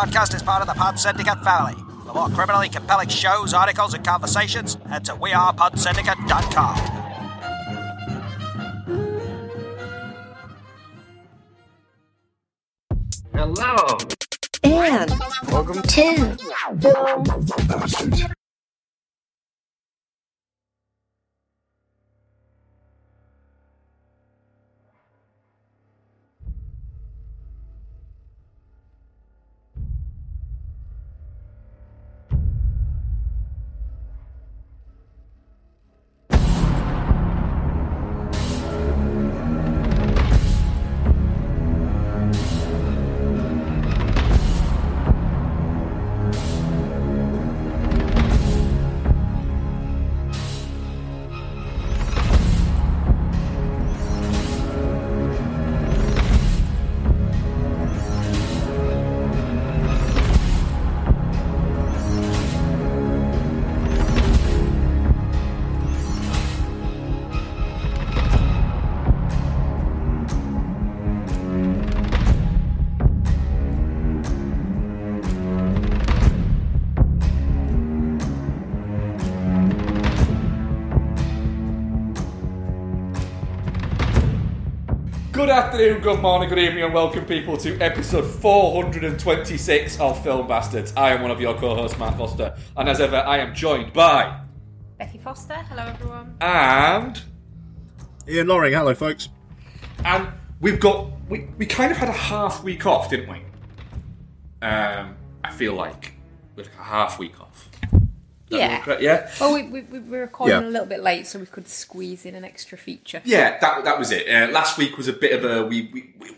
podcast is part of the Pod Syndicate family. For more criminally compelling shows, articles, and conversations, head to wearepodsyndicate.com. Hello. And Welcome to. bastards. Afternoon, good morning, good evening, and welcome people to episode 426 of Film Bastards. I am one of your co-hosts, Mark Foster, and as ever, I am joined by Becky Foster. Hello, everyone. and Ian Loring, hello folks. and we've got we, we kind of had a half week off, didn't we? Um, I feel like we had a half week off. Is that Yeah. correct? Yeah. Well, we, we, we were recording Yeah. a little bit late, so we could squeeze in an extra feature. Yeah, that that was it. Uh, last week was a bit of a we. we, we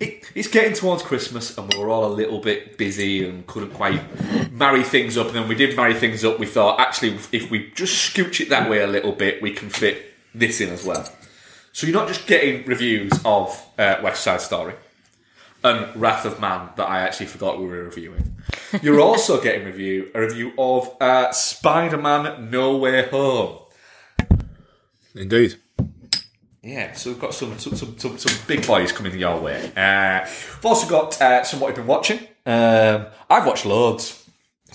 it, it's getting towards Christmas, and we were all a little bit busy and couldn't quite marry things up. And then we did marry things up. We thought, actually, if we just scooch it that way a little bit, we can fit this in as well. So you're not just getting reviews of uh, West Side Story and Wrath of Man that I actually forgot we were reviewing. You're also getting review a review of uh, Spider-Man: No Way Home. Indeed. Yeah, so we've got some some, some, some, some big boys coming your way. Uh, we've also got uh, some what you've been watching. Um, I've watched loads.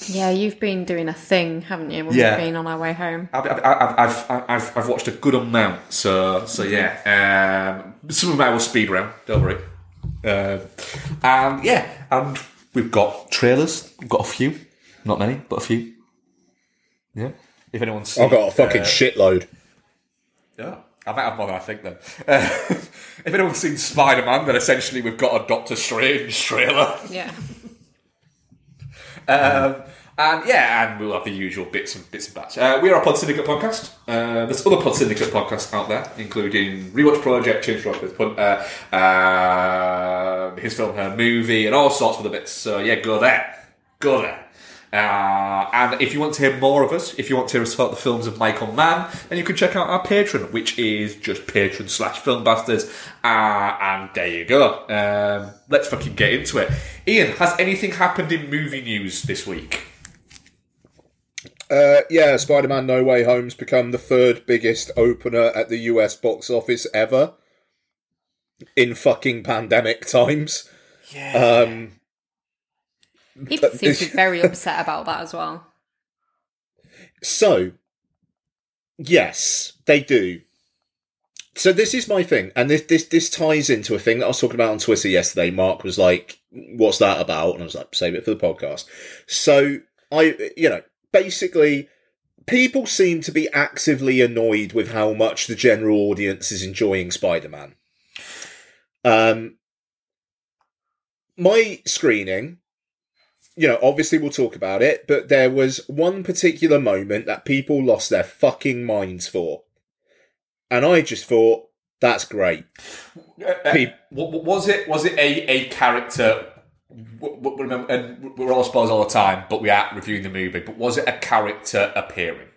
Yeah, you've been doing a thing, haven't you? When Yeah. we've been on our way home. I've, I've, I've, I've, I've, I've watched a good amount. So so yeah, um, some of them will speed around. Don't worry. Um, and yeah, and we've got trailers. We've got a few, not many, but a few. Yeah. If anyone's, I've got a fucking uh, shitload. Yeah, I might have more than I think then. Uh, if anyone's seen Spider Man, then essentially we've got a Doctor Strange trailer. Yeah. Um, and yeah, and we'll have the usual bits and bits and bats. Uh, we are a Pod Syndicate podcast. Uh, there's other Pod Syndicate podcasts out there, including Rewatch Project, Change Project, uh, uh, his film, her movie, and all sorts of other bits. So yeah, go there, go there. Uh, and if you want to hear more of us, if you want to hear us talk the films of Michael Mann, then you can check out our Patreon, which is just Patreon slash Film. Uh, and there you go. Um, let's fucking get into it. Ian, has anything happened in movie news this week? Uh, yeah, Spider Man No Way Home's become the third biggest opener at the US box office ever in fucking pandemic times. Yeah. Um, People seem to be very upset about that as well. so, yes, they do. So this is my thing, and this this this ties into a thing that I was talking about on Twitter yesterday. Mark was like, "What's that about?" And I was like, "Save it for the podcast." So I, you know, basically, people seem to be actively annoyed with how much the general audience is enjoying Spider-Man. Um, my screening, you know, obviously we'll talk about it, but there was one particular moment that people lost their fucking minds for. And I just thought, that's great. Uh, w- was it was it a, a character? W- w- Remember, and we're all spoilers all the time, but we are reviewing the movie. But was it a character appearing?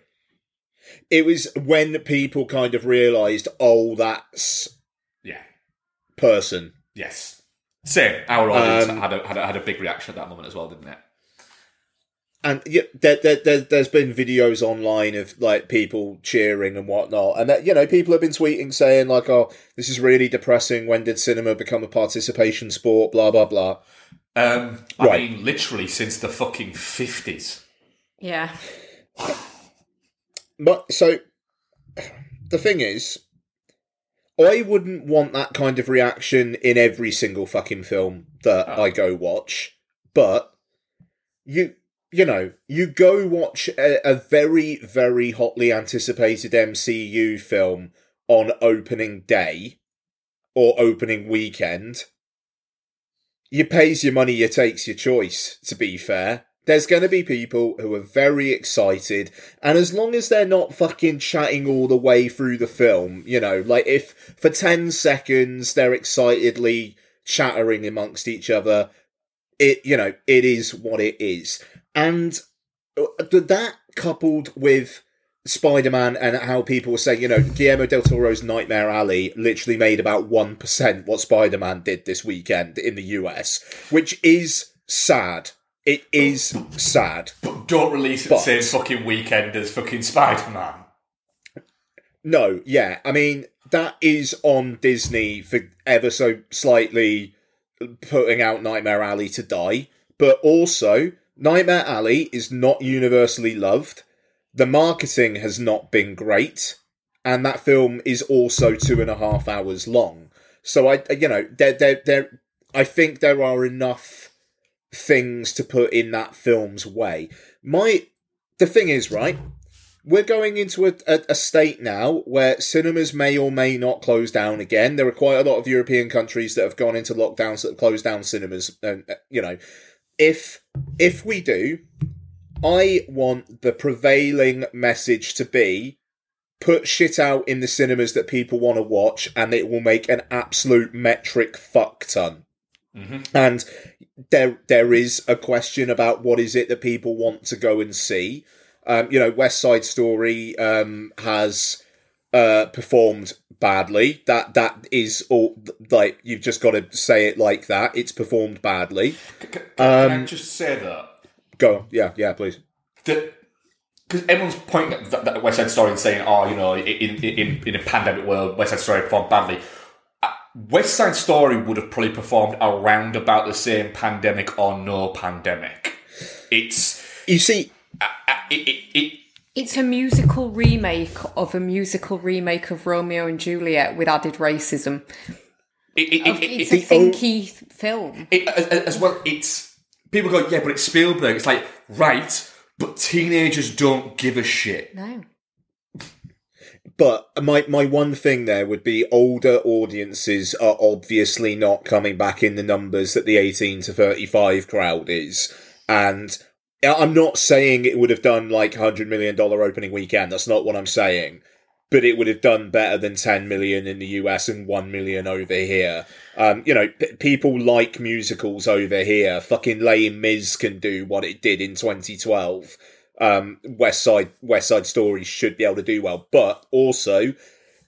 It was when people kind of realised, oh, that's Yeah. person. Yes. Same. Our audience Um, had, a, had a had a big reaction at that moment as well, didn't it? And yeah, there, there, there, there's been videos online of like people cheering and whatnot, and that you know people have been tweeting saying like, "Oh, this is really depressing. When did cinema become a participation sport?" Blah blah blah. Um, I Right. mean, literally since the fucking fifties. Yeah. But so the thing is, I wouldn't want that kind of reaction in every single fucking film that Oh. I go watch. But you you know, you go watch a, a very, very hotly anticipated MCU film on opening day or opening weekend. You pays your money, you takes your choice, to be fair. There's going to be people who are very excited, and as long as they're not fucking chatting all the way through the film, you know, like if for 10 seconds they're excitedly chattering amongst each other, it, you know, it is what it is. And uh, that coupled with Spider Man and how people were saying, you know, Guillermo del Toro's Nightmare Alley literally made about 1% what Spider Man did this weekend in the US, which is sad. It is sad. But don't release it But- the same fucking weekend as fucking Spider Man. No, yeah. I mean, that is on Disney for ever so slightly putting out Nightmare Alley to die. But also, Nightmare Alley is not universally loved. The marketing has not been great. And that film is also two and a half hours long. So I, you know, there, there, there, I think there are enough things to put in that film's way. My, the thing is, right? we're going into a, a, a state now where cinemas may or may not close down again. There are quite a lot of European countries that have gone into lockdowns that closed down cinemas. And uh, you know, if if we do, I want the prevailing message to be put shit out in the cinemas that people want to watch, and it will make an absolute metric fuck ton. And there there is a question about what is it that people want to go and see. Um, you know, West Side Story um, has uh, performed badly. That that is all. Like you've just got to say it like that. It's performed badly. C- can Um, I just say that? Go, on. yeah, yeah, please. Because everyone's pointing at that, that West Side Story and saying, "Oh, you know, in in in a pandemic world, West Side Story performed badly." Uh, West Side Story would have probably performed around about the same pandemic or no pandemic. It's You see, uh, it, it, it It's a musical remake of a musical remake of Romeo and Juliet with added racism. it, it, it, It's it, a thinky film. it, as, as well. It's people go, yeah, but it's Spielberg. It's like right, but teenagers don't give a shit. No. But my my one thing there would be older audiences are obviously not coming back in the numbers that the 18 to 35 crowd is. And I'm not saying it would have done like 100 million dollar opening weekend. That's not what I'm saying. But it would have done better than 10 million in the US and 1 million over here. Um, you know, p- people like musicals over here. Fucking Les Mis can do what it did in 2012 um, West Side West Side Story should be able to do well, but also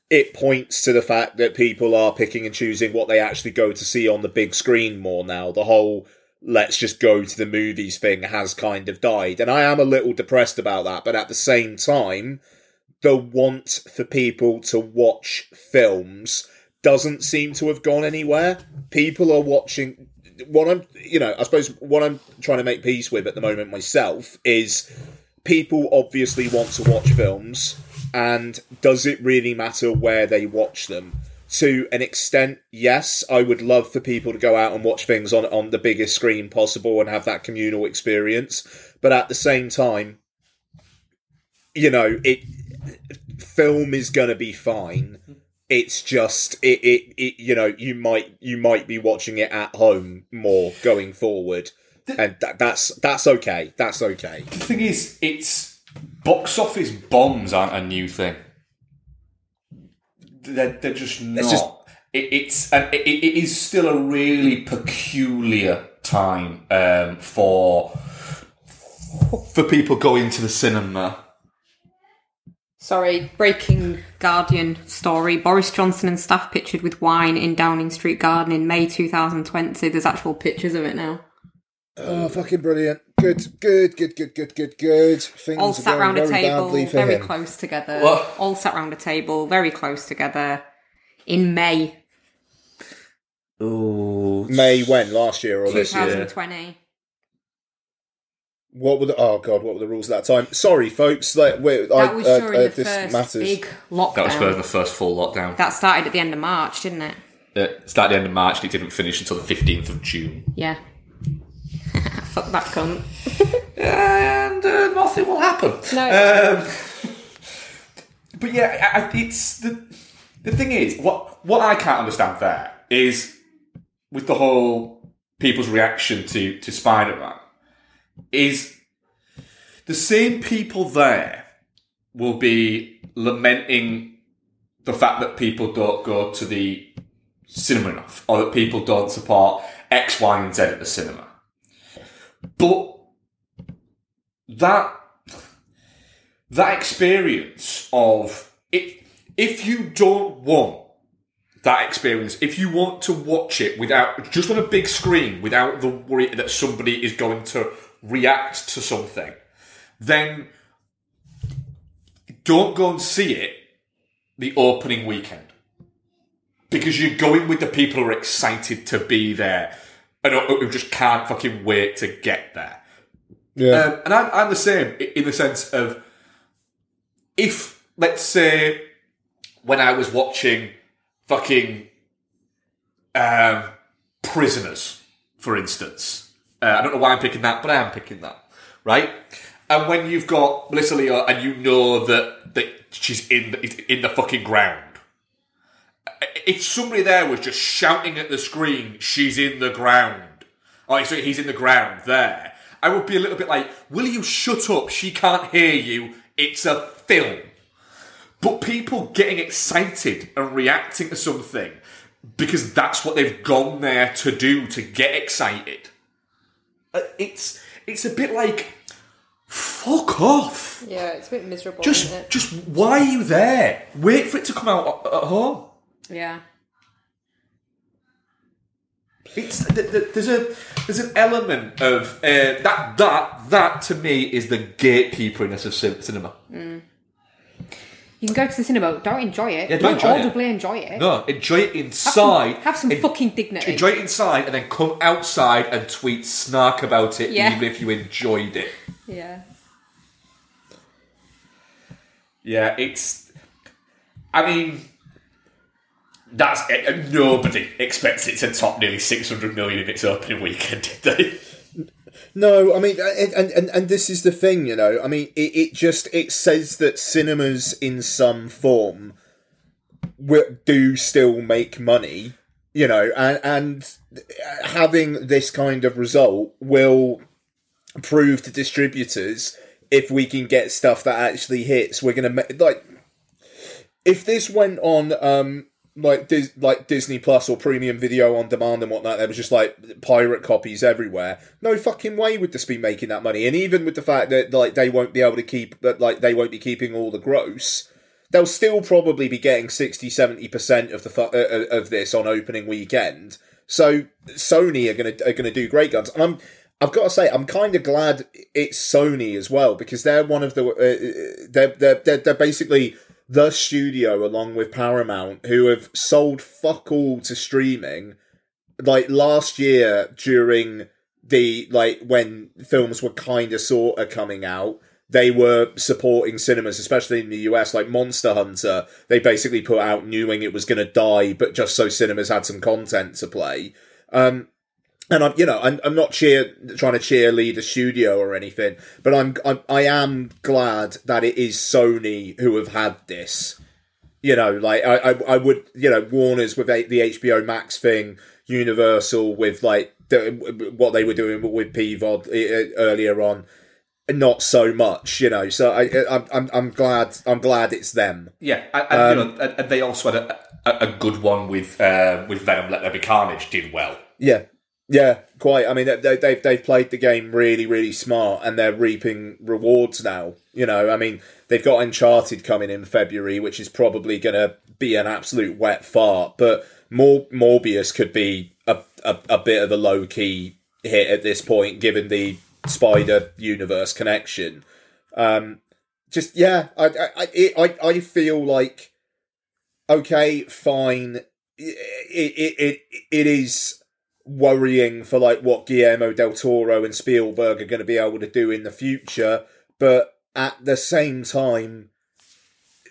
it points to the fact that people are picking and choosing what they actually go to see on the big screen more now. The whole let's just go to the movies thing has kind of died, and I am a little depressed about that. But at the same time, the want for people to watch films doesn't seem to have gone anywhere. People are watching. What I'm, you know, I suppose what I'm trying to make peace with at the moment myself is people obviously want to watch films, and does it really matter where they watch them? To an extent, yes, I would love for people to go out and watch things on, on the biggest screen possible and have that communal experience. But at the same time, you know, it film is gonna be fine. It's just it, it, it you know, you might you might be watching it at home more going forward. And that, that's that's okay. That's okay. The thing is, it's box office bombs aren't a new thing. They're, they're just not. just- It, it's and it, it is still a really peculiar time um, for for people going to the cinema. Sorry, breaking Guardian story. Boris Johnson and staff pictured with wine in Downing Street Garden in May 2020. There's actual pictures of it now. Oh, fucking brilliant! Good, good, good, good, good, good, good. Things All sat going round a table, very him. close together. What? All sat round a table, very close together in May. Oh, May when last year or this year? 2020. What were the oh god? What were the rules at that time? Sorry, folks. Like, wait, I, That was uh, during uh, the first matters. big lockdown. that was for the first full lockdown. That started at the end of March, didn't it? It started at the end of March and it didn't finish until the 15th of June. Yeah. Fuck that cunt. And uh, nothing will happen. No. Um, but yeah, I, I- it's the the thing is what what I can't understand there is with the whole people's reaction to to Spider Man is the same people there will be lamenting the fact that people don't go to the cinema enough or that people don't support X, Y, and Z at the cinema. But that that experience of if if you don't want that experience, if you want to watch it without just on a big screen without the worry that somebody is going to react to something, then don't go and see it the opening weekend. Because you're going with the people who are excited to be there and who just can't fucking wait to get there. Yeah, Um, and I'm, I'm the same in the sense of if, let's say, when I was watching fucking um, Prisoners, for instance, uh, I don't know why I'm picking that, but I am picking that, right? And when you've got Melissa Leo and you know that, that she's in the, in the fucking ground, if somebody there was just shouting at the screen, she's in the ground, or sorry, he's in the ground there, I would be a little bit like, will you shut up? She can't hear you. It's a film. But people getting excited and reacting to something because that's what they've gone there to do to get excited. Uh, It's it's a bit like fuck off. Yeah, it's a bit miserable, Just just why are you there? Wait for it to come out at- home. Yeah. It's th- th- there's a there's an element of uh, that that that to me is the gatekeeperiness of cin- cinema. You can go to the cinema, don't enjoy it. Yeah, don't enjoy it. audibly enjoy it. No, enjoy it Have some, inside. have some En- fucking dignity. Enjoy it inside, and then come outside and tweet snark about it, Yeah. even if you enjoyed it. Yeah. Yeah, it's. I mean, that's it. Nobody expects it to top nearly six hundred million in its opening weekend, did they? No, I mean, and, and and this is the thing, you know. I mean, it, it just it says that cinemas in some form do still make money, you know, and and having this kind of result will prove to distributors if we can get stuff that actually hits, we're gonna make like if this went on um like Dis- like Disney Plus or premium video on demand and whatnot, there was just like pirate copies everywhere. No fucking way would this be making that money. And even with the fact that like they won't be able to keep that like they won't be keeping all the gross, they'll still probably be getting 60 70 percent of the fu- uh, uh, of this on opening weekend. So Sony are gonna are gonna do great guns, and I'm. I've got to say, I'm kind of glad it's Sony as well because they're one of the uh, they're, they're they're they're basically the studio along with Paramount who have sold fuck all to streaming. Like last year during the like when films were kind of sort of coming out, they were supporting cinemas, especially in the US. Like Monster Hunter, they basically put out knowing it was going to die, but just so cinemas had some content to play. Um, and I'm, you know, I'm, I'm not cheer trying to cheerlead a studio or anything, but I'm, I'm, I am glad that it is Sony who have had this. You know, like I, I, I would, you know, Warner's with the HBO Max thing, Universal with like the, what they were doing with PVOD uh, earlier on, not so much, you know. So I, I'm, I'm, glad, I'm glad it's them. Yeah, and, and, you know, they also had a, a, a good one with uh, with Venom. Let There Be Carnage did well. Yeah, yeah, quite. I mean, they, they've they've played the game really, really smart, and they're reaping rewards now. You know, I mean, they've got Uncharted coming in February, which is probably going to be an absolute wet fart. But Mor- Morbius could be a, a a bit of a low key hit at this point, given the Spider Universe connection. Um, just yeah, I I I, it, I I feel like okay, fine. it, it it it is worrying for like what Guillermo del Toro and Spielberg are going to be able to do in the future, but at the same time.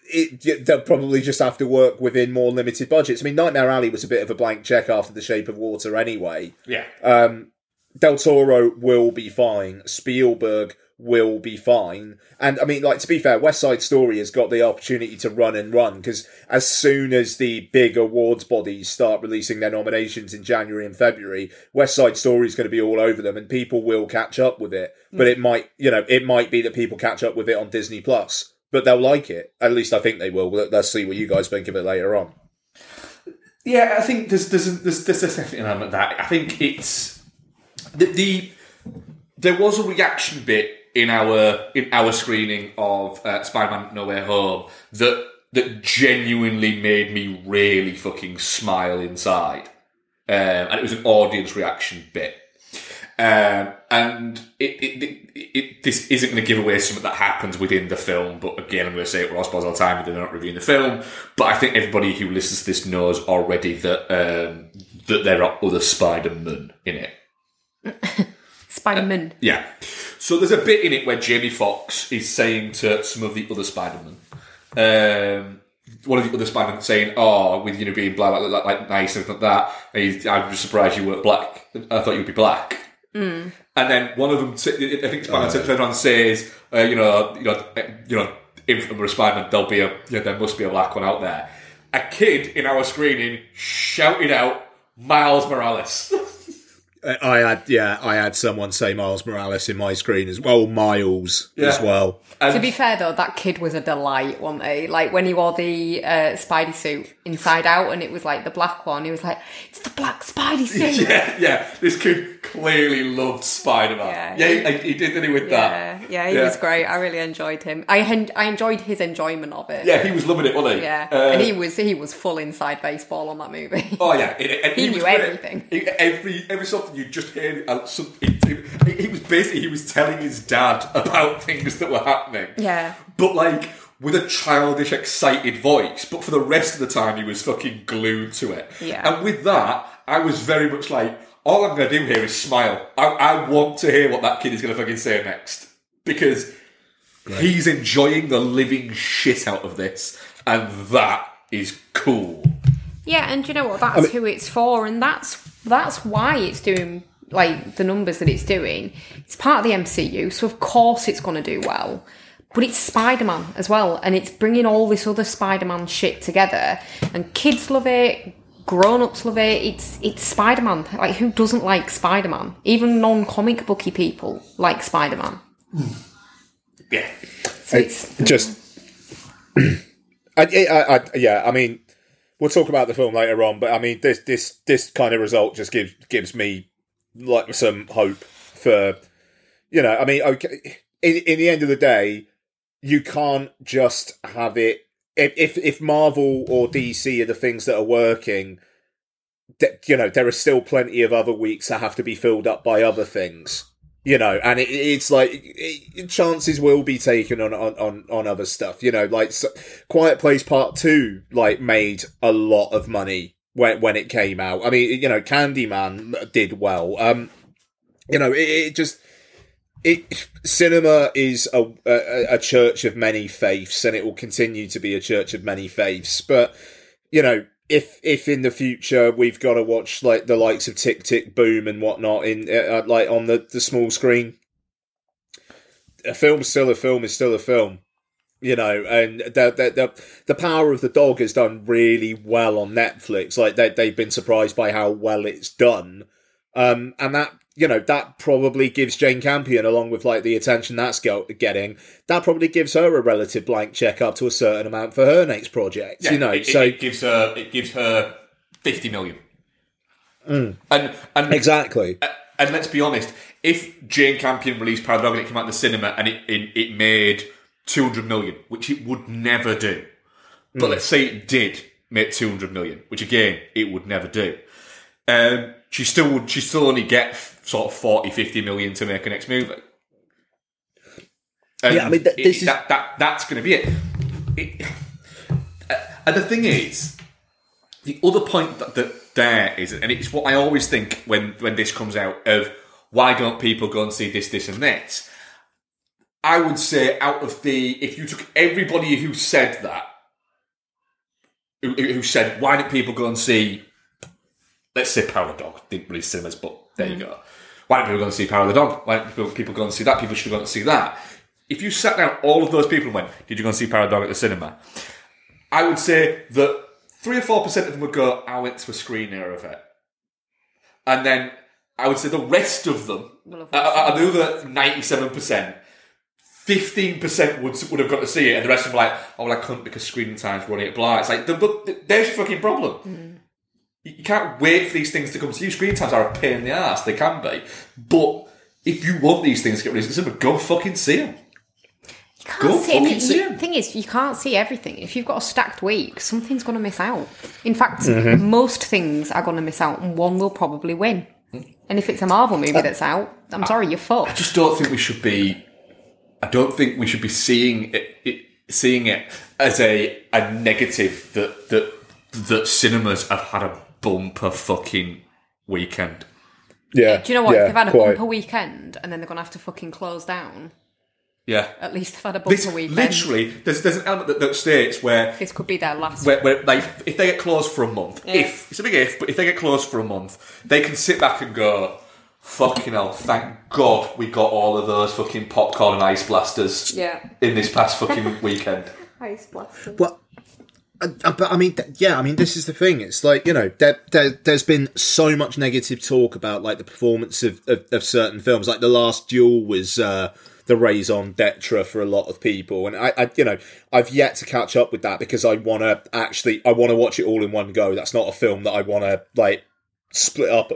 It, they'll probably just have to work within more limited budgets. I mean, Nightmare Alley was a bit of a blank check after The Shape of Water, anyway. Yeah. Um, Del Toro will be fine. Spielberg will be fine. And I mean, like to be fair, West Side Story has got the opportunity to run and run because as soon as the big awards bodies start releasing their nominations in January and February, West Side Story is going to be all over them, and people will catch up with it. Hmm. But it might, you know, it might be that people catch up with it on Disney Plus, but they'll like it. At least I think they will. Let- Let's see what you guys think of it later on. Yeah, I think there's there's there's, there's definitely an element of that. I think it's the, the there was a reaction bit in our in our screening of uh, Spider-Man No Way Home that that genuinely made me really fucking smile inside, um, and it was an audience reaction bit. Um, and it, it, it, it, this isn't going to give away something that happens within the film, but again, I'm going to say it Ross Buzz all the time, if they're not reviewing the film. But I think everybody who listens to this knows already that um, that there are other Spider-Man in it. Spider-Man. Yeah. So there's a bit in it where Jamie Foxx is saying to some of the other Spider-Man, um, one of the other Spider-Man saying, "Oh, with you know being black, like, like, like nice and like that, and he's, I'm just surprised you weren't black. I thought you'd be black." And then one of them, t- I think Spider-Man turns around and says, uh, "You know, you know, uh, you know, in from a Spider-Man, there'll be a, you know, there must be a black one out there." A kid in our screening shouted out, "Miles Morales." I had, yeah, I had someone say Miles Morales in my screen as well, Miles as Yeah. well. To be fair though, that kid was a delight, wasn't he? Like when he wore the uh, Spidey suit inside out, and it was like the black one. He was like, "It's the black Spidey suit." Yeah, yeah. This kid clearly loved Spider Man. Yeah. Yeah, he, he did, didn't he, with Yeah, that? yeah, he Yeah. was great. I really enjoyed him. I en- I enjoyed his enjoyment of it. Yeah, he was loving it, wasn't he? Yeah, Uh, and he was he was full inside baseball on that movie. Oh yeah, and, and He was knew everything. He- every every something you just hear. Uh, some, he, he, he was basically he was telling his dad about things that were happening. Yeah. but like with a childish, excited voice. But for the rest of the time, he was fucking glued to it. Yeah. and with that, I was very much like, all I'm going to do here is smile. I, I want to hear what that kid is going to fucking say next because he's enjoying the living shit out of this, and that is cool. Yeah, and you know what? That's who it's for, and that's that's why it's doing like the numbers that it's doing. It's part of the MCU, so of course it's going to do well. But it's Spider Man as well, and it's bringing all this other Spider Man shit together, and kids love it. Grown ups love it. It's it's Spider Man. Like who doesn't like Spider Man? Even non comic booky people like Spider Man. Yeah. So it's Just, I, I, I, yeah, I mean, we'll talk about the film later on, but I mean, this this this kind of result just gives gives me like some hope for, you know, I mean, okay, in, in the end of the day, you can't just have it. If if, Marvel or DC are the things that are working, you know, there are still plenty of other weeks that have to be filled up by other things. You know, and it, it's like it, chances will be taken on on on, other stuff. You know, like so, Quiet Place Part Two, like made a lot of money when when it came out. I mean, you know, Candyman did well. Um, you know, it, it just it cinema is a, a a church of many faiths, and it will continue to be a church of many faiths. But you know, if if in the future we've got to watch like the likes of Tick Tick Boom and whatnot in uh, like on the the small screen, a film's still a film is still a film. You know, and the, the the the power of the dog has done really well on Netflix. Like they they've been surprised by how well it's done, um, and that you know that probably gives Jane Campion, along with like the attention that's go- getting, that probably gives her a relative blank check up to a certain amount for her next project. you know, it, so it gives her it gives her fifty million. And and exactly. and let's be honest, if Jane Campion released Paradog and it came out in the cinema and it it, it made two hundred million, which it would never do, but let's say it did make two hundred million, which again it would never do. Um, she still would. She still only get f- sort of 40, 50 million to make a next movie. And Yeah, I mean, th- it- this is- that, that that's going to be it. it uh, and the thing is, the other point that, that there is, and it's what I always think when when this comes out of why don't people go and see this, this, and this. I would say out of the if you took everybody who said that, who, who said why don't people go and see, let's say Power of the Dog, didn't release cinemas, but there you go. Why don't people go and see Power of the Dog? Why don't people, people go and see that? People should go and see that. If you sat down all of those people and went, did you go and see Power of the Dog at the cinema? I would say that three or four percent of them would go, I went to a screener of it. And then I would say the rest of them, have uh, uh, the other ninety-seven percent, fifteen percent would would have got to see it, and the rest of them were like, "Oh, well, I couldn't because screening time's running at Blah." It's like, the, the, there's your fucking problem. You, you can't wait for these things to come to you. Screen times are a pain in the ass; they can be, but if you want these things to get released, cinema, go fucking see them. You can't Go see fucking any- see you- 'em. thing is, you can't see everything. If you've got a stacked week, something's going to miss out. In fact, Mm-hmm. most things are going to miss out, and one will probably win. And if it's a Marvel movie that's out, I'm sorry, you're fucked. I just don't think we should be. I don't think we should be seeing it, it seeing it as a a negative that that that cinemas have had a bumper fucking weekend. Yeah. Do you know what? Yeah, if they've had a quite. bumper weekend and then they're going to have to fucking close down, Yeah, at least they've had a bumper this weekend. literally there's there's an element that, that states where This could be their last. where, where like if they get closed for a month, if it's a big if, but if they get closed for a month, they can sit back and go, "Fucking hell! Thank God we got all of those fucking popcorn and ice blasters Yeah. in this past fucking weekend." Ice blaster. Well, but I mean, yeah, I mean, this is the thing. It's like you know, there, there, there's been so much negative talk about like the performance of, of, of certain films. Like the last Duel was uh, the raison d'etre for a lot of people, and I, I, you know, I've yet to catch up with that because I want to actually, I want to watch it all in one go. That's not a film that I want to like split up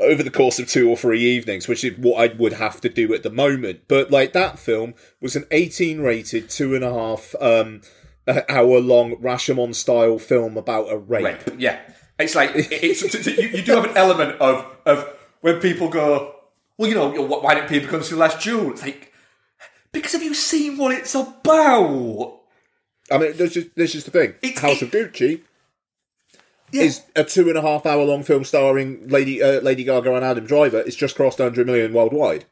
over the course of two or three evenings, which is what I would have to do at the moment. But like that film was an 18 rated, two and a half um, hour long Rashomon style film about a rape. rape. Yeah, it's like it's, it's, you, you do have an element of of when people go, well, you know, why didn't people come to the last Duel? It's like because have you seen what it's about? I mean, this is this is the thing. It's- House it- of Gucci Yeah. is a two and a half hour long film starring Lady uh, Lady Gaga and Adam Driver. It's just crossed 100 million worldwide.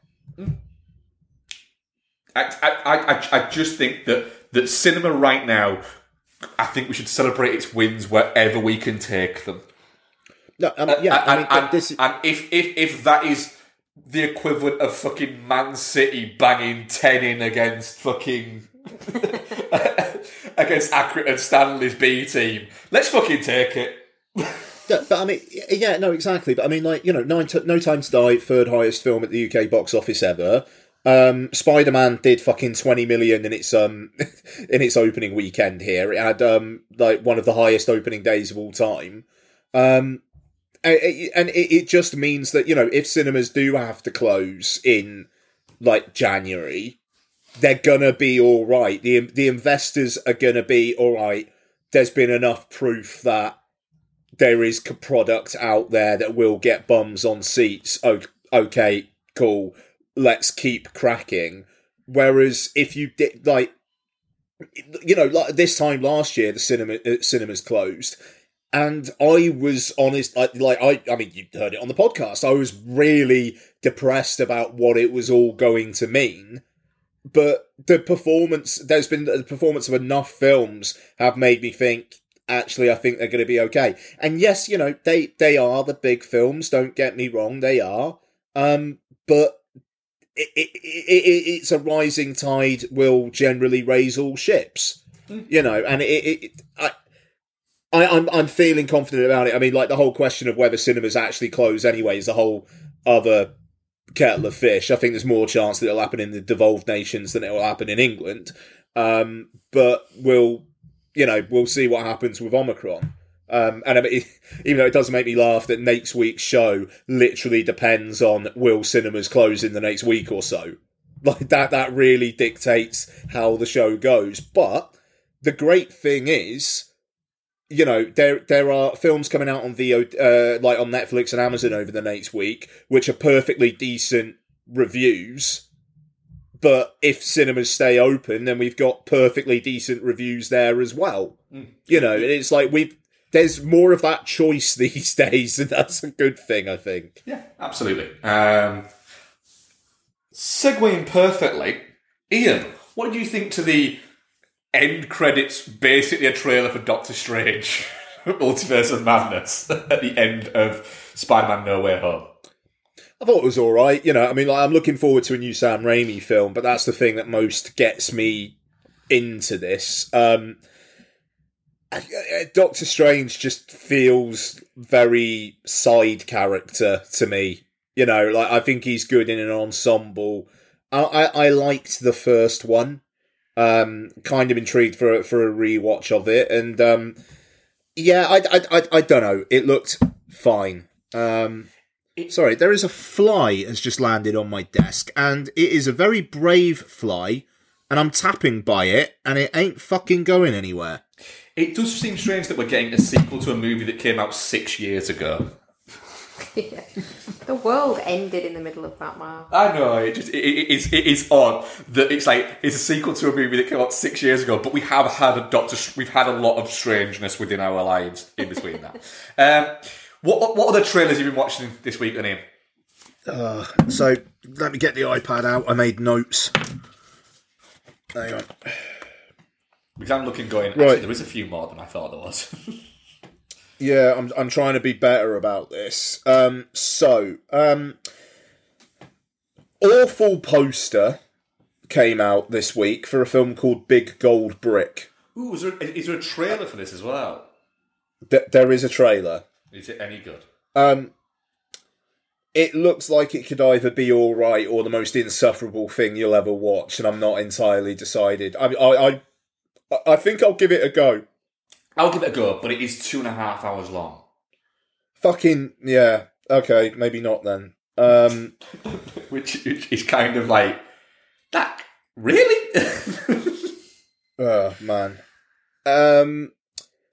I, I, I, I just think that that cinema right now, I think we should celebrate its wins wherever we can take them. No, I mean, yeah, I and, mean, and, this is, and if, if if that is the equivalent of fucking Man City banging ten in against fucking against Accrington and Stanley's B team, let's fucking take it. Yeah, but I mean, yeah, no, exactly. But I mean, like you know, Nine T- No Time to Die, third highest film at the UK box office ever. Um, Spider Man did fucking twenty million in its um in its opening weekend here. It had um like one of the highest opening days of all time. Um, and it, just means that you know if cinemas do have to close in like January, they're gonna be all right. the The investors are gonna be all right. There's been enough proof that there is product out there that will get bums on seats. Okay, cool. Let's keep cracking. Whereas if you did like, you know, like this time last year, the cinema uh, cinemas closed, and I was honest. Like, like I, I mean, you heard it on the podcast. I was really depressed about what it was all going to mean. But the performance, there's been the performance of enough films have made me think actually I think they're going to be okay. And yes, you know, they they are the big films, don't get me wrong, they are. Um but it, it, it, it, it's a rising tide will generally raise all ships. You know, and it, I I, I'm I'm feeling confident about it. I mean, like the whole question of whether cinemas actually close anyway is a whole other kettle of fish. I think there's more chance that it'll happen in the devolved nations than it will happen in England. Um, but we'll, you know, we'll see what happens with Omicron. Um, and I mean, even though it does make me laugh that next week's show literally depends on will cinemas close in the next week or so. Like that, that really dictates how the show goes. But the great thing is, you know, there there are films coming out on VO, uh, like on Netflix and Amazon over the next week, which are perfectly decent reviews. But if cinemas stay open, then we've got perfectly decent reviews there as well. You know, it's like we've there's more of that choice these days, and that's a good thing, I think. Yeah, absolutely. Um, segueing perfectly, Ian, what do you think to the end credits? Basically, a trailer for Doctor Strange, Multiverse of Madness, at the end of Spider-Man: No Way Home. I thought it was all right. You know, I mean, like, I'm looking forward to a new Sam Raimi film, but that's the thing that most gets me into this. Um, Doctor Strange just feels very side character to me. You know, like I think he's good in an ensemble. I I, I liked the first one. Um, kind of intrigued for a, for a rewatch of it, and um, yeah, I, I I I don't know. It looked fine. Um, sorry, there is a fly has just landed on my desk, and it is a very brave fly, and I'm tapping by it, and it ain't fucking going anywhere. It does seem strange that we're getting a sequel to a movie that came out six years ago. Yeah. The world ended in the middle of that, Mark. I know it just it, it is it is odd that it's like it's a sequel to a movie that came out six years ago, but we have had a Doctor. We've had a lot of strangeness within our lives in between that. Um, what what other trailers have you been watching this week, Ian? Uh, so let me get the iPad out. I made notes. Hang on. Because I'm looking going. Actually, Right. there is a few more than I thought there was. Yeah, I'm I'm trying to be better about this. Um, so, um, awful poster came out this week for a film called Big Gold Brick. Ooh, is there, is there a trailer for this as well? Th- there is a trailer. Is it any good? Um, it looks like it could either be all right or the most insufferable thing you'll ever watch, and I'm not entirely decided. I I I, I think I'll give it a go. I'll give it a go, but it is two and a half hours long. Fucking yeah. Okay, maybe not then. Um, Which, which is kind of like that. Really? oh man. Um,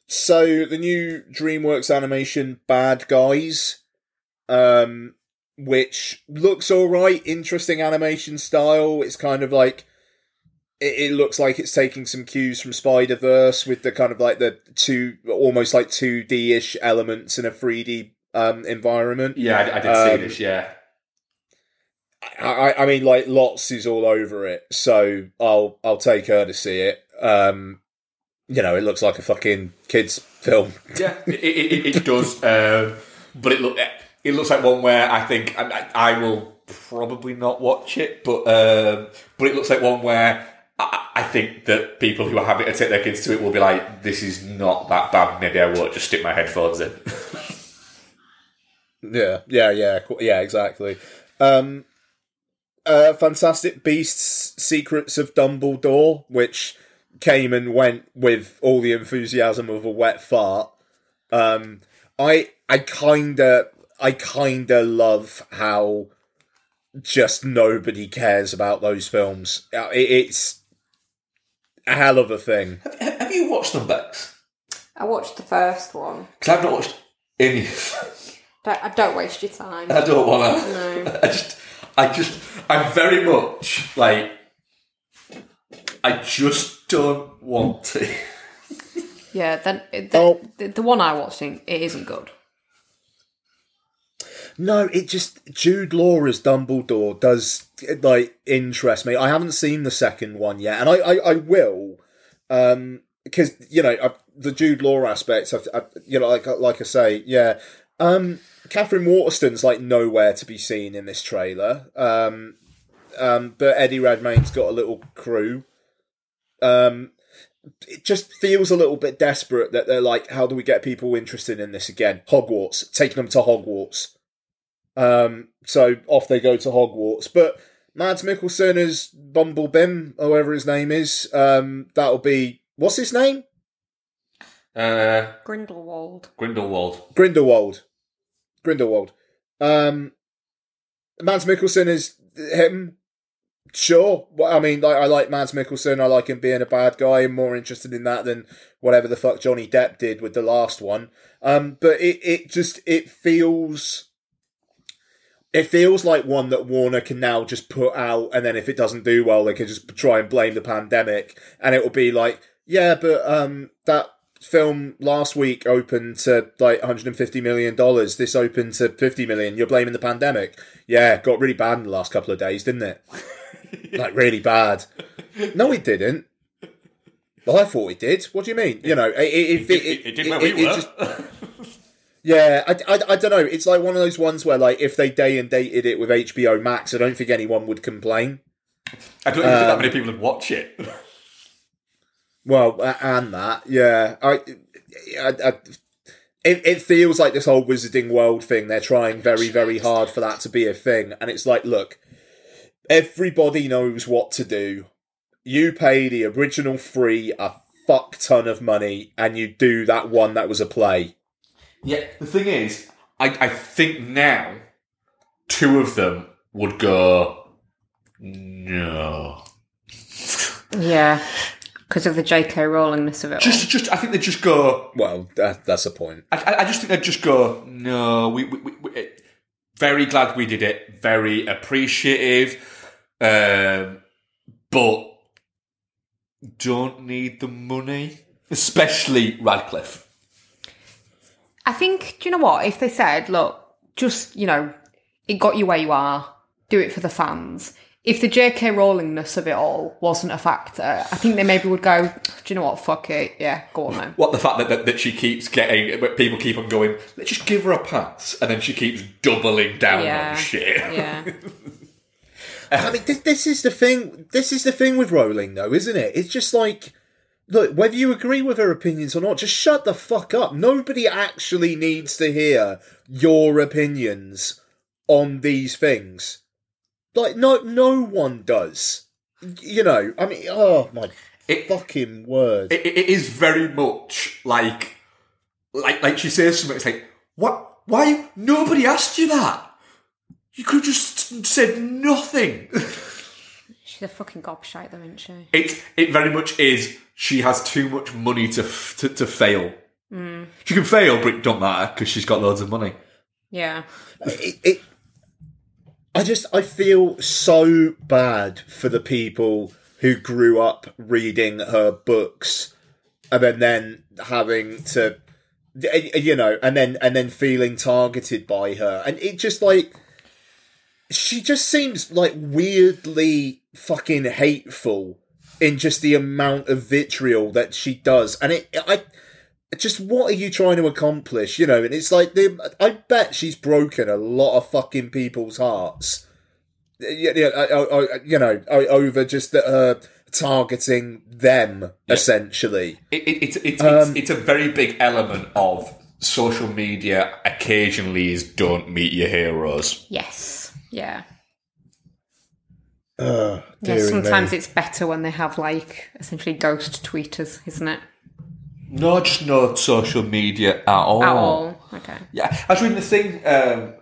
so the new DreamWorks animation Bad Guys, um, which looks all right, interesting animation style. It's kind of like it, it looks like it's taking some cues from Spider Verse with the kind of like the two, almost like two D ish elements in a three D um environment. yeah, I, I did see Um, this. Yeah, I, I mean, like lots is all over it, so I'll I'll take her to see it. Um, you know, it looks like a fucking kids film. yeah, it, it, it, does. Um, but it look it looks like one where I think I, I I will probably not watch it, but um, but it looks like one where. I think that people who are having to take their kids to it will be like, "This is not that bad. Maybe I won't just stick my headphones in." Yeah, yeah, yeah, yeah, exactly. Um, uh, Fantastic Beasts: Secrets of Dumbledore, which came and went with all the enthusiasm of a wet fart. Um, I I kinda I kinda love how just nobody cares about those films. Uh, It, it's hell of a thing. Have you watched them, Bex? I watched the first one. Because I've not watched any. Don't, I don't waste your time. I don't want to. No. I just, I just, I'm very much like, I just don't want to. Yeah, then the, Oh. the, the one I watched, it isn't good. No, it just Jude Law as Dumbledore does like interest me. I haven't seen the second one yet, and I I, I will, um, because you know I, the Jude Law aspects. I, you know, like like I say, yeah. Um, Katherine Waterston's like nowhere to be seen in this trailer. Um, um, but Eddie Redmayne's got a little crew. Um, it just feels a little bit desperate that they're like, how do we get people interested in this again? Hogwarts, taking them to Hogwarts. Um, so off they go to Hogwarts. But Mads Mikkelsen as Bumblebim, or whatever his name is, um, that'll be what's his name? Uh, Grindelwald. Grindelwald. Grindelwald. Grindelwald. Um, Mads Mikkelsen is him. Sure. Well, I mean, like, I like Mads Mikkelsen. I like him being a bad guy. I'm more interested in that than whatever the fuck Johnny Depp did with the last one. Um, but it, it just it feels it feels like one that Warner can now just put out, and then if it doesn't do well, they can just try and blame the pandemic, and it will be like, yeah, but um, that film last week opened to like 150 million dollars. This opened to 50 million. You're blaming the pandemic. Yeah, got really bad in the last couple of days, didn't it? like really bad. No, it didn't. Well, I thought it did. What do you mean? You know, it, it, It, it, it did where we were. just- yeah, I, I, I don't know. It's like one of those ones where, like, if they day and dated it with HBO Max, I don't think anyone would complain. I don't even think that Um, many people would watch it. Well, and that, yeah. I, I, I it, it feels like this whole wizarding world thing. They're trying very, very hard for that to be a thing, and it's like, look, everybody knows what to do. You pay the original free a fuck ton of money, and you do that one that was a play. Yeah, the thing is, I, I think now two of them would go, no. Yeah. Because of the J.K. Rowlingness of it all. Just, just, I think they just go. Well, that, that's a point. I, I- I just think they'd just go, no. We, we, we, we very glad we did it. Very appreciative, um, but don't need the money, especially Radcliffe. I think, do you know what? If they said, look, just, you know, it got you where you are, do it for the fans. If the J.K. Rowlingness of it all wasn't a factor, I think they maybe would go, do you know what? Fuck it. Yeah, go on then. What the fact that, that, that she keeps getting, people keep on going, let's just give her a pass, and then she keeps doubling down Yeah. on shit. Yeah. I mean, this, this is the thing. This is the thing with rolling, though, isn't it? It's just like, look, whether you agree with her opinions or not, just shut the fuck up. Nobody actually needs to hear your opinions on these things. Like, no, no one does. You know, I mean, oh my It- fucking word. it, it is very much like, like, like she says something. It's like, what? Why? Nobody asked you that. You could have just said nothing. She's a fucking gobshite, though, isn't she? it it very much is. She has too much money to f- to, to fail. Hmm. She can fail, but it don't matter because she's got loads of money. Yeah. it, it I just I feel so bad for the people who grew up reading her books and then then having to you know and then and then feeling targeted by her and it just like she just seems like weirdly fucking hateful in just the amount of vitriol that she does and it I just what are you trying to accomplish? You know, and it's like the, I bet she's broken a lot of fucking people's hearts. Yeah, yeah, I, I, I- you know, o- over just the, uh, targeting them essentially. It, it, it's it's, Um, it's it's a very big element of social media. Occasionally, is don't meet your heroes. Yes. Yeah. Ugh, Yeah, sometimes me. it's better when they have, like, essentially ghost tweeters, isn't it? No, just no social media at all. At all. Okay. Yeah, I was reading the thing um,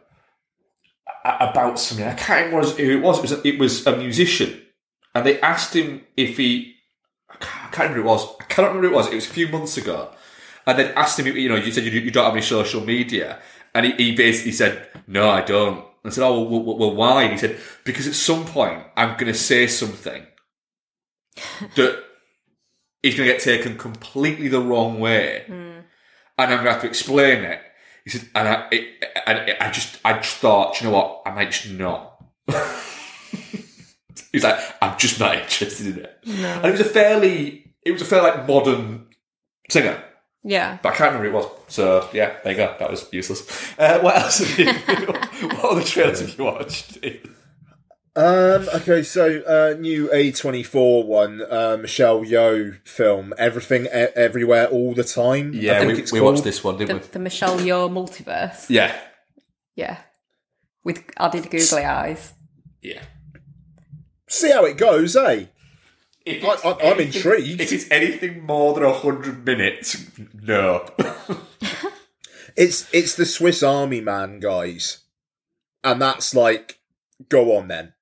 about something. I can't remember who it was. It was a, it was a musician, and they asked him if he. I can't, I can't remember who it was. I cannot remember who it was. It was a few months ago, and they asked him. You know, you said you, you don't have any social media, and he, he basically said, "No, I don't." I said, "Oh, well, well, well why?" And he said, "Because at some point I'm going to say something that is going to get taken completely the wrong way." Hmm. and I'm going to have to explain it. He said, and I, it, and it, I just, I just thought, you know what, I might just not. He's like, I'm just not interested in it. And it was a fairly, it was a fairly like modern singer, Yeah. but I can't remember who it was. So yeah, there you go. That was useless. Uh, what else? Have you, what other trailers have you watched? Um. Okay. So, uh, new A twenty four one, uh, Michelle Yeoh film, everything, e- everywhere, all the time. Yeah, we, we watched this one, The, didn't we? the Michelle Yeoh multiverse. Yeah, Yeah. With added googly eyes. yeah. See how it goes, eh? If I, I'm anything- intrigued. If it's anything more than hundred minutes, no. It's it's the Swiss Army Man, guys, and that's like, go on then,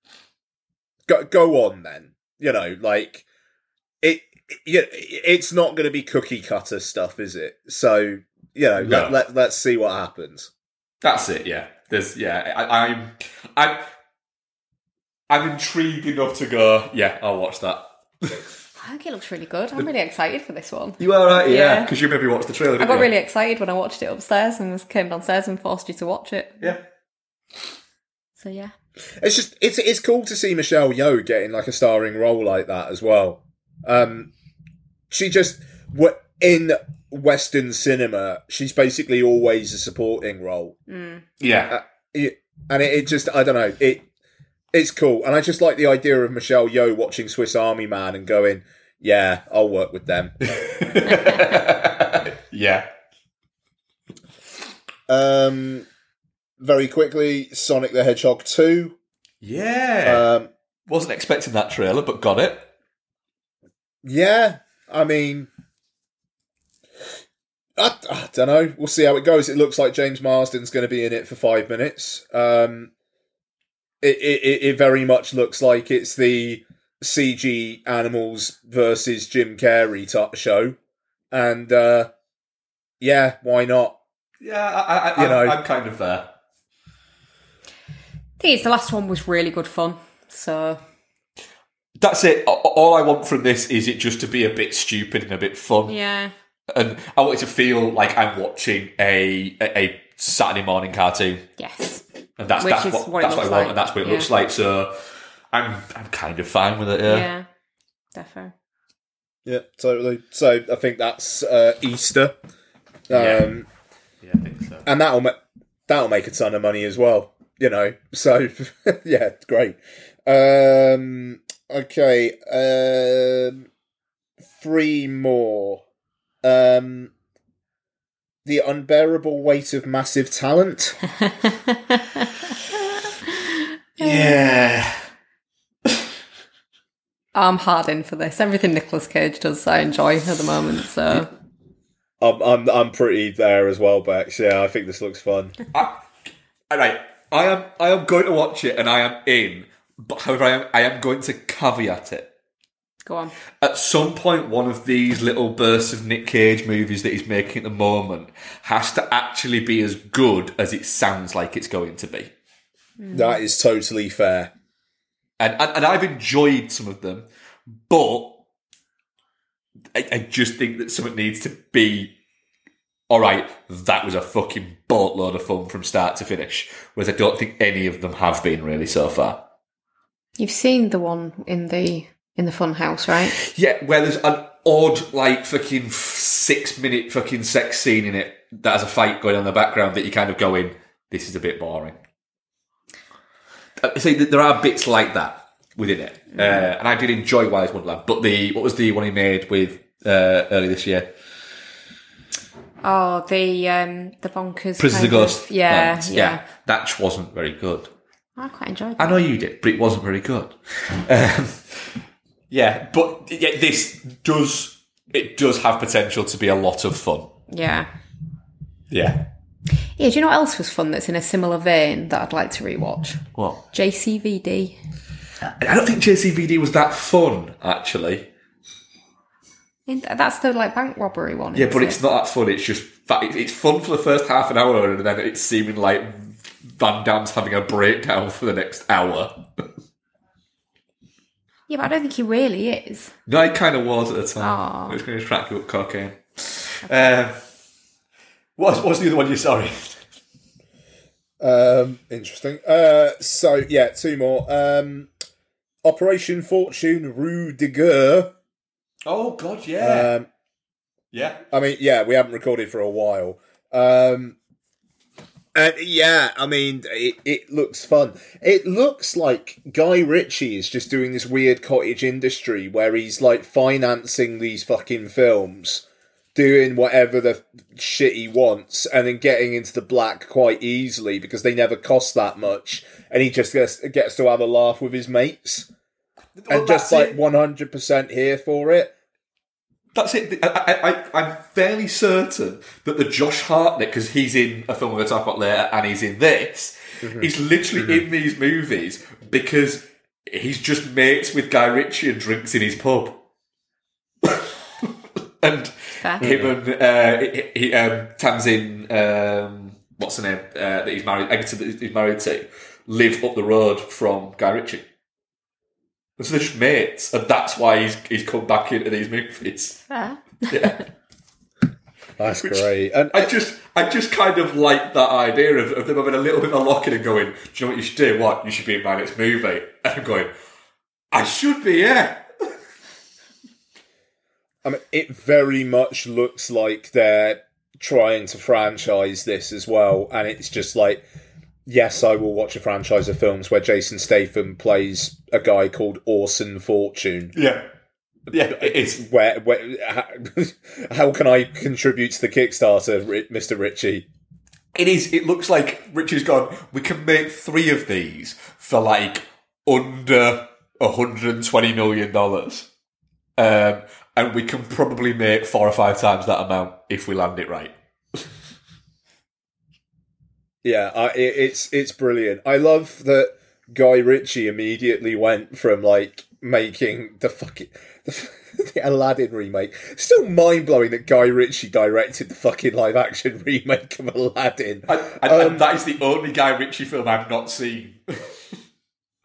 go go on then. You know, like it. Yeah, it's not going to be cookie cutter stuff, is it? So you know, No. let, let let's see what happens. That's it. Yeah. There's yeah. I, I'm I'm I'm intrigued enough to go. Yeah, I'll watch that. I think it looks really good. I'm really excited for this one. You are right, yeah, Yeah. because you maybe watched the trailer. I Didn't got you? really excited when I watched it upstairs and was came downstairs and forced you to watch it. yeah. So yeah. It's just it's it's cool to see Michelle Yeoh getting like a starring role like that as well. Um, she just what in Western cinema, she's basically always a supporting role, Yeah. It- and it, it just I don't know it. It's cool, and I just like the idea of Michelle Yeoh watching Swiss Army Man and going, "Yeah, I'll work with them." yeah. um, very quickly, Sonic the Hedgehog two. Yeah. Um, Wasn't expecting that trailer, but got it. Yeah, I mean, I, I don't know. We'll see how it goes. It looks like James Marsden's going to be in it for five minutes. Um, it, it it- it very much looks like it's the CG animals versus Jim Carrey type show, and uh, yeah, why not? Yeah, I, I, I, You know. I'm, I'm kind of there. thing is, the last one was really good fun. So That's it. All I want from this is it just to be a bit stupid and a bit fun. yeah, And I want it to feel like I'm watching a a, a Saturday morning cartoon. yes, And that's Which that's what, what that's what I want like. and that's what it Yeah. looks like. So I'm I'm kind of fine with it, yeah, yeah. definitely. Yeah, totally. So I think that's uh, Easter. Um, Yeah. Yeah, I think so. and that'll ma- that'll make a ton of money as well. You know, so yeah, great. Um, okay, um, three more. Um, the unbearable weight of massive talent. Yeah. I'm hard in for this. Everything Nicolas Cage does, I enjoy at the moment. So I'm I'm I'm pretty there as well, Bex. Yeah, I think this looks fun. I, all right. I am I am going to watch it and I am in. But however I am I am going to caveat it. Go on. At some point one of these little bursts of Nick Cage movies that he's making at the moment has to actually be as good as it sounds like it's going to be. Hmm. That is totally fair. and and, and I've enjoyed some of them, but I, I just think that something needs to be all right. That was a fucking boatload of fun from start to finish. Whereas I don't think any of them have been really so far. You've seen the one in the in the fun house, right? Yeah, where there's an odd like fucking six minute fucking sex scene in it that has a fight going on in the background that you kind of go in. This is a bit boring. Uh, See, th- there are bits like that within it, uh, and I did enjoy Willy's Wonderland. But the what was the one he made with uh, early this year? Oh, the um the bonkers. Prisoners of Ghost. Yeah, Lands. yeah, that wasn't very good. I quite enjoyed I know you did, but it wasn't very good. Um, yeah, but yeah, this does it does have potential to be a lot of fun. Yeah. Yeah. Yeah, do you know what else was fun that's in a similar vein that I'd like to rewatch? What? JCVD. I don't think JCVD was that fun, actually. That's the like bank robbery one. Yeah, but it? it's not that fun. It's just it's it's fun for the first half an hour, and then it's seeming like Van Damme's having a breakdown for the next hour. Yeah, but I don't think he really is. no, it kind of was at the time. Aw. It was going to track you up cocaine. Um, what's what's the other one? You sorry. Um, interesting. Uh, so yeah, two more. Um, Operation Fortune Ruse de Guerre. Oh God, yeah, Um, yeah. I mean, yeah, we haven't recorded for a while. Um, and yeah, I mean, it, it looks fun. It looks like Guy Ritchie is just doing this weird cottage industry where he's like financing these fucking films, doing whatever the shit he wants, and then getting into the black quite easily because they never cost that much, and he just gets, gets to have a laugh with his mates. Well, and just like it. 100% here for it. That's it. I, I, I, I'm fairly certain that the Josh Hartnett, because he's in a film we're going to talk about later, and he's in this, he's literally in these movies because he's just mates with Guy Ritchie and drinks in his pub. and Fair. him and uh, he, he, um, Tamsin, um, what's her name, uh, that he's married, Egerton that he's married to, live up the road from Guy Ritchie. And so they're just mates, and that's why he's he's come back into these movies. Fair. Yeah. That's great. And I just I just kind of like that idea of, of them having a little bit of a lock in and going, Do you know what you should do? What? You should be in my next movie. And I'm going, I should be, yeah. I mean, it very much looks like they're trying to franchise this as well, and it's just like, yes, I will watch a franchise of films where Jason Statham plays a guy called Orson Fortune. Yeah. Yeah, it is. Where, where how, how can I contribute to the Kickstarter, Mr. Ritchie? It is. It looks like Ritchie's gone. We can make three of these for like under hundred and twenty million dollars, um, and we can probably make four or five times that amount if we land it right. Yeah, I, it, it's it's brilliant. I love that Guy Ritchie immediately went from like making the fucking the, the Aladdin remake. Still mind blowing that Guy Ritchie directed the fucking live action remake of Aladdin. And, and, Um, and that is the only Guy Ritchie film I've not seen.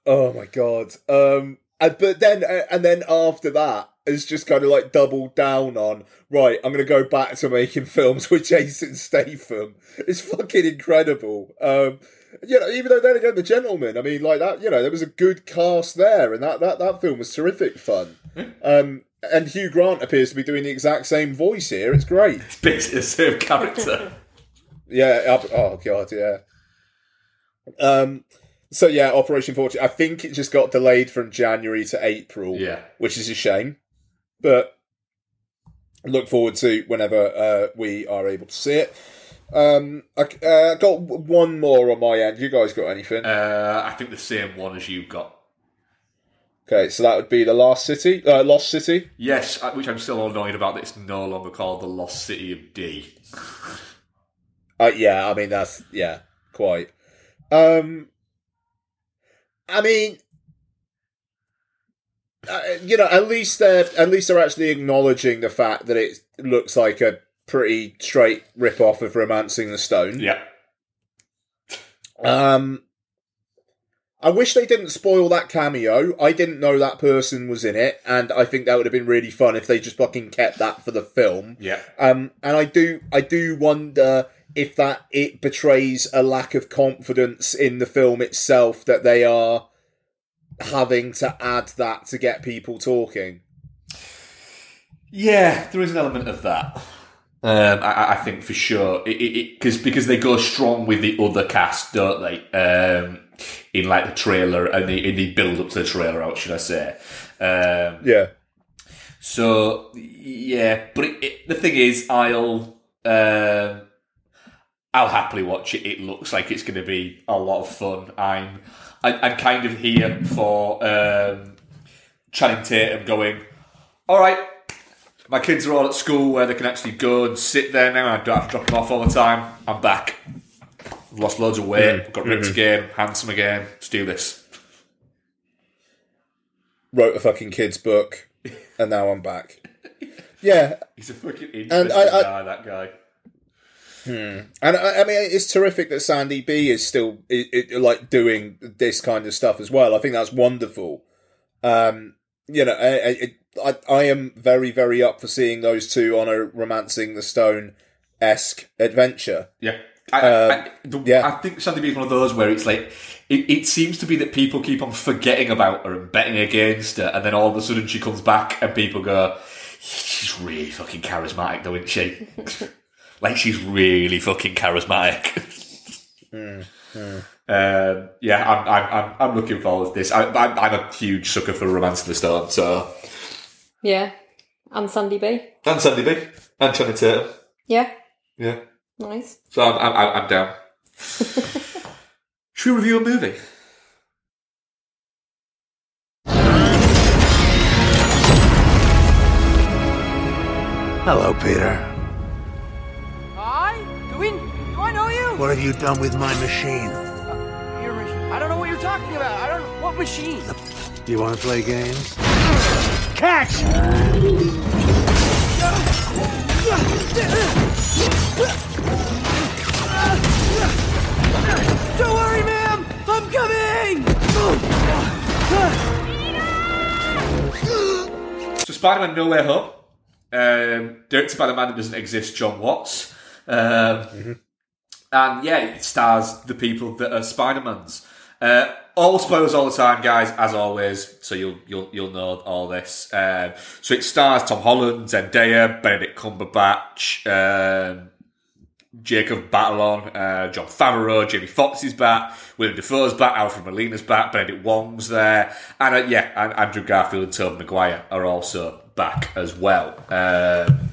Oh my god. Um, and, but then uh, and then after that has just kind of like doubled down on right. I'm going to go back to making films with Jason Statham. It's fucking incredible. Um, you know, even though then again, The Gentlemen. I mean, like that. You know, there was a good cast there, and that that that film was terrific fun. Um, and Hugh Grant appears to be doing the exact same voice here. It's great. It's basically the same character. Yeah. Oh god. Yeah. Um. So yeah, Operation Fortune. I think it just got delayed from January to April. yeah. which is a shame. But look forward to whenever uh, we are able to see it. Um, I uh, got one more on my end. You guys got anything? Uh, I think the same one as you've got. Okay, so that would be the Last City, uh, Lost City. Yes, uh, which I'm still annoyed about. That it's no longer called the Lost City of D. Uh, yeah, I mean that's yeah, quite. Um, I mean, uh, you know, at least they're at least they're actually acknowledging the fact that it looks like a pretty straight rip off of Romancing the Stone. Yeah. Um, I wish they didn't spoil that cameo. I didn't know that person was in it, and I think that would have been really fun if they just fucking kept that for the film. Yeah. Um, and I do, I do wonder if that it betrays a lack of confidence in the film itself that they are having to add that to get people talking. Yeah, there is an element of that. Um, I, I think for sure, it, it, it, cause, because they go strong with the other cast, don't they? Um, in like the trailer and the in the build up to the trailer, out should I say? Um, Yeah, so yeah, but it, it, the thing is, I'll um, I'll happily watch it. It looks like it's going to be a lot of fun. I'm I, I'm kind of here for um, Channing Tatum going. All right, my kids are all at school where they can actually go and sit there now. I don't have to drop them off all the time. I'm back. I've lost loads of weight. Got ripped again. Handsome again. Let's do this. wrote a fucking kids book, and now I'm back. Yeah, He's a fucking And interesting I- I- guy. That guy. And I, I mean, it's terrific that Sandy B is still i i like doing this kind of stuff as well. I think that's wonderful. Um, you know, I, I, I, I am very, very up for seeing those two on a romancing the stone esque adventure. Yeah. I, Um, I, the, yeah. I think Sandy B is one of those where it's like it, it seems to be that people keep on forgetting about her and betting against her, and then all of a sudden she comes back and people go, "She's really fucking charismatic, though, isn't she?" like she's really fucking charismatic. Um, yeah, I'm, I'm, I'm, I'm looking forward to this. I, I'm, I'm a huge sucker for Romance of the Stone, so Yeah. And Sandy B. and Sandy B and Channing Tatum. Yeah. Yeah, Nice. so I'm, I'm, I'm down. Should we review a movie? Hello, Peter. What have you done with my machine? Your machine. I don't know what you're talking about. I don't. What machine? Do you want to play games? Catch! Don't worry, ma'am. I'm coming. So Spider-Man No Way Home, um, directed by the man who doesn't exist, John Watts. Um, And yeah, it stars the people that are Spider-Mans. Uh, all spoilers all the time, guys, as always. So you'll you'll you'll know all this. Um, so it stars Tom Holland, Zendaya, Benedict Cumberbatch, um, Jacob Batalon, uh, Jon Favreau, Jamie Foxx is back, William Dafoe's back, Alfred Molina's back, Benedict Wong's there, and uh, yeah, and Andrew Garfield and Tobey Maguire are also back as well. Um,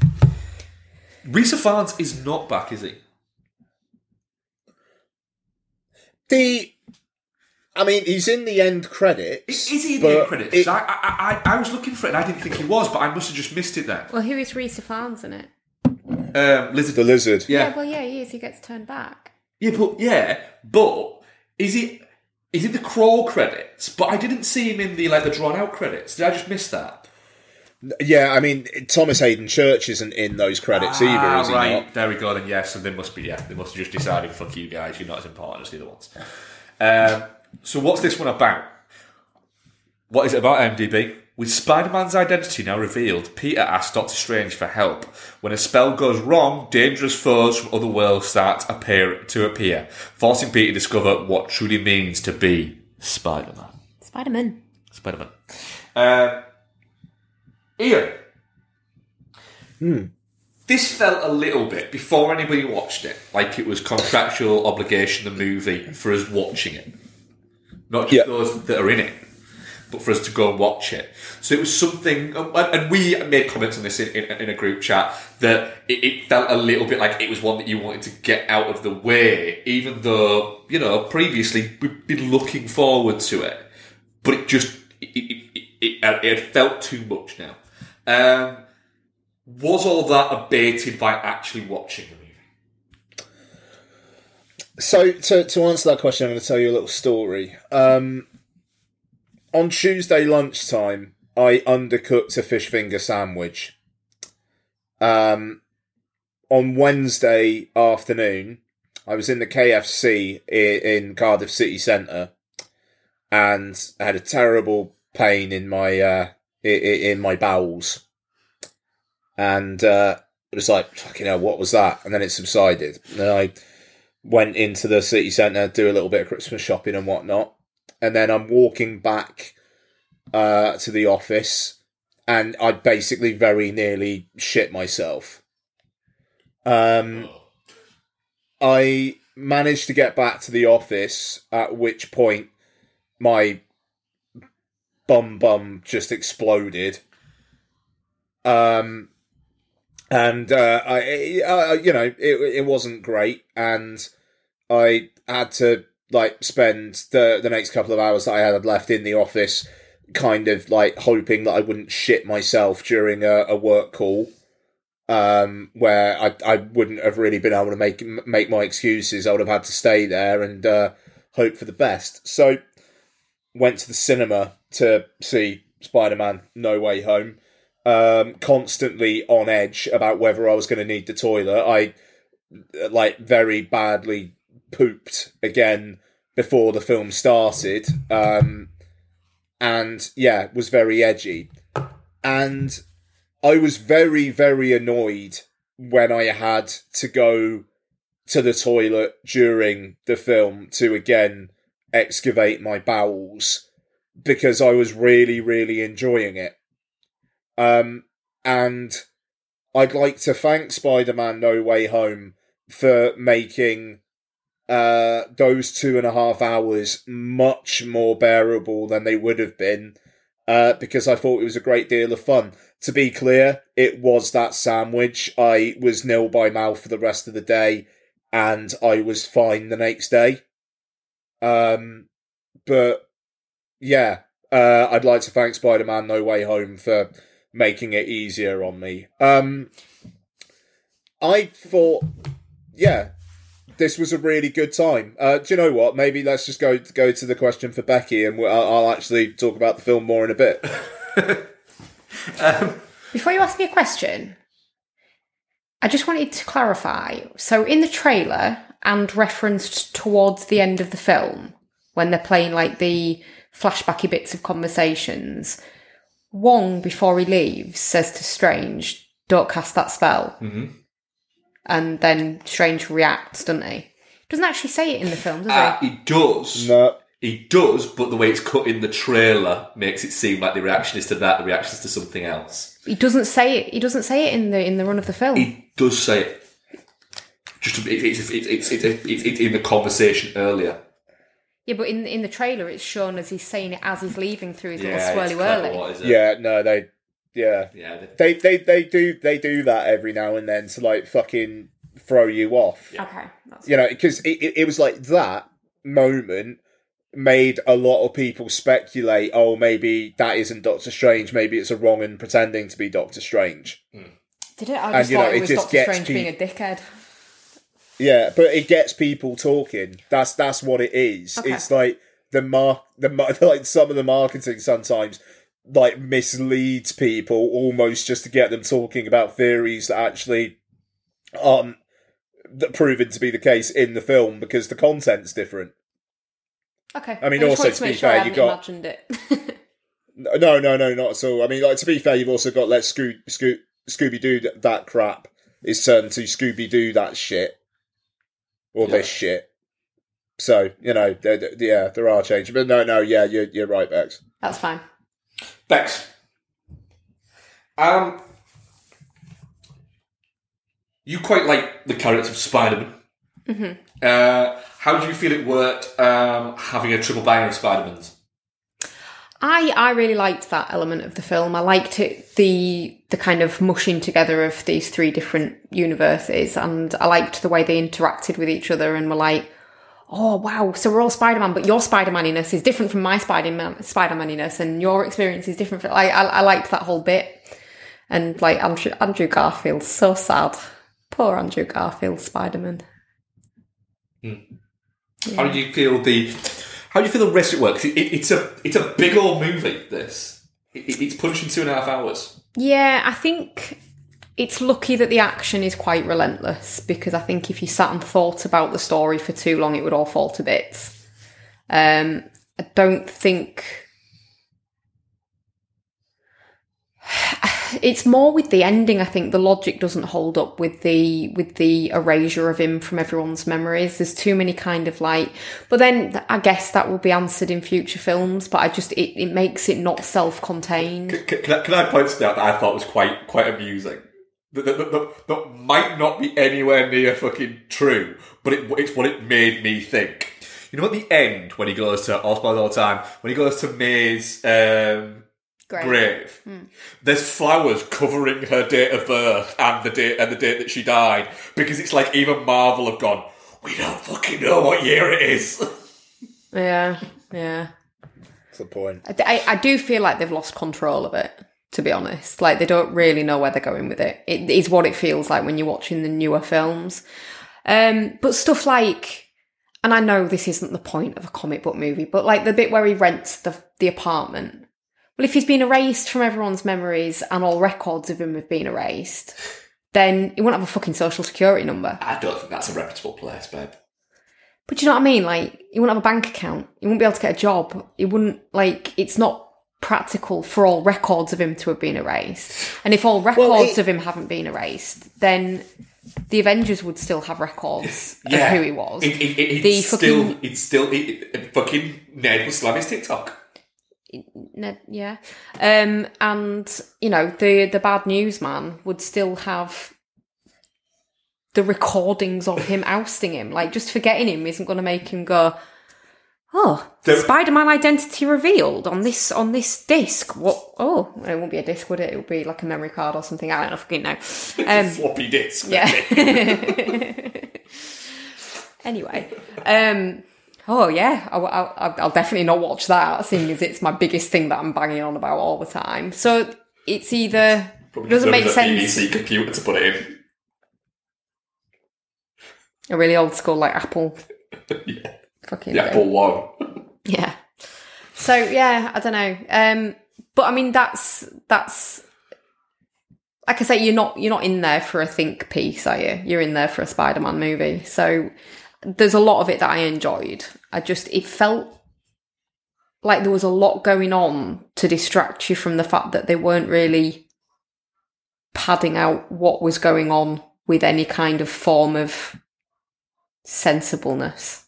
Rhys Ifans is not back, is he? The, I mean, he's in the end credits. Is he in the end credits? it- I, I, I, I was looking for it and I didn't think he was, but I must have just missed it then. Well, who is Rhys Ifans in it? Um, Lizard. the lizard. yeah. well, yeah, he is. He gets turned back. Yeah, but yeah, but is he is he the crawl credits? But I didn't see him in the like the drawn out credits. Did I just miss that? Yeah, I mean, Thomas Haden Church isn't in those credits either, Ah, is he not? There we go. Then yes, so they must be. Yeah, they must have just decided. Fuck you guys. You're not as important as the other ones. Um, so what's this one about? What is it about, MDB? With Spider-Man's identity now revealed, Peter asks Doctor Strange for help. When a spell goes wrong, dangerous foes from other worlds start appear to appear, forcing Peter to discover what truly means to be Spider-Man. Spider Man. Spider-Man. Um, Ian. Hmm. This felt a little bit before anybody watched it, like it was contractual obligation the movie for us watching it, not just Yeah. those that are in it, but for us to go and watch it. So it was something, and we made comments on this in, in, in a group chat that it, it felt a little bit like it was one that you wanted to get out of the way, even though you know previously we'd been looking forward to it, but it just it, it, it, it, it felt too much now. Um, was all that abated by actually watching the movie? So, to, to answer that question, I'm going to tell you a little story. Um, on Tuesday lunchtime, I undercooked a fish finger sandwich. Um, on Wednesday afternoon, I was in the KFC in, Cardiff City Centre, and I had a terrible pain in my uh, in my bowels, and uh, it was like, fucking hell, what was that? And then it subsided. And I went into the city centre, do a little bit of Christmas shopping and whatnot, and then I'm walking back uh, to the office, and I basically very nearly shit myself. Um, I managed to get back to the office, at which point my bum bum just exploded. Um, and uh, I, you know, it it wasn't great, and I had to like spend the the next couple of hours that I had left in the office, kind of like hoping that I wouldn't shit myself during a, a work call, um, where I I wouldn't have really been able to make make my excuses. I would have had to stay there and uh, hope for the best. So went to the cinema to see Spider Man No Way Home. Um, constantly on edge about whether I was going to need the toilet. I like very badly pooped again before the film started. Um, and yeah, was very edgy. And I was very, very annoyed when I had to go to the toilet during the film to again excavate my bowels because I was really, really enjoying it. Um, and I'd like to thank Spider Man No Way Home for making uh, those two and a half hours much more bearable than they would have been uh, because I thought it was a great deal of fun. To be clear, it was that sandwich. I was nil by mouth for the rest of the day and I was fine the next day. Um, but yeah, uh, I'd like to thank Spider Man No Way Home for making it easier on me. Um, I thought, yeah, this was a really good time. Uh, do you know what? Maybe let's just go go to the question for Becky, and we'll, I'll I'll actually talk about the film more in a bit. Before you ask me a question, I just wanted to clarify. So, in the trailer and referenced towards the end of the film, when they're playing like the flashbacky bits of conversations, Wong before he leaves says to Strange, "Don't cast that spell," mm-hmm. and then Strange reacts, doesn't he? Doesn't actually say it in the film, does Uh, he? he does. No. He does, but the way it's cut in the trailer makes it seem like the reaction is to that, the reaction is to something else. He doesn't say it. He doesn't say it in the in the run of the film. He does say it. Just it's, it's, it's, it's, it's, it's in the conversation earlier. Yeah, but in in the trailer, it's shown as he's saying it as he's leaving through his it's little swirly clever, whirly. what is it? Yeah, no, they. Yeah, Yeah, they- they they they do they do that every now and then to like fucking throw you off. Okay, that's You know, because it, it, it was like that moment made a lot of people speculate. Oh, maybe that isn't Doctor Strange. Maybe it's a wrong and pretending to be Doctor Strange. Hmm. did it? I And, just you thought know, it it was just Doctor gets Strange being a dickhead. Yeah, but it gets people talking. That's that's what it is. Okay. It's like the mark the like some of the marketing sometimes like misleads people almost just to get them talking about theories that actually aren't that proven to be the case in the film because the content's different. Okay. I mean, just also, to to be sure fair, you got imagined it. no, no, no, not at all. I mean, like to be fair, you've also got let Scoo- Scoo- Scooby Doo that crap is turned to Scooby Doo that shit or this shit. So you know, there- there- yeah, there are changes, but no, no, yeah, you're you're right, Bex. That's fine. Bex. Um, you quite like the character of Spider-Man. Mm-hmm. Uh, how do you feel it worked um, having a triple banger of Spider-Mans? I I really liked that element of the film. I liked it the the kind of mushing together of these three different universes, and I liked the way they interacted with each other and were like, "Oh wow, so we're all Spider Man, but your Spider Maniness is different from my Spider Spider Maniness, and your experience is different." From, like I, I liked that whole bit, and like Andrew Andrew Garfield, so sad, poor Andrew Garfield Spider Man. Hmm. How do you feel the? How do you feel the rest of it works? It, it, it's a it's a big old movie. This it, it- it's punching two and a half hours. Yeah, I think it's lucky that the action is quite relentless because I think if you sat and thought about the story for too long, it would all fall to bits. Um, I don't think. It's more with the ending. I think the logic doesn't hold up with the with the erasure of him from everyone's memories. There's too many kind of like, but then I guess that will be answered in future films. But I just it, it makes it not self-contained. Can, can, I, can I point something out that I thought was quite quite amusing? That, that, that, that, might not be anywhere near fucking true, but it, it's what it made me think. You know, at the end when he goes to all all the time, when he goes to May's um, Great. grave, there's flowers covering her date of birth and the date and the date that she died because it's like even Marvel have gone. We don't fucking know what year it is. Yeah, yeah. That's the point. I, I, I do feel like they've lost control of it, to be honest. Like, they don't really know where they're going with it. It is what it feels like when you're watching the newer films. Um, but stuff like, and I know this isn't the point of a comic book movie, but like the bit where he rents the, the apartment. Well, if he's been erased from everyone's memories and all records of him have been erased, then he won't have a fucking social security number. I don't think that's a reputable place, babe. But you know what I mean? Like, he wouldn't have a bank account. He wouldn't be able to get a job. He wouldn't, like, it's not practical for all records of him to have been erased. And if all records it- of him haven't been erased, then the Avengers would still have records of who he was. It, it, The it's still, fucking- it's still, fucking Ned was slamming his TikTok. Yeah. Um, and, you know, the, the bad news man would still have the recordings of him ousting him. Like, just forgetting him isn't going to make him go, oh, There- Spider-Man identity revealed on this, on this disc. What? Oh, it won't be a disc, would it? It would be like a memory card or something. I don't know, fucking know. Um, Floppy disk. yeah. anyway, um, oh yeah, I, I, I'll definitely not watch that, seeing as it's my biggest thing that I'm banging on about all the time. So it's either Probably doesn't make deserves a sense. BBC computer to put it in. A really old school like Apple. yeah. Fucking The. Apple One. Yeah. So yeah, I don't know. Um, but I mean, that's that's like I say, you're not you're not in there for a think piece, are you? You're in there for a Spider-Man movie. So there's a lot of it that I enjoyed. I just it felt like there was a lot going on to distract you from the fact that they weren't really padding out what was going on with any kind of form of sensibleness.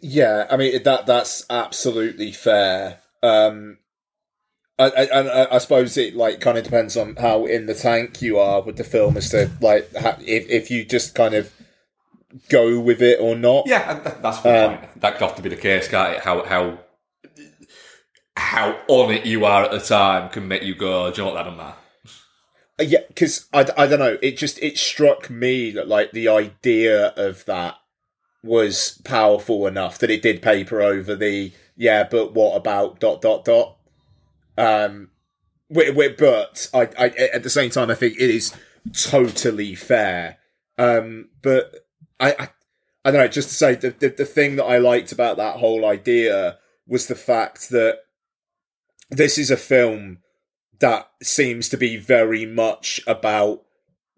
Yeah, I mean that that's absolutely fair. Um, I, I, I, I suppose it like kind of depends on how in the tank you are with the film as to like ha- if if you just kind of go with it or not. Yeah, that's Um, point. That could often be the case, can't it? How how how on it you are at the time can make you go, do you know what that doesn't matter? Uh, Yeah, because I, I don't know. It just it struck me that like the idea of that was powerful enough that it did paper over the yeah, but what about dot dot dot. Um, but I, I at the same time I think it is totally fair. Um, but I, I I don't know. Just to say the, the the thing that I liked about that whole idea was the fact that this is a film that seems to be very much about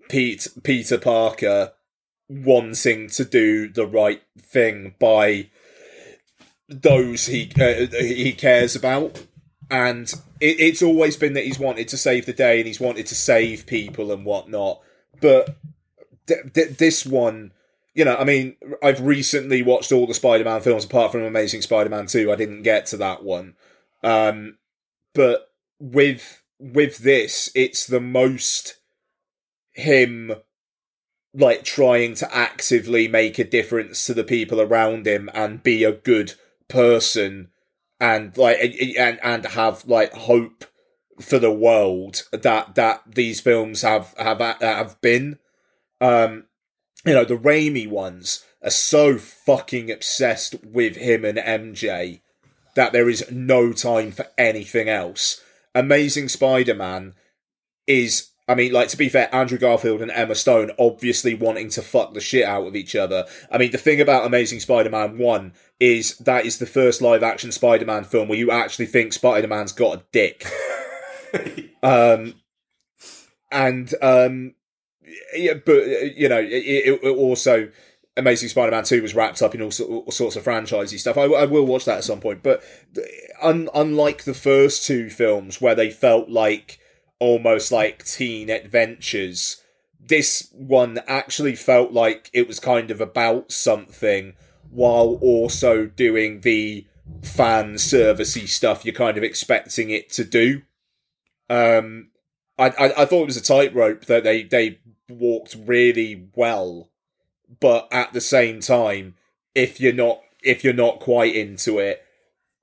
Pete Peter Parker wanting to do the right thing by those he uh, he cares about, and it, it's always been that he's wanted to save the day and he's wanted to save people and whatnot. But th- th- this one, you know, I mean, I've recently watched all the Spider-Man films apart from Amazing Spider-Man Two. I didn't get to that one, um, but with with this, it's the most him like trying to actively make a difference to the people around him and be a good person and like and and have like hope for the world that that these films have have have been. Um you know the Raimi ones are so fucking obsessed with him and MJ that there is no time for anything else. Amazing Spider-Man is I mean, like to be fair, Andrew Garfield and Emma Stone obviously wanting to fuck the shit out of each other. I mean, the thing about Amazing Spider-Man One is that is the first live-action Spider-Man film where you actually think Spider-Man's got a dick. um, and um, yeah, but you know, it, it, it also Amazing Spider-Man Two was wrapped up in all, all sorts of franchisey stuff. I, I will watch that at some point, but un, unlike the first two films where they felt like almost like teen adventures. This one actually felt like it was kind of about something while also doing the fan servicey stuff you're kind of expecting it to do. Um, I, I, I thought it was a tightrope that they, they walked really well, but at the same time, if you're not if you're not quite into it,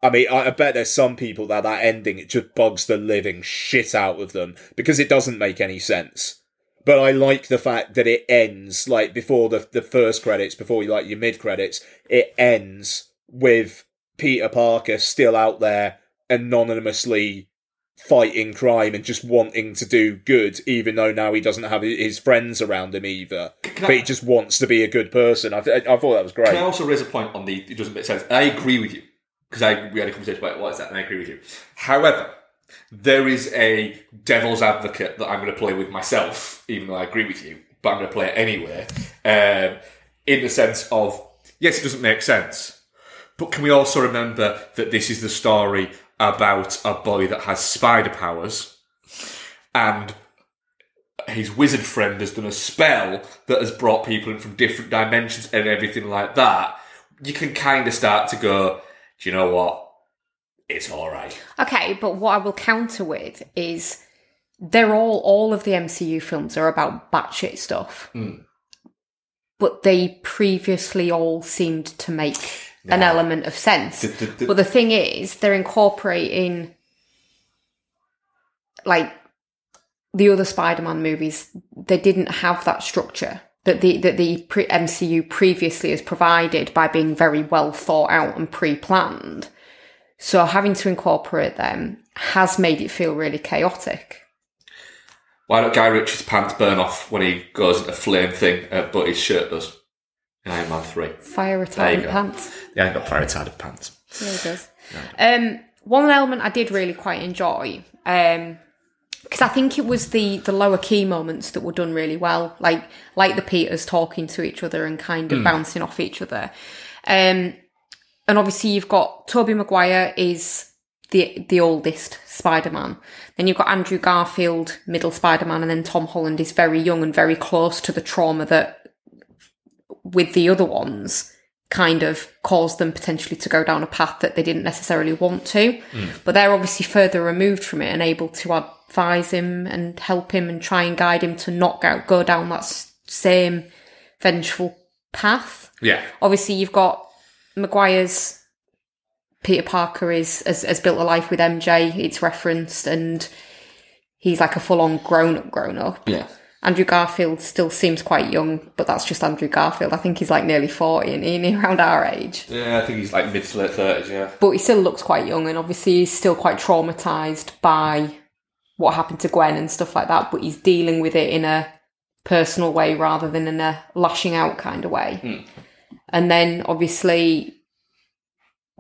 I mean, I, I bet there's some people that that ending it just bugs the living shit out of them because it doesn't make any sense. But I like the fact that it ends like before the the first credits, before you like your mid credits, it ends with Peter Parker still out there anonymously fighting crime and just wanting to do good, even though now he doesn't have his friends around him either. Can I- but he just wants to be a good person. I, th- I thought that was great. Can I also raise a point on the it doesn't make sense? I agree with you because I we had a conversation about what is that, and I agree with you. However, there is a devil's advocate that I'm going to play with myself, even though I agree with you, but I'm going to play it anyway. Um, in the sense of yes, it doesn't make sense, but can we also remember that this is the story about a boy that has spider powers and his wizard friend has done a spell that has brought people in from different dimensions and everything like that, you can kind of start to go, do you know what? It's all right. Okay, but what I will counter with is they're all all of the MCU films are about batshit stuff. Hmm. But they previously all seemed to make an element of sense. The- the- the- but the thing is, they're incorporating like the other Spider-Man movies. They didn't have that structure that the that the pre- MCU previously has provided by being very well thought out and pre-planned. So having to incorporate them has made it feel really chaotic. Why don't Guy Ritchie's pants burn off when he goes into a flame thing, uh, but his shirt does? In Iron Man 3. Fire retardant pants. Yeah, I got fire retardant pants. Yeah, it does. Um, one element I did really quite enjoy. Um, because I think it was the the lower key moments that were done really well, like like the Peters talking to each other and kind of hmm. bouncing off each other. Um, and obviously you've got Tobey Maguire is the the oldest Spider-Man. Then you've got Andrew Garfield, middle Spider-Man, and then Tom Holland is very young and very close to the trauma that with the other ones kind of caused them potentially to go down a path that they didn't necessarily want to. Hmm. But they're obviously further removed from it and able to uh, advise him and help him and try and guide him to not go, go down that same vengeful path. Yeah. Obviously, you've got Maguire's Peter Parker is has, has built a life with MJ. It's referenced, and he's like a full on grown up, grown up. Yeah. Andrew Garfield still seems quite young, but that's just Andrew Garfield. I think he's like nearly forty and he's around our age. Yeah, I think he's like mid to late thirties. Yeah. But he still looks quite young, and obviously he's still quite traumatized by what happened to Gwen and stuff like that. But he's dealing with it in a personal way rather than in a lashing out kind of way. Hmm. And then obviously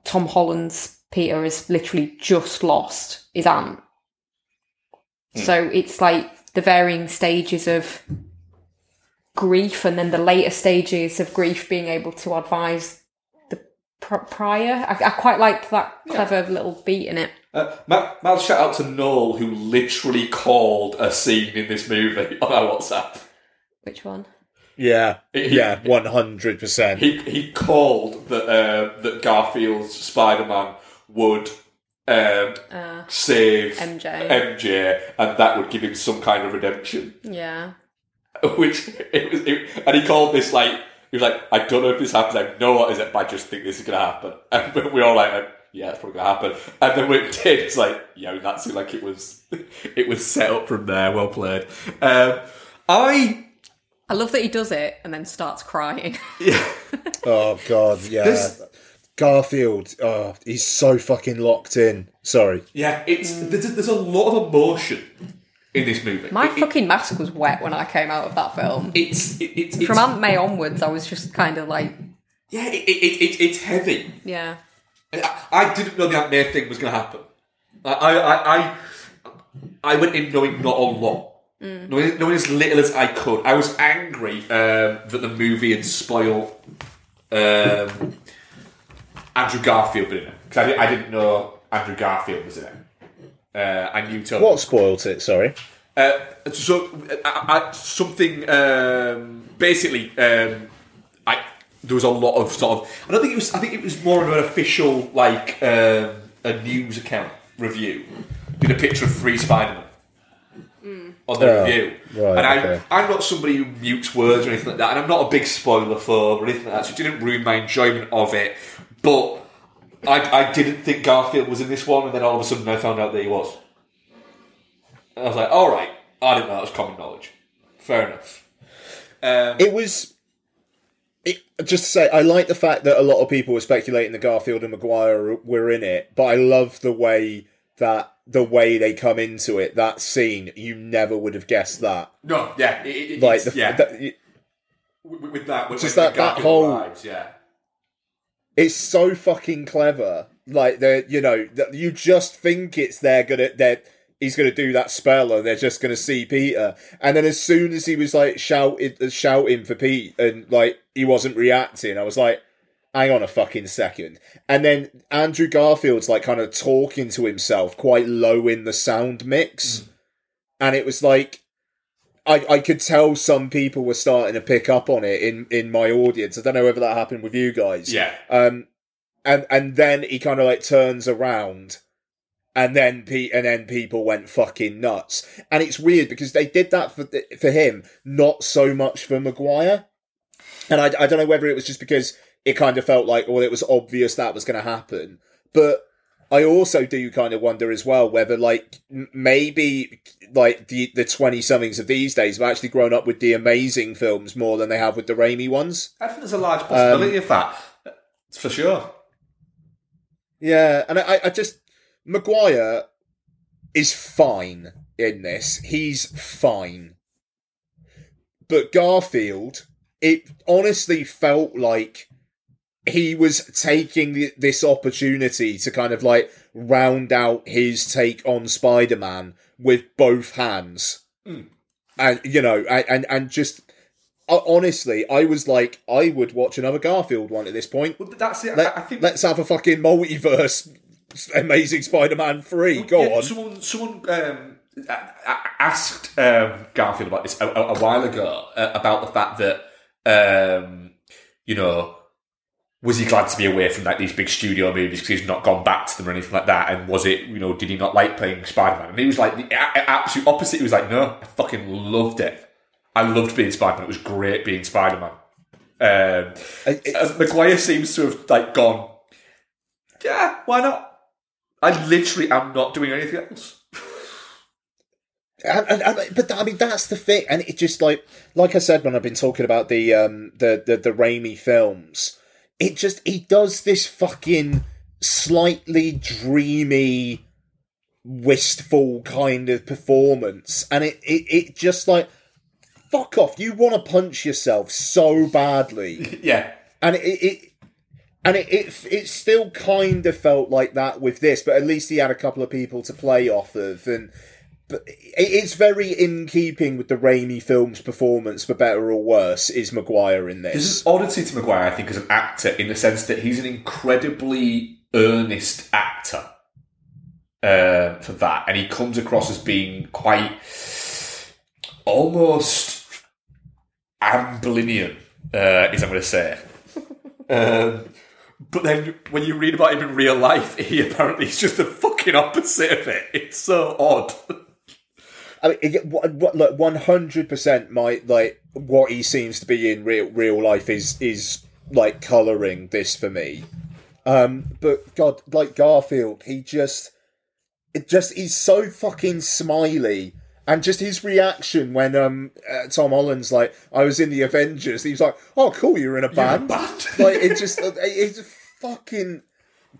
Tom Holland's Peter has literally just lost his aunt. Hmm. So it's like the varying stages of grief and then the later stages of grief being able to advise prior. I, I quite liked that clever little beat in it. Uh, ma- mad shout out to Noel who literally called a scene in this movie on our WhatsApp. Which one? Yeah, He- yeah, one hundred percent. He he called that uh, that Garfield's Spider Man would um, save MJ. MJ, and that would give him some kind of redemption. Yeah. Which it was, it, and he called this like he was like, I don't know if this happens. I have no what is it, but I just think this is gonna happen. And we- we all like, yeah, it's probably gonna happen. And then when it did, it's like, yeah, that seemed like it was it was set up from there. Well played. Um, I I love that he does it and then starts crying. yeah. Oh god, yeah. This- Garfield, oh, he's so fucking locked in. Sorry. yeah, it's there's, there's a lot of emotion in this movie. My It- fucking mask was wet when I came out of that film. it's it, it's, it's From Aunt May onwards, I was just kind of like, yeah, it, it, it, it's heavy. yeah. I, I didn't know the Aunt May thing was going to happen. I, I, I, I, I went in knowing not a lot. Knowing, knowing as little as I could. I was angry um, that the movie had spoiled um, Andrew Garfield in it. Because I, I didn't know Andrew Garfield was in it. Uh, I knew Tobey. What spoilt it? Sorry. Uh, so, I, I, something um, basically, um, I there was a lot of sort of. I don't think it was. I think it was more of an official, like um, a news account review. Did a picture of three Spider-Man on the Oh, review, right, and I, okay. I'm not somebody who mutes words or anything like that, and I'm not a big spoiler for or anything like that. So it didn't ruin my enjoyment of it, but. I, I didn't think Garfield was in this one, and then all of a sudden I found out that he was. And I was like, all right, I didn't know that was common knowledge. Fair enough. Um, It was. It, just to say, I like the fact that a lot of people were speculating that Garfield and Maguire were in it, but I love the way that the way they come into it. That scene, you never would have guessed that. no, yeah, it, it, Like it's- the, yeah, the- with, with that, with, Just when that- that whole- arrives, yeah, it's so fucking clever. Like the you know that you just think it's they're gonna that he's gonna do that spell and they're just gonna see Peter, and then as soon as he was like shouting uh, shouting for Pete and like he wasn't reacting, I was like. Hang on a fucking second. And then Andrew Garfield's like kind of talking to himself quite low in the sound mix. Mm. And it was like I, I could tell some people were starting to pick up on it in, in my audience. I don't know whether that happened with you guys. yeah. Um, and and then he kind of like turns around, and then pe- and then people went fucking nuts. And it's weird because they did that for th- for him, not so much for Maguire. And I, I don't know whether it was just because it kind of felt like, well, it was obvious that was going to happen. But I also do kind of wonder as well whether, like, m- maybe like the the twenty somethings of these days have actually grown up with the amazing films more than they have with the Raimi ones. I think there's a large possibility Um, of that, It's for sure. Yeah, and I, I just Maguire is fine in this. He's fine, but Garfield, it honestly felt like he was taking th- this opportunity to kind of like round out his take on Spider-Man with both hands, and you know, and and, just. uh, Honestly, I was like, I would watch another Garfield one at this point. Well, that's it. Let, I, think let's have a fucking multiverse Amazing Spider-Man three. Go Yeah, on. Someone, someone um, asked um, Garfield about this a, a, a while ago uh, about the fact that um, you know was he glad to be away from like these big studio movies because he's not gone back to them or anything like that? And was it you know did he not like playing Spider Man? And he was like the a- absolute opposite. He was like, no, I fucking loved it. I loved being Spider Man. It was great being Spider Man. Um, Maguire seems to have like gone. Yeah, why not? I literally am not doing anything else. And, and, and- but I mean that's the thing, and it just like like I said when I've been talking about the um the the, the Raimi films, it just he does this fucking slightly dreamy, wistful kind of performance, and it it, it just like fuck off. You want to punch yourself so badly Yeah, and it, it and it, it it still kind of felt like that with this, but at least he had a couple of people to play off of, and but it's very in keeping with the Raimi film's performance, for better or worse, is Maguire in there's this. an oddity to Maguire, I think, as an actor, in the sense that he's an incredibly earnest actor uh, for that, and he comes across as being quite almost Amblinian, uh, is I'm going to say. Um, but then when you read about him in real life, he apparently is just the fucking opposite of it. It's so odd. I mean, it, what, what, look, one hundred percent. My like what he seems to be in real real life is is like coloring this for me. Um, but God, like Garfield, he just, it just he's so fucking smiley, and just his reaction when um uh, Tom Holland's like, I was in the Avengers. he's like, Oh, cool, you're in a band. band. like it just, it's fucking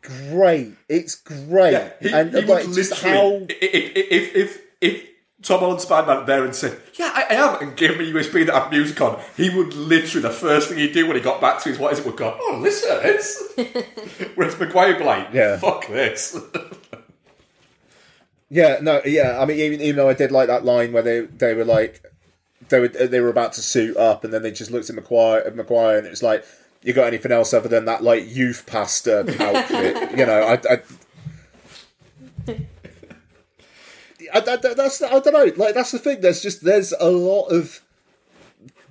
great. It's great, He, and he like would just how. if, if, if, if Tom Holland Spider-Man there and said, yeah, I, I am, and give me a USB that I have music on, he would literally, the first thing he'd do when he got back to his what is it, would go, oh, listen to this. Whereas Maguire would be like, Yeah. fuck this. Yeah, no, yeah. I mean, even even though I did like that line where they they were like they were they were about to suit up, and then they just looked at Maguire, at Maguire and it was like, "You got anything else other than that like youth pastor outfit?" you know, I. I I, I, that's I don't know. Like that's the thing. There's just there's a lot of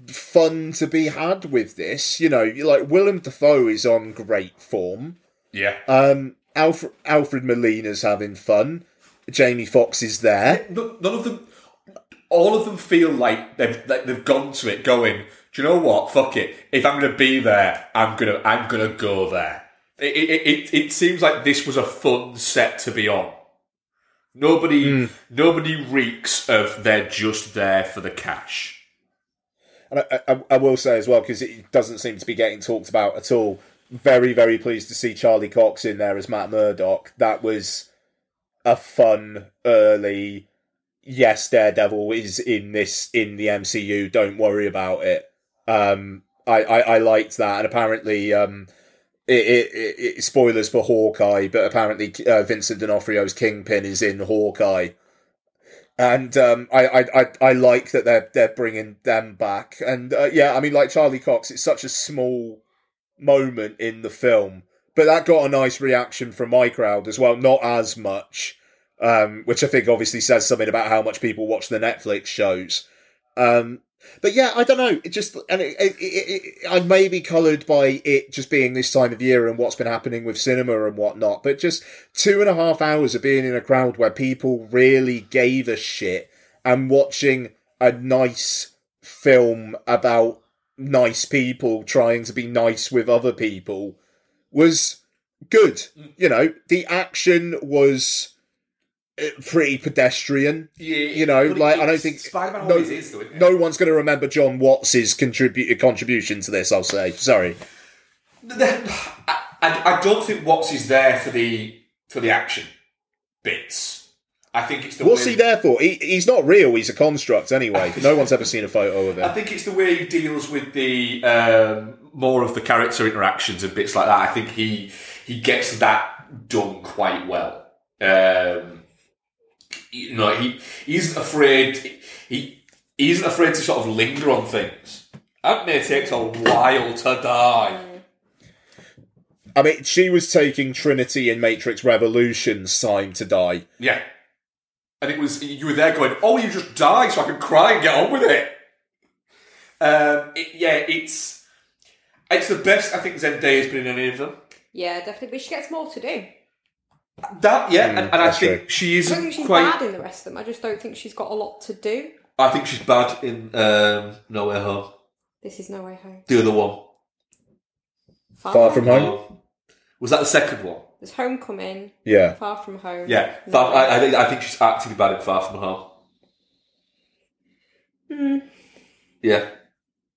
fun to be had with this. You know, like Willem Dafoe is on great form. yeah. Um, Alfred Alfred Molina's having fun. Jamie Foxx is there. No- None of them, all of them feel like they've like they've gone to it going, do you know what? Fuck it. If I'm going to be there, I'm gonna I'm gonna go there. It, it, it, it seems like this was a fun set to be on. Nobody nobody reeks of they're just there for the cash. And I, I, I will say as well because it doesn't seem to be getting talked about at all. Very very pleased to see Charlie Cox in there as Matt Murdock. That was a fun early. Yes, Daredevil is in this in the MCU. Don't worry about it. Um, I, I, I liked that, and apparently, um, it, it, it, spoilers for Hawkeye, but apparently uh, Vincent D'Onofrio's Kingpin is in Hawkeye, and um, I, I, I, I like that they're they're bringing them back, and uh, yeah, I mean, like Charlie Cox, it's such a small moment in the film, but that got a nice reaction from my crowd as well. Not as much, um, which I think obviously says something about how much people watch the Netflix shows. Um, but yeah, I don't know. It just and it, it, it, I may be coloured by it just being this time of year and what's been happening with cinema and whatnot. But just two and a half hours of being in a crowd where people really gave a shit and watching a nice film about nice people trying to be nice with other people was good. Mm. You know, the action was pretty pedestrian. Yeah, You know, like I don't think Spider-Man no, always is, though, no one's going to remember Jon Watts's contribute contribution to this. I'll say sorry. I, I, I don't think Watts is there for the for the action bits. I think it's the What's he there for? He, he's not real. He's a construct anyway. No one's ever seen a photo of him. I think it's the way he deals with the um, more of the character interactions and bits like that. I think he he gets that done quite well. Um, you know, he he isn't afraid. He he isn't afraid to sort of linger on things. Aunt May takes a while to die. I mean, she was taking Trinity in Matrix Revolution's time to die. Yeah, and it was you were there going, "Oh, you just die, so I can cry and get on with it." Um, it, yeah, it's it's the best I think Zendaya's been in any of them. Yeah, definitely. But she gets more to do. That yeah, and, and I that's think true. she I don't think she's quite. bad in the rest of them. I just don't think she's got a lot to do. I think she's bad in um, Nowhere Home. This is no way home. The other one. Far from home. Oh. Was that the second one? There's Homecoming, Yeah. Far From Home. Yeah, No Far, I, I think I think she's actively bad in Far From Home. Hmm. Yeah,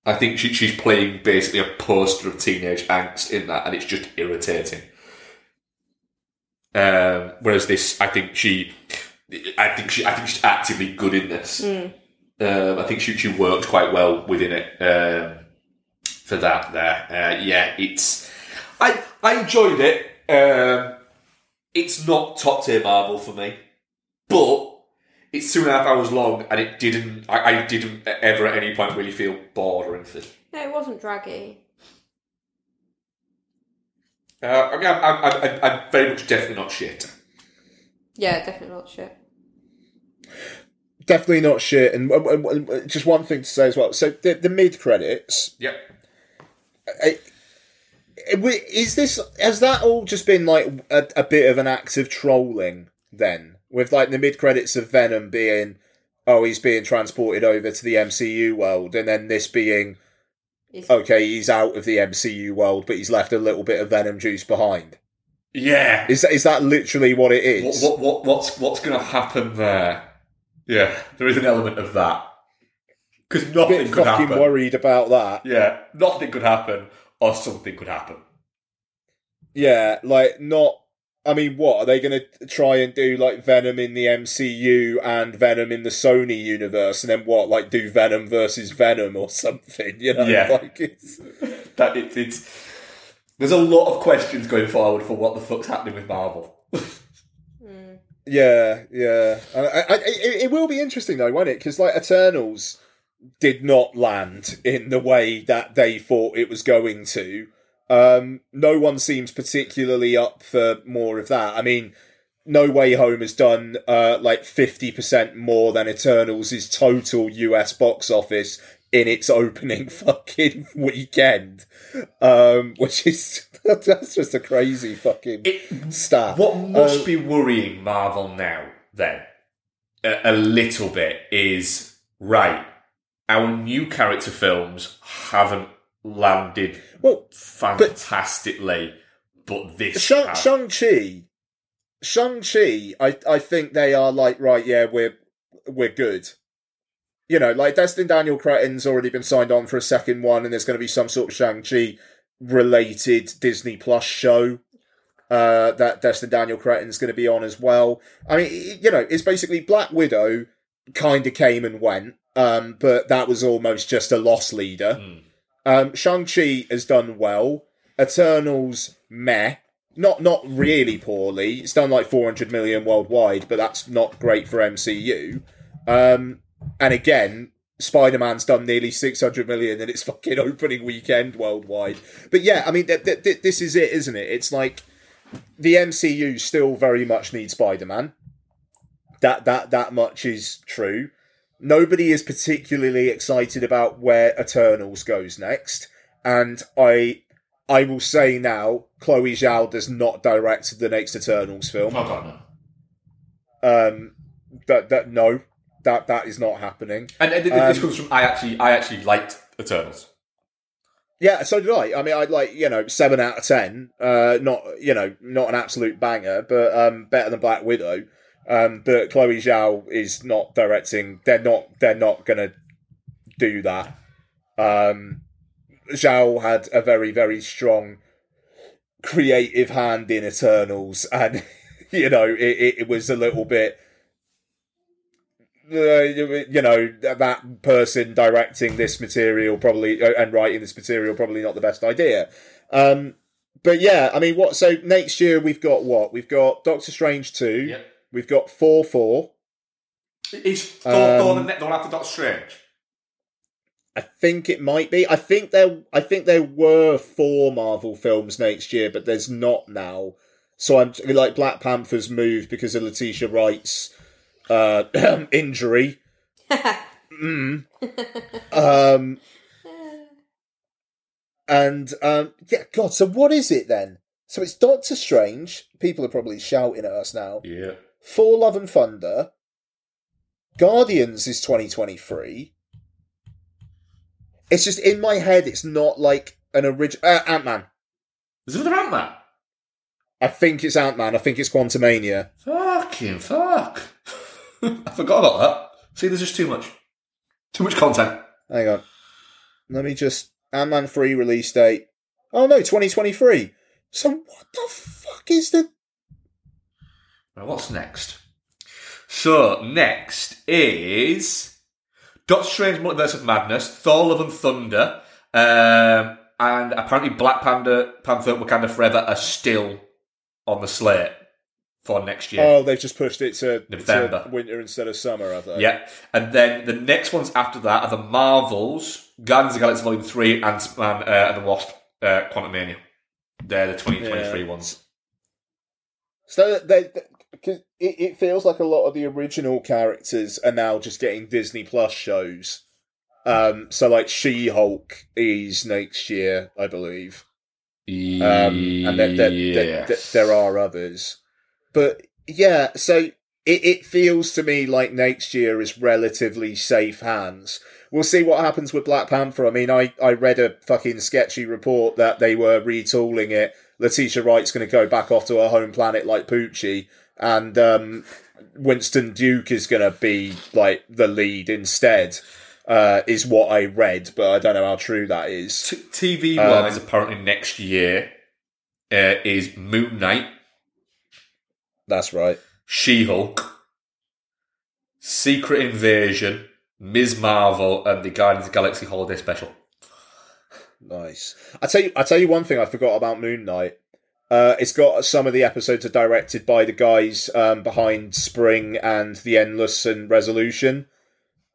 I think she, she's playing basically a poster of teenage angst in that, and it's just irritating. Um, whereas this, I think she, I think she, I think she's actively good in this. Um, I think she she worked quite well within it um, for that. There, uh, yeah, it's I I enjoyed it. Um, it's not top tier Marvel for me, but it's two and a half hours long, and it didn't. I, I didn't ever at any point really feel bored or anything. No, it wasn't draggy. Uh, I mean, I'm, I'm, I'm, I'm very much definitely not shit. Yeah, definitely not shit. Definitely not shit. And just one thing to say as well. So the, the mid credits, Yep. is this has that all just been like a, a bit of an act of trolling then with like the mid credits of Venom being oh he's being transported over to the MCU world and then this being Is- okay he's out of the MCU world but he's left a little bit of Venom juice behind. Yeah. Is that is that literally what it is? What, is? what, what, what's what's going to happen there? Yeah, there is an element of that because a nothing bit could fucking happen. worried about that. Yeah, nothing could happen, or something could happen. Yeah, like not. I mean, what are they going to try and do? Like Venom in the MCU and Venom in the Sony universe, and then what? Like do Venom versus Venom or something? You know, Yeah. like it's That it, it's there's a lot of questions going forward for what the fuck's happening with Marvel. Hmm. yeah, yeah. I, I, I, it, it will be interesting though, won't it? Because like Eternals did not land in the way that they thought it was going to. Um, no one seems particularly up for more of that. I mean, No Way Home has done uh, like fifty percent more than Eternals' is total US box office in its opening fucking weekend, um, which is that's just a crazy fucking It, stat. what must Uh, be worrying Marvel now, then, a, a little bit, is right. Our new character films haven't landed well, fantastically, but, this Shang has. Chi, Shang Chi. I I think they are like right. Yeah, we're we're good. You know, like Destin Daniel Cretton's already been signed on for a second one, and there's going to be some sort of Shang Chi related Disney Plus show uh, that Destin Daniel Cretton's going to be on as well. I mean, you know, it's basically Black Widow kind of came and went, um, but that was almost just a loss leader. Um, Shang Chi has done well. Eternals, meh. Not not really poorly. It's done like 400 million worldwide, but that's not great for MCU. Um, and again, Spider Man's done nearly 600 million in its fucking opening weekend worldwide. But yeah, I mean, th- th- th- this is it, isn't it? It's like the MCU still very much needs Spider Man. That that that much is true. Nobody is particularly excited about where Eternals goes next, and I I will say now, Chloe Zhao does not direct the next Eternals film. Oh god, no. Um, that that no, that that is not happening. And, and this Um, comes from I actually I actually liked Eternals. Yeah, so did I. I mean, I'd like you know seven out of ten. Uh, not you know not an absolute banger, but um, better than Black Widow. Um, but Chloe Zhao is not directing. They're not. They're not gonna do that. Um, Zhao had a very very strong creative hand in Eternals, and you know it, it, it was a little bit. Uh, you know that person directing this material probably uh, and writing this material probably not the best idea um but yeah, I mean, what? So next year we've got what? We've got Doctor Strange two. Yep. We've got four four. Is Thor, Thor the, Um, ne- the one after Doctor Strange? I think it might be. I think there. I think there were four Marvel films next year, but there's not now. So I'm like Black Panther's moved because of Letitia Wright's uh, injury. mm. Um. And um, yeah, God. So what is it then? So it's Doctor Strange. People are probably shouting at us now. Yeah. Thor: Love and Thunder. Guardians is 2023. It's just in my head. It's not like an original uh, Ant Man. Is there another Ant Man? I think it's Ant Man. I think it's Quantumania. Fucking fuck. I forgot about that. See, there's just too much. Too much content. Hang on. Let me just Ant Man three release date. Oh no, 2023. So what the fuck is the? Right, what's next? So, next is Doctor Strange Multiverse of Madness, Thor Love and Thunder, um, and apparently Black Panther, Panther Wakanda Forever are still on the slate for next year. Oh, they've just pushed it to, November. to winter instead of summer, have they? Yeah, and then the next ones after that are the Marvels, Guardians of the Galaxy Volume 3, Ant Man uh, and the Wasp, uh, Quantumania. They're the 2023 Yeah. ones. So they, they- 'cause it, it feels like a lot of the original characters are now just getting Disney Plus shows. Um, so like She Hulk is next year, I believe. Um, and there, there, there, there, there are others, but yeah. So it, it feels to me like next year is relatively safe hands. We'll see what happens with Black Panther. I mean, I, I read a fucking sketchy report that they were retooling it. Letitia Wright's going to go back off to her home planet like Poochie, and um, Winston Duke is going to be like the lead instead. Uh, is what I read, but I don't know how true that is. T- TV Um, wise, apparently next year uh, is Moon Knight, That's right. She Hulk, Secret Invasion, Ms. Marvel, and the Guardians of the Galaxy Holiday Special. Nice. I tell you, I tell you one thing I forgot about Moon Knight. Uh, it's got some of the episodes are directed by the guys um, behind Spring and The Endless and Resolution.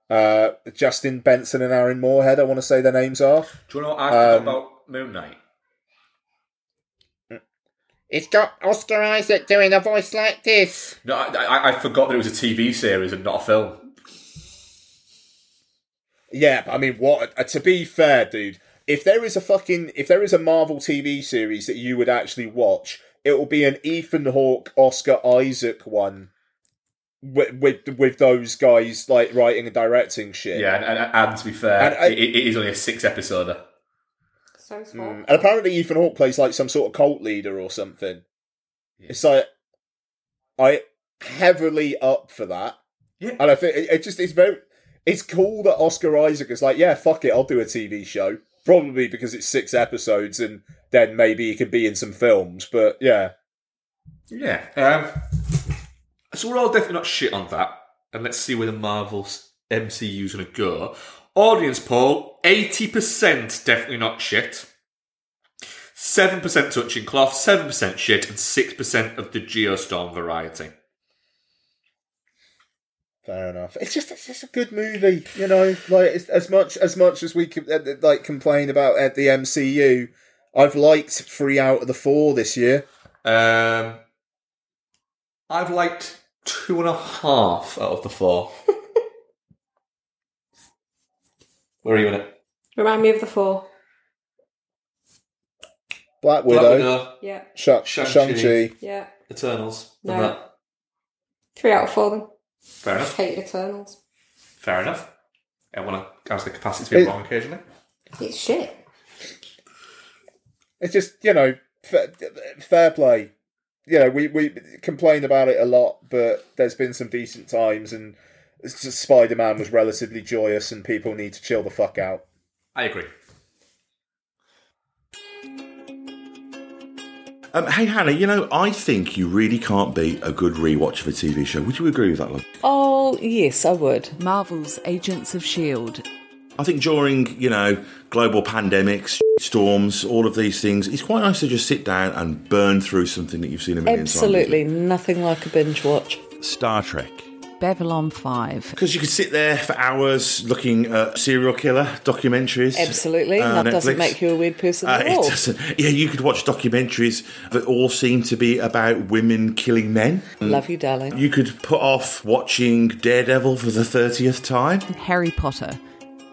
Uh, Justin Benson and Aaron Moorhead, I want to say their names are. Do you know what I forgot Um, about Moon Knight? It's got Oscar Isaac doing a voice like this. No, I, I, I forgot that it was a TV series and not a film. Yeah, but I mean, what? Uh, to be fair, dude, if there is a fucking, if there is a Marvel TV series that you would actually watch, it will be an Ethan Hawke, Oscar Isaac one, with with, with those guys like writing and directing shit. Yeah, and, and, and to be fair, And I- it, it is only a six episoder. So small. Mm. And apparently, Ethan Hawke plays like some sort of cult leader or something. It's like I heavily up for that, Yeah. and I think it, it just it's very it's cool that Oscar Isaac is like, yeah, fuck it, I'll do a TV show. Probably because it's six episodes, and then maybe he could be in some films. But yeah, Yeah. Um, so we're all definitely not shit on that. And let's see where the Marvel's MCU's going to go. Audience poll 80% definitely not shit. 7% touching cloth, 7% shit, and 6% of the Geostorm variety. Fair enough. It's just it's just a good movie, you know. Like it's, as much as much as we could uh, like complain about at the MCU, I've liked three out of the four this year. Um, I've liked two and a half out of the four. Where are you in it? Remind me of the four. Black Black Widow, Widow, Yeah, Shang Shang-Chi. Yeah. Eternals. and No. Three out of four then. Fair enough. Hate Eternals. Fair enough. Everyone has the capacity to be It- wrong occasionally. It's shit. It's just you know fair, fair play. You know we we complain about it a lot, but there's been some decent times, and Spider Man was relatively joyous, and people need to chill the fuck out. I agree. Um, hey Hannah, you know I think you really can't beat a good rewatch of a TV show. Would you agree with that, love? Oh, yes, I would. Marvel's Agents of S.H.I.E.L.D. I think during you know global pandemics, storms, all of these things. It's quite nice to just sit down and burn through something that you've seen a million Absolutely, nothing like a binge watch. Star Trek. Babylon 5. Because you could sit there for hours looking at serial killer documentaries. Absolutely, uh, that doesn't make you a weird person Uh, at it all. doesn't. Yeah, you could watch documentaries that all seem to be about women killing men. Love you, darling. You could put off watching Daredevil for the 30th time. Harry Potter.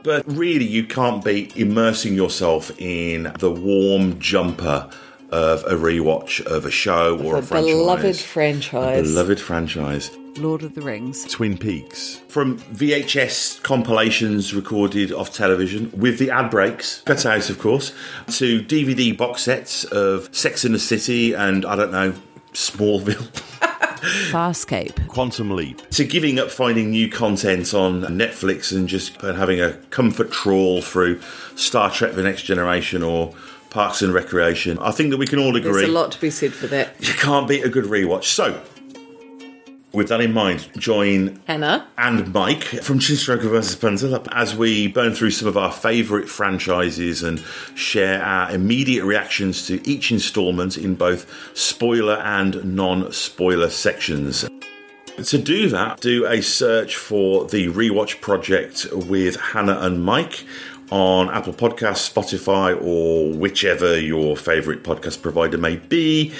But really, you can't be immersing yourself in the warm jumper of a rewatch of a show or A a franchise. beloved franchise. Beloved franchise. Lord of the Rings. Twin Peaks. From VHS compilations recorded off television with the ad breaks, cut out of course, to DVD box sets of Sex in the City and, I don't know, Smallville. Farscape. Quantum Leap. To giving up finding new content on Netflix and just uh, having a comfort trawl through Star Trek The Next Generation or Parks and Recreation. I think that we can all agree There's a lot to be said for that. you can't beat a good rewatch. So, with that in mind, join Hannah, and Mike from Chinstroker vs. Pencil as we burn through some of our favourite franchises and share our immediate reactions to each instalment in both spoiler and non spoiler sections. To do that, do a search for the Rewatch Project with Hannah and Mike on Apple Podcasts, Spotify, or whichever your favourite podcast provider may be,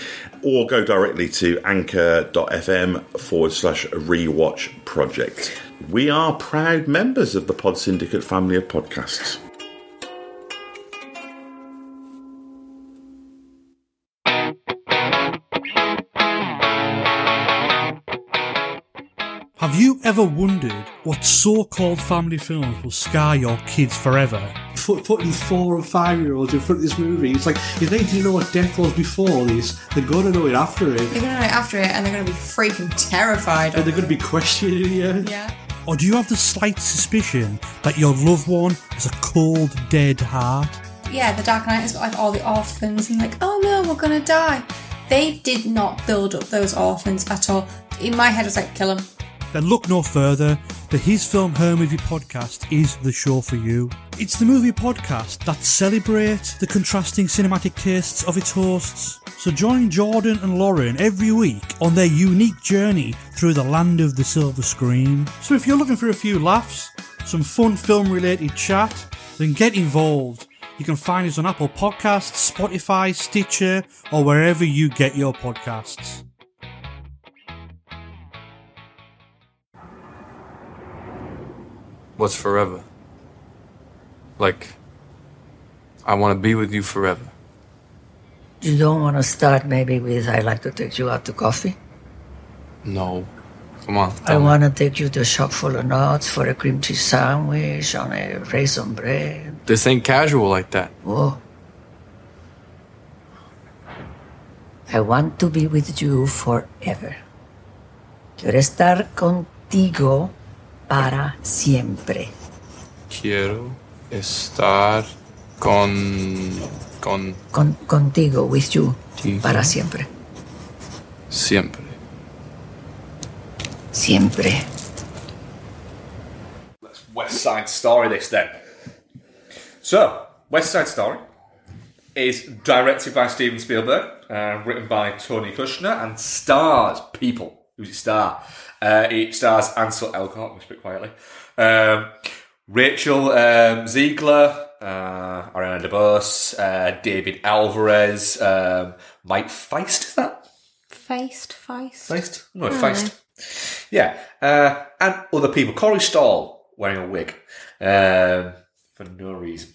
or go directly to anchor.fm forward slash rewatch project. We are proud members of the Pod Syndicate family of podcasts. Have you ever wondered what so called family films will scar your kids forever? Putting four and five year olds in front of this movie, it's like if they didn't know what death was before this, they're going to know it after it. They're going to know it after it and they're going to be freaking terrified. And they're going to be questioning you. Yeah. Or do you have the slight suspicion that your loved one has a cold, dead heart? Yeah, the Dark Knight has got like all the orphans and like, oh no, we're going to die. They did not build up those orphans at all. In my head, it's like, kill them. Then look no further. The His Film Her Movie podcast is the show for you. It's the movie podcast that celebrates the contrasting cinematic tastes of its hosts. So join Jordan and Lauren every week on their unique journey through the land of the silver screen. So if you're looking for a few laughs, some fun film related chat, then get involved. You can find us on Apple Podcasts, Spotify, Stitcher, or wherever you get your podcasts. What's forever? Like, I want to be with you forever. You don't want to start maybe with I'd like to take you out to coffee? No. Come on. I want to take you to a shop full of nuts for a cream cheese sandwich on a raisin bread. This ain't casual like that. Oh. I want to be with you forever. Quiero estar contigo para siempre. Quiero estar con. con. Con, contigo, with you, Contigo. para siempre. siempre. Siempre. Let's West Side Story this then. So, West Side Story is directed by Steven Spielberg, uh, written by Tony Kushner, and stars people. Who's it star? Uh, it stars Ansel Elgort, whisper quietly. Um, Rachel um, Zegler, uh, Ariana DeBose, uh, David Alvarez, um, Mike Feist, is that? Faced, feist. Feist? No, don't Feist. Yeah, uh, and other people. Corey Stoll wearing a wig um, for no reason.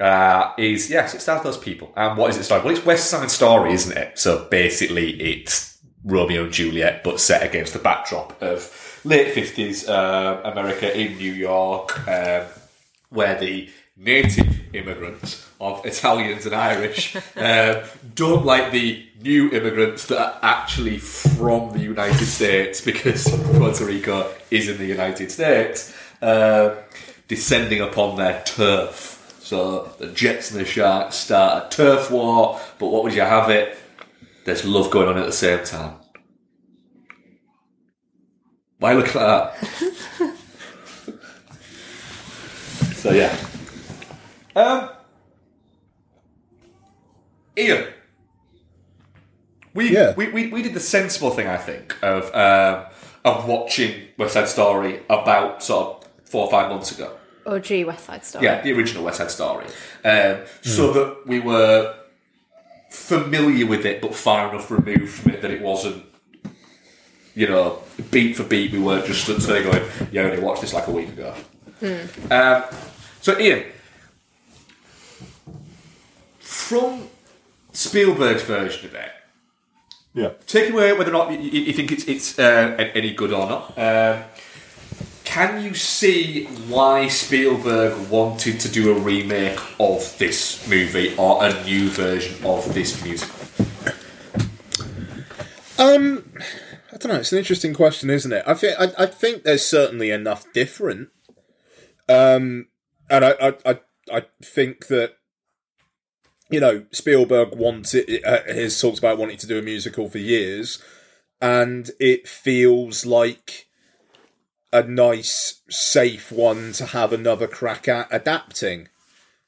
Uh, is yes, it stars those people. And what is it starring? Well, it's West Side Story, isn't it? So basically, it's Romeo and Juliet, but set against the backdrop of late fifties uh, America in New York, um, where the native immigrants of Italians and Irish um, don't like the new immigrants that are actually from the United States because Puerto Rico is in the United States, um, descending upon their turf. So the Jets and the Sharks start a turf war, but what would you have it? There's love going on at the same time. Why look at that? so yeah. Um, Ian, we, Yeah. we, we we did the sensible thing, I think, of um, of watching West Side Story about sort of four or five months ago. OG West Side Story. Yeah, the original West Side Story, um, so that we were familiar with it, but far enough removed from it that it wasn't. You know, beat for beat, we weren't just stood there going, "Yeah, I only watched this like a week ago." Um, so, Ian, from Spielberg's version of it, Yeah. take away whether or not you, you you think it's it's uh, any good or not. Um, can you see why Spielberg wanted to do a remake of this movie or a new version of this musical? Um, I don't know. It's an interesting question, isn't it? I think I, I think there's certainly enough different. Um, and I I I, I think that you know Spielberg wanted uh, has talked about wanting to do a musical for years, and it feels like a nice, safe one to have another crack at adapting.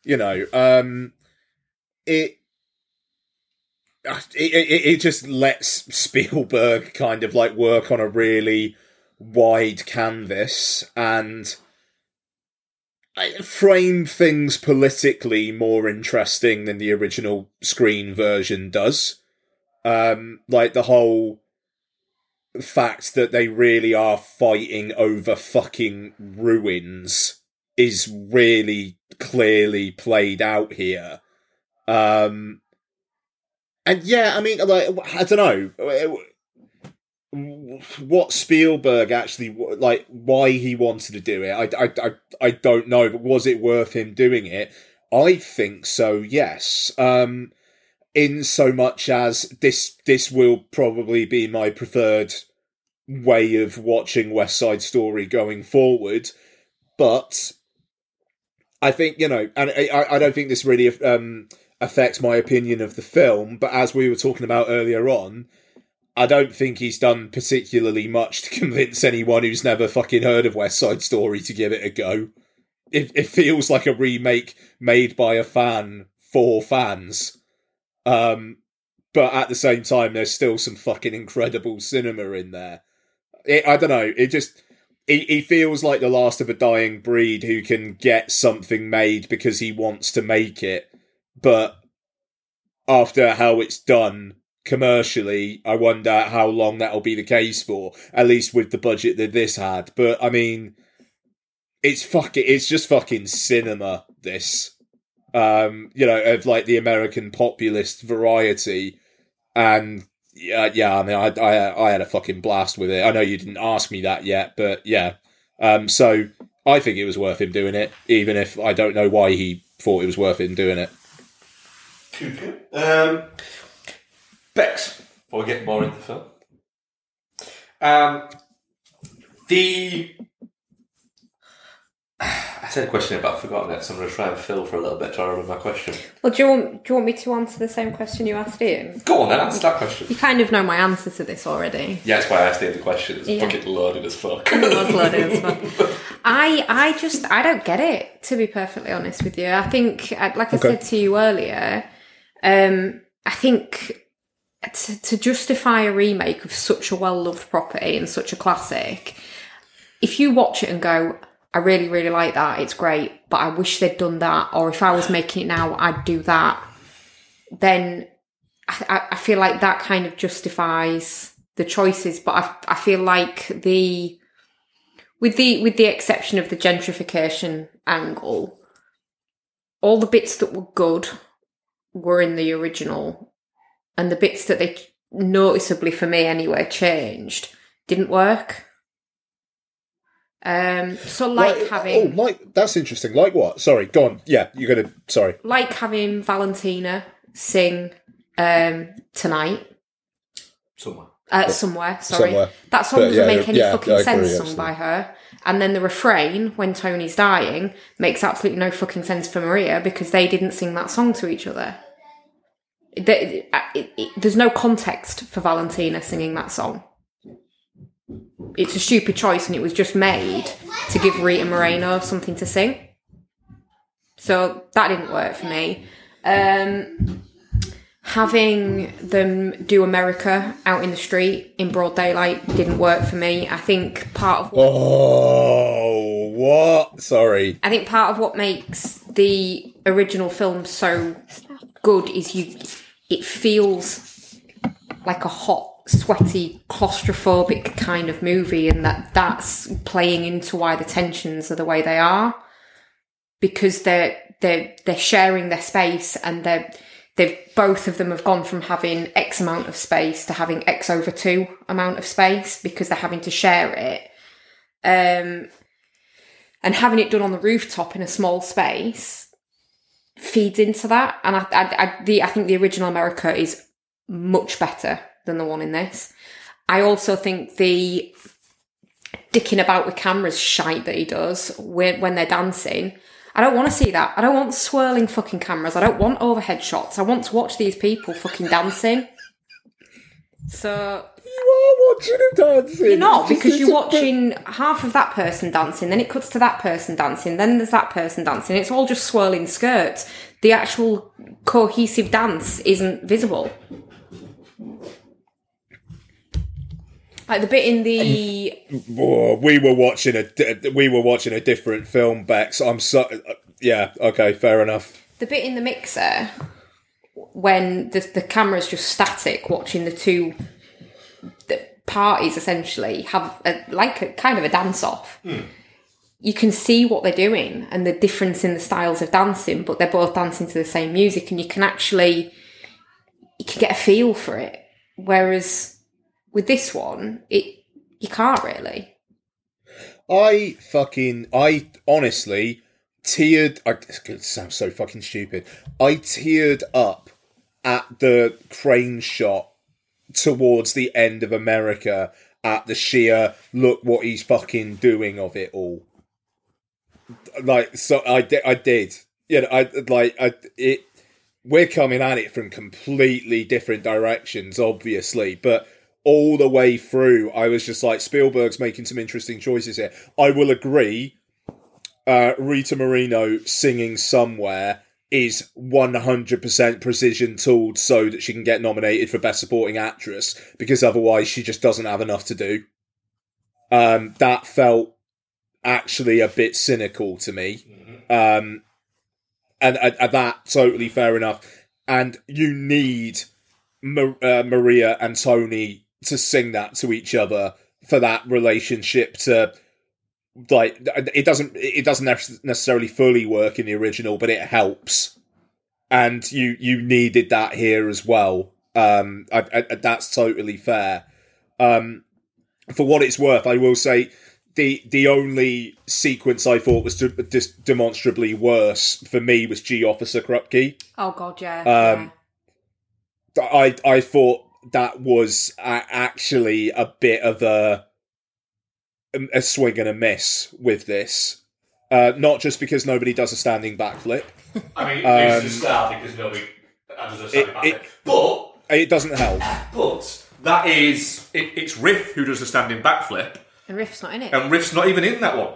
You know, um, it it, it, it just lets Spielberg kind of like work on a really wide canvas and frame things politically more interesting than the original screen version does. Um, like the whole fact that they really are fighting over fucking ruins is really clearly played out here. Um, and yeah, I mean, like, I don't know what Spielberg actually like, why he wanted to do it. I, I, I, I don't know, but was it worth him doing it? I think so. Yes. Um, in so much as this, this will probably be my preferred way of watching West Side Story going forward, but I think you know, and I, I don't think this really um affects my opinion of the film, but as we were talking about earlier on, I don't think he's done particularly much to convince anyone who's never fucking heard of West Side Story to give it a go. It, it feels like a remake made by a fan for fans. Um, but at the same time, there's still some fucking incredible cinema in there. It, I don't know. It just he, he feels like the last of a dying breed who can get something made because he wants to make it, but after how it's done commercially, I wonder how long that'll be the case for. At least with the budget that this had. But I mean, it's fucking. It's just fucking cinema. This, um, you know, of like the American populist variety, and yeah, yeah. I mean, I, I, I had a fucking blast with it. I know you didn't ask me that yet, but yeah. Um, so I think it was worth him doing it, even if I don't know why he thought it was worth him doing it. Um, Bex, before we get more into the film. Um, the I said a question but I've forgotten it, so I'm going to try and fill for a little bit to remember my question. Well, do you want do you want me to answer the same question you asked Ian? Go on then, answer that question. You kind of know my answer to this already. Yeah, that's why I asked Ian the question. It's Yeah. fucking loaded as fuck. It was loaded as fuck. I I just I don't get it to be perfectly honest with you. I think uh, like I Okay. said to you earlier, um, I think to, to justify a remake of such a well loved property and such a classic, if you watch it and go, I really really like that, it's great, but I wish they'd done that, or if I was making it now, I'd do that. Then I, I- feel like that kind of justifies the choices, but I, I feel like the with the with the exception of the gentrification angle, all the bits that were good were in the original, and the bits that they noticeably for me anyway changed didn't work. Um, so like, having Oh, like that's interesting. Like what? Sorry, go on. Yeah, you're gonna. Sorry. like having Valentina sing um tonight Somewhere. uh, somewhere. Sorry, Somewhere. that song But, doesn't yeah, make any yeah, fucking agree, sense sung by her. And then the refrain when Tony's dying makes absolutely no fucking sense for Maria because they didn't sing that song to each other. There- it- it- there's no context for Valentina singing that song. It's a stupid choice, and it was just made to give Rita Moreno something to sing. So that didn't work for me. Um, having them do America out in the street in broad daylight didn't work for me. I think part of what Oh, what? Sorry. I think part of what makes the original film so good is you it feels like a hot, sweaty, claustrophobic kind of movie and that that's playing into why the tensions are the way they are because they're they're they're sharing their space and they're they've both of them have gone from having X amount of space to having X over two amount of space because they're having to share it. Um, and having it done on the rooftop in a small space feeds into that. And I, I, I, the, I think the original America is much better than the one in this. I also think the dicking about with cameras shite that he does when, when they're dancing. I don't want to see that. I don't want swirling fucking cameras. I don't want overhead shots. I want to watch these people fucking dancing. So You are watching him dancing. you're not because you're watching half of that person dancing, then it cuts to that person dancing, then there's that person dancing. It's all just swirling skirts. The actual cohesive dance isn't visible. Like the bit in the Oh, we were watching a we were watching a different film, back. So I'm so uh, yeah. Okay, fair enough. the bit in the mixer when the the camera's just static watching the two the parties essentially have a, like a kind of a dance off. Hmm. You can see what they're doing and the difference in the styles of dancing, but they're both dancing to the same music, and you can actually you can get a feel for it. Whereas with this one, it you can't really. I fucking I honestly teared. I gonna sound so fucking stupid. I teared up at the crane shot towards the end of America at the sheer look what he's fucking doing of it all. Like so, I did. I did. You know, I like I it. We're coming at it from completely different directions, obviously, but all the way through, I was just like, Spielberg's making some interesting choices here. I will agree. Uh, Rita Moreno singing somewhere is 100% precision tooled so that she can get nominated for Best Supporting Actress because otherwise she just doesn't have enough to do. Um, that felt actually a bit cynical to me. Um, and, and, that totally fair enough. And you need uh, Maria and Tony to sing that to each other for that relationship to like it doesn't it doesn't necessarily fully work in the original but it helps. And you you needed that here as well. Um I, I, that's totally fair. Um for what it's worth i will say the the only sequence i thought was de- just demonstrably worse for me was gee officer krupke. Oh god, yeah. um, I I thought that was a- actually a bit of a a swing and a miss with this. Uh, not just because nobody does a standing backflip. I mean, Um, it's just start because nobody does a standing back it- flip. But It doesn't help. but that is it, it's Riff who does the standing backflip, and Riff's not in it. and Riff's not even in that one.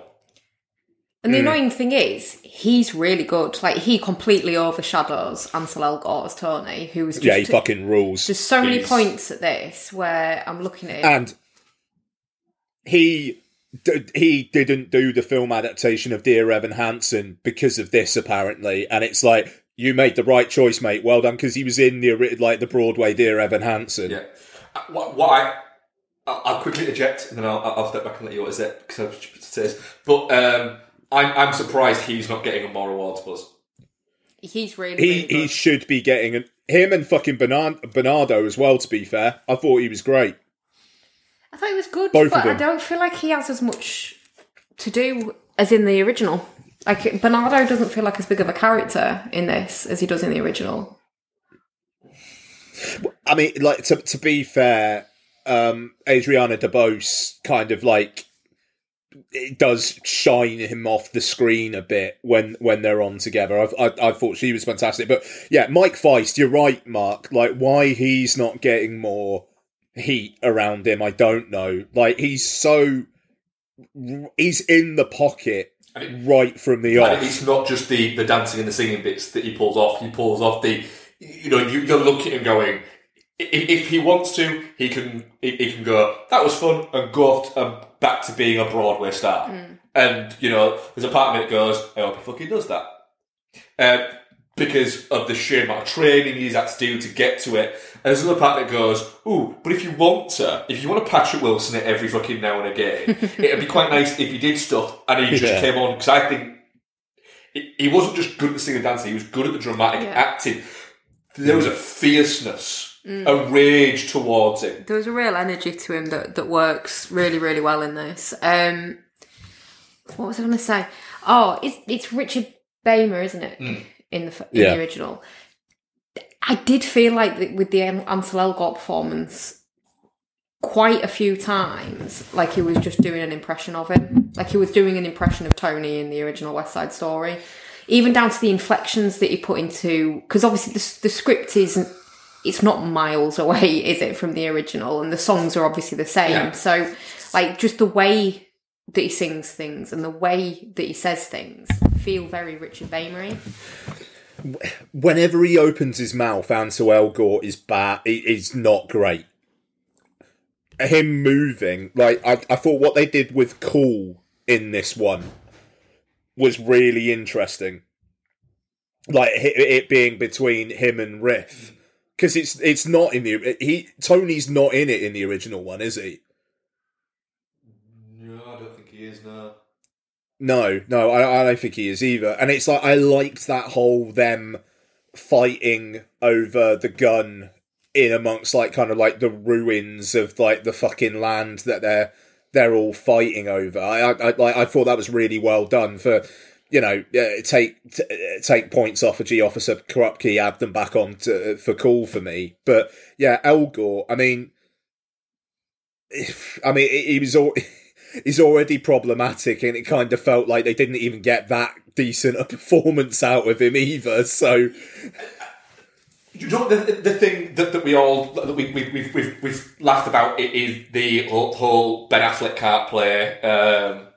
And the Hmm. annoying thing is, he's really good. Like he completely overshadows Ansel Elgort as Tony, who was just Yeah, he fucking rules. There's so many He's- points at this where I'm looking at it. and he d- he didn't do the film adaptation of Dear Evan Hansen because of this apparently, and it's like you made the right choice, mate. Well done, because he was in the like the Broadway Dear Evan Hansen. Yeah. Uh, What, what I I'll I'll quickly eject and then I'll, I'll step back and let you what is it because I've stupid to say this. But um, I'm I'm surprised he's not getting a more awards buzz. he's really, he really he should be getting an, him and fucking Bernard, Bernardo as well. To be fair, I thought he was great. I thought it was good, Both but I don't feel like he has as much to do as in the original. Like Bernardo doesn't feel like as big of a character in this as he does in the original. I mean, like to to be fair, um, Ariana DeBose kind of like it does shine him off the screen a bit when when they're on together. I've, I I thought she was fantastic, but yeah, Mike Faist, you're right, Mark. Like why he's not getting more heat around him, I don't know. Like he's so he's in the pocket right from the off. it's not just the, the dancing and the singing bits that he pulls off. He pulls off the you know, you, you're looking and going. If, if he wants to, he can. He, he can go. That was fun, and go off to, um, back to being a Broadway star. And you know, there's a part of me that goes, I hope he fucking does that. Uh, because of the sheer amount of training he's had to do to get to it. And there's another part that goes, ooh, but if you want to, if you want to Patrick Wilson it every fucking now and again, it'd be quite nice if he did stuff and he just Yeah. came on. Because I think he, he wasn't just good at the singing and dancing, he was good at the dramatic Yeah. acting. There was a fierceness, Mm. a rage towards it. There was a real energy to him that, that works really, really well in this. Um, what was I going to say? Oh, it's it's Richard Beymer, isn't it? Mm. In the in Yeah. the original, I did feel like with the Ansel Elgort performance, quite a few times, like he was just doing an impression of him, like he was doing an impression of Tony in the original West Side Story, even down to the inflections that he put into. Because obviously the the script isn't it's not miles away, is it, from the original? And the songs are obviously the same. Yeah. So, like, just the way that he sings things and the way that he says things feel very Richard Beymery. Whenever he opens his mouth, Ansel Elgort is bad. Is not great. Him moving, like I, I thought, what they did with Cool in this one was really interesting. Like it, it being between him and Riff, because it's it's not in the he Tony's not in it in the original one, is he? No, I don't think he is, no. No, no, I, I don't think he is either. And it's like I liked that whole them fighting over the gun in amongst like kind of like the ruins of like the fucking land that they're they're all fighting over. I I, I like I thought that was really well done for you know uh, take t- uh, take points off a Gee Officer Krupke, add them back on to, for cool for me. But yeah, Elgor. I mean, I mean he was all. He's already problematic, and it kind of felt like they didn't even get that decent a performance out of him either. So, You know the, the thing that, that we all that we, we, we've, we've we've laughed about is the whole, Ben Affleck can't play um,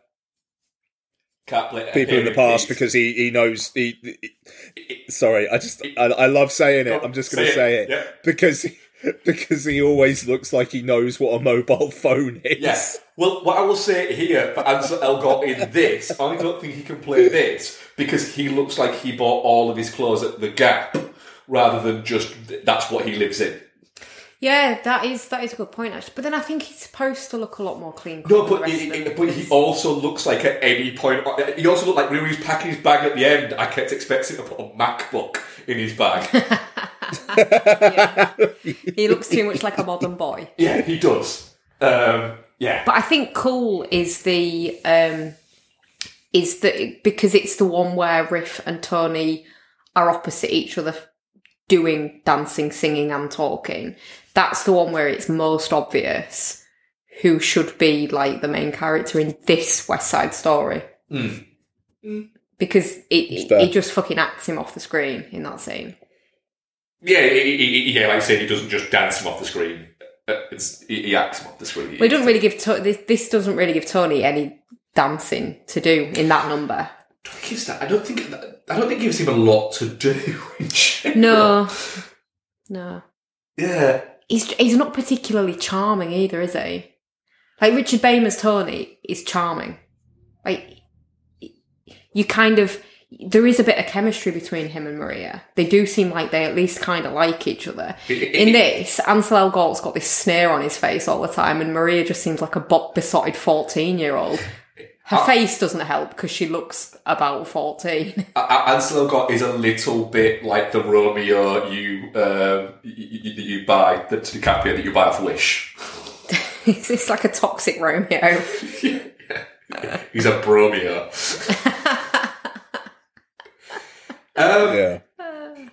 people in the past because he he knows he. he- sorry, I just I, I love saying it. I'm just going to Say say it, it yeah. because because he always looks like he knows what a mobile phone is. Yes. Well, what I will say here for Ansel Elgort in this, I don't think he can play this because he looks like he bought all of his clothes at the Gap rather than just that's what he lives in. Yeah, that is that is a good point actually. But then I think he's supposed to look a lot more clean. No, but he, he- but he also looks like at any point. He also looked like when he was packing his bag at the end. I kept expecting to put a MacBook in his bag. he looks too much like a modern boy. yeah, he does. Um, yeah, But I think cool is the um is the because it's the one where Riff and Tony are opposite each other doing dancing, singing and talking. That's the one where it's most obvious who should be like the main character in this West Side story. Mm. Because it, it, just fucking acts him off the screen in that scene. yeah, he, he, he- yeah. Like I said, he doesn't just dance him off the screen. Uh, It's, he, he acts him off the screen. Well, it doesn't really give to- this, this doesn't really give Tony any dancing to do in that number. That. I don't think. that- I don't think it gives him a lot to do. in. No, no. Yeah. He's he's not particularly charming either, is he? Like Richard Beymer's Tony is charming. Like you kind of there is a bit of chemistry between him and Maria. They do seem like they at least kind of like each other. In this, Ansel Elgort's got this sneer on his face all the time, and Maria just seems like a bo- besotted fourteen-year-old. Her face doesn't help because she looks about fourteen. A- A- Ansel Elgort is a little bit like the Romeo you um, you, you, you buy the DiCaprio that you buy off Wish. it's, it's like a toxic Romeo. He's a bromeo. um, yeah.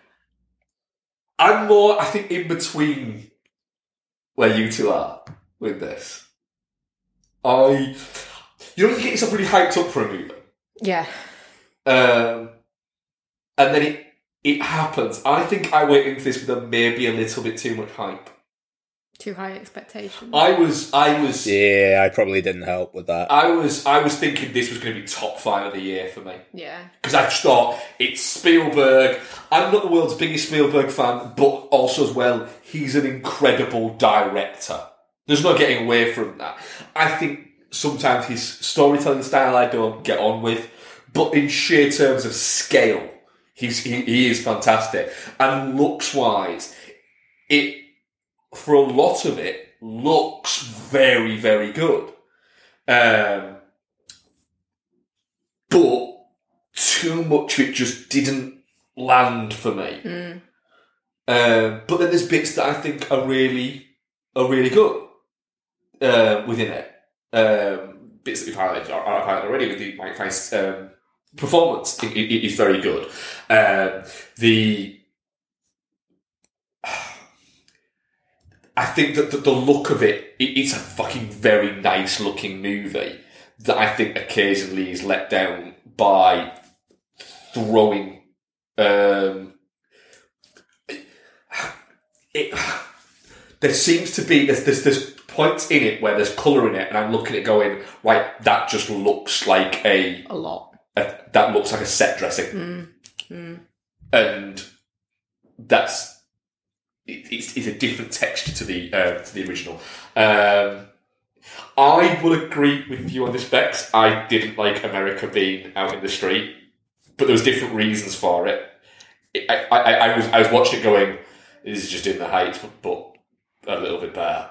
I'm more, I think, in between where you two are with this. I, you know, you get yourself really hyped up for a movie, Yeah. um, and then it it happens. I think I went into this with a maybe a little bit too much hype. Too high expectations. I was, I was, Yeah, I probably didn't help with that. I was, I was thinking this was going to be top five of the year for me. yeah. because I just thought it's Spielberg. I'm not the world's biggest Spielberg fan, but also as well, he's an incredible director. There's no getting away from that. I think sometimes his storytelling style I don't get on with, but in sheer terms of scale, he's he, he is fantastic. And looks wise, it for a lot of it looks very very good. Um, but too much of it just didn't land for me. Mm. Um, but then there's bits that I think are really are really good uh, within it. Um, bits that highlighted, highlighted already with the Mike Faist um, performance is very good. Um, the I think that the, look of it, it, it's a fucking very nice looking movie that I think occasionally is let down by throwing um, it, there seems to be there's, there's there's points in it where there's colour in it, and I'm looking at it going right. That just looks like a A lot. a, that looks like a set dressing, Mm. Mm. and that's it, it's, it's a different texture to the uh, to the original. Um, I will agree with you on this, Bex. I didn't like America being out in the street, but there was different reasons for it. I, I, I was I was watching it going, this is just in the heights, but, but a little bit better.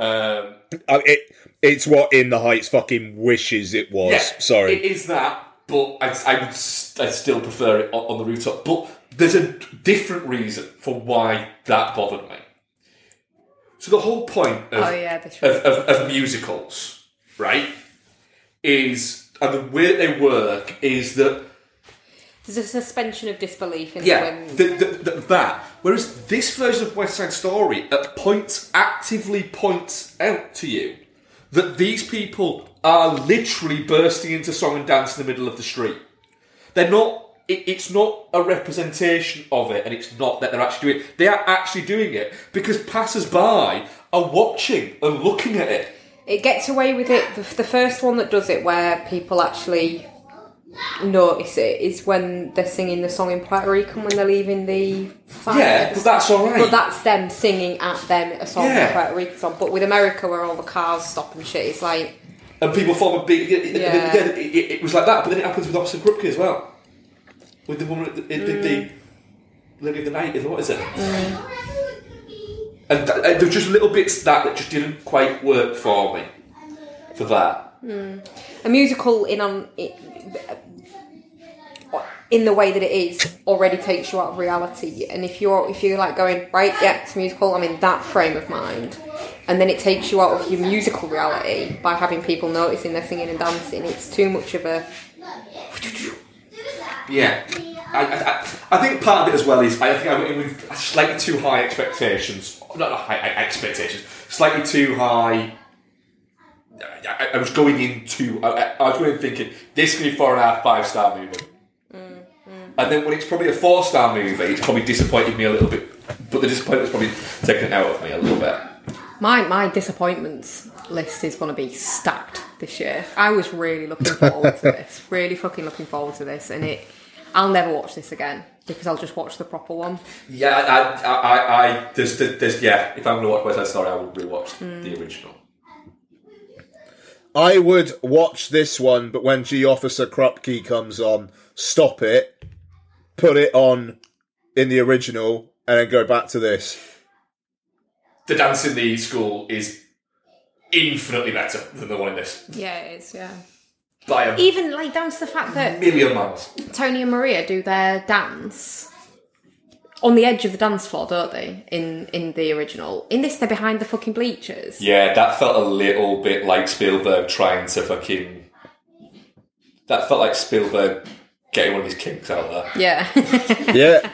Um, Uh, it, it's what In the Heights fucking wishes it was. yeah, Sorry. it is that, but I, I would s- I still prefer it on, on the rooftop. But there's a different reason for why that bothered me. So the whole point of, Oh, yeah, of, of, of musicals, right, is and the way that they work is that There's a suspension of disbelief in yeah, the, the, the, that. Whereas this version of West Side Story at points actively points out to you that these people are literally bursting into song and dance in the middle of the street. They're not. It, it's not a representation of it, and it's not that they're actually doing it. They are actually doing it because passers-by are watching and looking at it. it gets away with it. The, the first one that does it, where people actually notice it, is when they're singing the song in Puerto Rican when they're leaving the fire. Yeah, but that's all right. But that's them singing at them a song, Yeah. a Puerto Rican song. But with America, where all the cars stop and shit, it's like and people form a big. It, Yeah. it, it- it was like that, but then it happens with Officer Krupke as well, with the woman, at the, the, the mm. Lady of the Night. is What is it? Mm. And, th- and there were just little bits that that just didn't quite work for me. For that, Mm. A musical in um, on it, in the way that it is already takes you out of reality. And if you're if you're like going right, yeah, it's musical. I'm in that frame of mind, and then it takes you out of your musical reality by having people noticing they're singing and dancing. It's too much of a yeah. I, I, I- I think part of it as well is I think I went in with slightly too high expectations. Not high expectations, slightly too high. I, I was going into. I, I was going in thinking this is going to be four and a half, five star movie. Mm, mm. And then when it's probably a four star movie, it's probably disappointed me a little bit. But the disappointment's probably taken it out of me a little bit. my my disappointments list is going to be stacked this year. I was really looking forward to this, really fucking looking forward to this, and it. I'll never watch this again because I'll just watch the proper one. Yeah, I, I, I, I there's, there's, there's, yeah. If I'm going to watch West Side Story, I will rewatch mm. the original. I would watch this one, but when Gee Officer Krupke comes on, stop it, put it on in the original, and then go back to this. The dance in the school is infinitely better than the one in this Yeah, it is. Yeah. by a Even like down to the fact that million miles. Tony and Maria do their dance on the edge of the dance floor, don't they? In in the original. In this, they're behind the fucking bleachers. Yeah, that felt a little bit like Spielberg trying to fucking. That felt like Spielberg getting one of his kinks out there. Yeah. Yeah.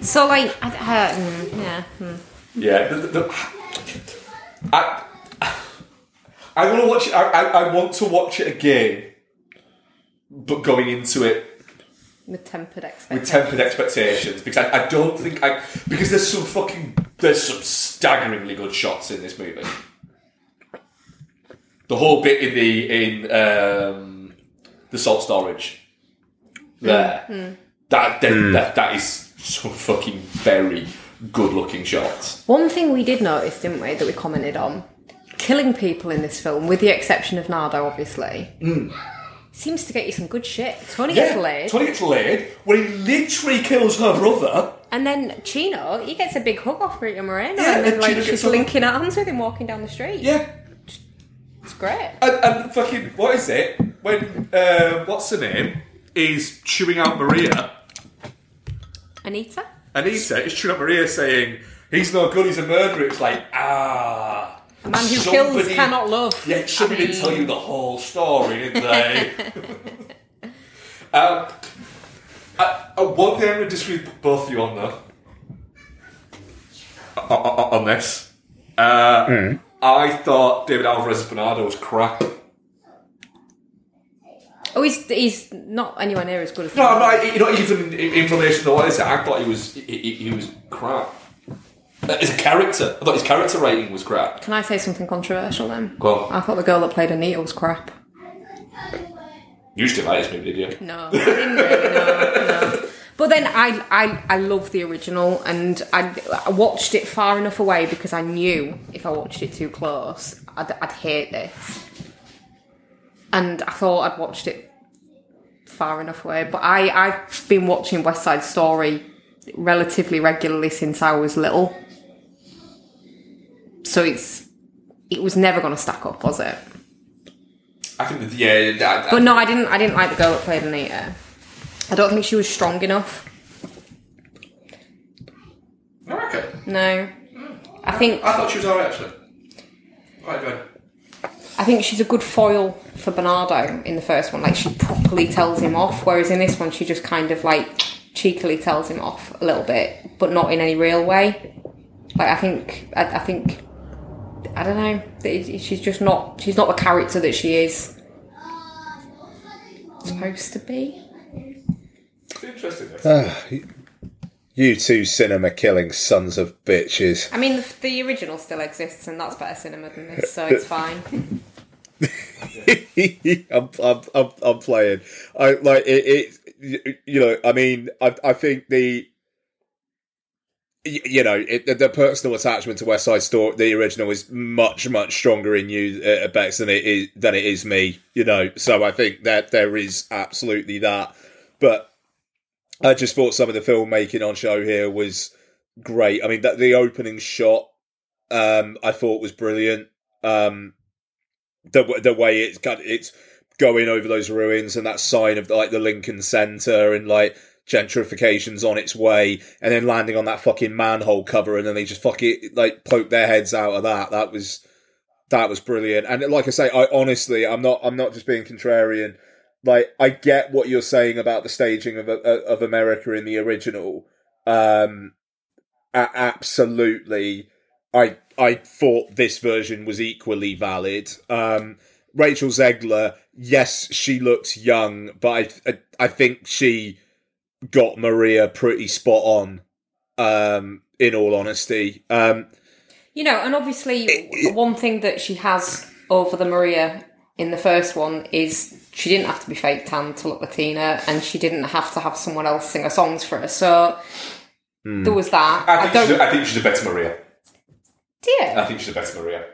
so like, I, uh, mm, yeah. mm. Yeah, the, the, the- I, I want to watch it. I, I, I want to watch it again, but going into it With tempered with expectations. tempered expectations because I, I don't think I because there's some fucking there's some staggeringly good shots in this movie. The whole bit in the in um, the salt storage there, Mm. that, that, Mm. that that is some fucking very good looking shots. One thing we did notice, didn't we, that we commented on? Killing people in this film, with the exception of Nardo, obviously, Mm. Seems to get you some good shit. Tony gets laid. Tony gets laid when he literally kills her brother. And then Chino, he gets a big hug off Rita Moreno, Yeah, and then and like Chino she's a- linking arms with him walking down the street. Yeah. It's great. And, and fucking, what is it? When, uh, what's her name? Is chewing out Maria. Anita? Anita is chewing out Maria saying, he's no good, he's a murderer. It's like, ah. A man who kills cannot love. Yeah, somebody I didn't tell you the whole story, didn't they? um, uh, uh, one thing I'm going to disagree with both of you on, though, o- o- on this. Uh, I thought David Alvarez Bernardo was crap. Oh, he's he's not anywhere near as good as No, I'm not, not even in, in relation to what I said. I thought he was he, he, he was crap. A character, I thought his character rating was crap. Can I say something controversial then? Go on. I thought the girl that played Anita was crap. You used to like this movie, did you? No, I didn't really. No. But then I, I, I love the original, and I, I watched it far enough away because I knew if I watched it too close, I'd, I'd hate this. And I thought I'd watched it far enough away. But I, I've been watching West Side Story relatively regularly since I was little. So it's it was never going to stack up, was it? I think that yeah. That, But no, I didn't. I didn't like the girl that played Anita. I don't think she was strong enough. I reckon. No, I think I thought she was alright actually. Quite good. I think she's a good foil for Bernardo in the first one. Like she properly tells him off, whereas in this one she just kind of like cheekily tells him off a little bit, but not in any real way. Like I think, I, I think, I don't know. She's just not. She's not the character that she is supposed to be. It's interesting. This. Ah, you two cinema killing sons of bitches. I mean, the, the original still exists, and that's better cinema than this, so it's fine. I'm, I'm, I'm, I'm playing. I like it, it. You know, I mean, I, I think the. You know, it, the, the personal attachment to West Side Story, the original, is much, much stronger in you, uh, Bex, than it is than it is me. You know, so I think that there is absolutely that. But I just thought some of the filmmaking on show here was great. I mean, that the opening shot, um, I thought was brilliant. Um, the the way it's got it's going over those ruins and that sign of like the Lincoln Center and like gentrification's on its way, and then landing on that fucking manhole cover, and then they just fucking like poke their heads out of that. That was that was brilliant. And like I say, I honestly, I'm not I'm not just being contrarian. Like I get what you're saying about the staging of of America in the original. Um, absolutely. I I thought this version was equally valid. Um, Rachel Zegler, yes, she looks young, but I I, I think she got Maria pretty spot on. Um, in all honesty, um, You know, and obviously, one thing that she has over the Maria in the first one is she didn't have to be fake tan to look Latina, and she didn't have to have someone else sing her songs for her. So Hmm. there was that. I think, don't. she's, I think she's a better Maria. yeah. I think she's a better Maria.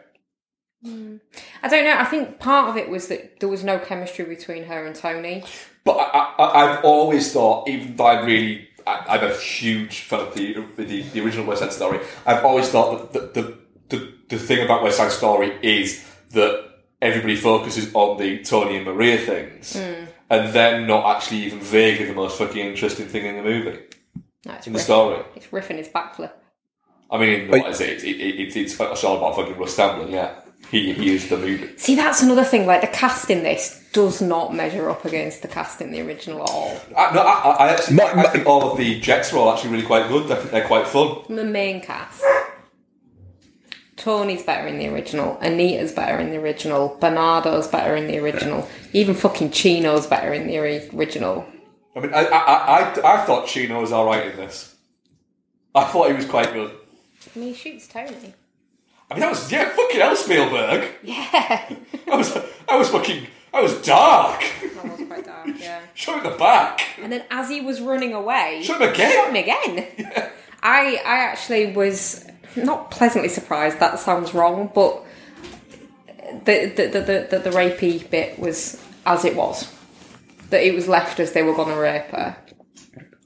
I don't know. I think part of it was that there was no chemistry between her and Tony. But I, I, I've always thought, even though I really, I, I'm a huge fan of the, the the original West Side Story. I've always thought that the the, the, the thing about West Side Story is that everybody focuses on the Tony and Maria things, Mm. and then not actually even vaguely the most fucking interesting thing in the movie, No, it's in the story. It's riffing his backflip. I mean, what is it? It, it, it, it's, it's all about fucking Russ Tamblyn, yeah. He, he is the movie. See, that's another thing. Like the cast in this does not measure up against the cast in the original at all. I, no, I, I actually I think all of the Jets are all actually really quite good. I think they're quite fun. The main cast. Tony's better in the original. Anita's better in the original. Bernardo's better in the original. Even fucking Chino's better in the original. I mean, I, I, I, I thought Chino was all right in this. I thought he was quite good. I mean, he shoots Tony. I mean, that was yeah, fucking hell, Spielberg. Yeah. I was, I was fucking, I was dark. That was quite dark, yeah. Shot in the back. And then as he was running away, Shot him again? Shot him again. I I actually was not pleasantly surprised. That sounds wrong, but the the the the, the, the rapey bit was as it was. That it was left as they were going to rape her.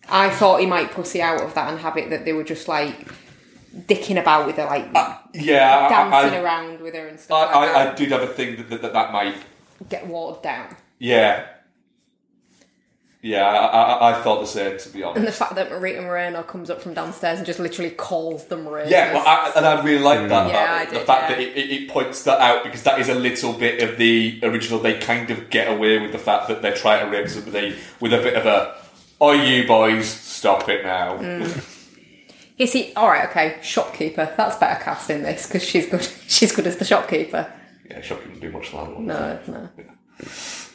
I thought he might pussy out of that and have it that they were just like dicking about with her, like Yeah, dancing I, I, around with her and I, stuff like I, that. I did have a thing that that, that, that might, Get watered down. yeah, yeah. I, I, I thought the same, to be honest. And the fact that Marita Moreno comes up from downstairs and just literally calls them rapists. Yeah, well, I, and I really like that. Yeah, about I it. the did, fact yeah. that it, it, it points that out because that is a little bit of the original. They kind of get away with the fact that they're trying to rape somebody with a bit of a, "Are you boys, stop it now." Mm. You he all right, okay, shopkeeper. That's better cast in this because she's good. She's good as the shopkeeper. yeah, shopkeeper to do much that. No, no.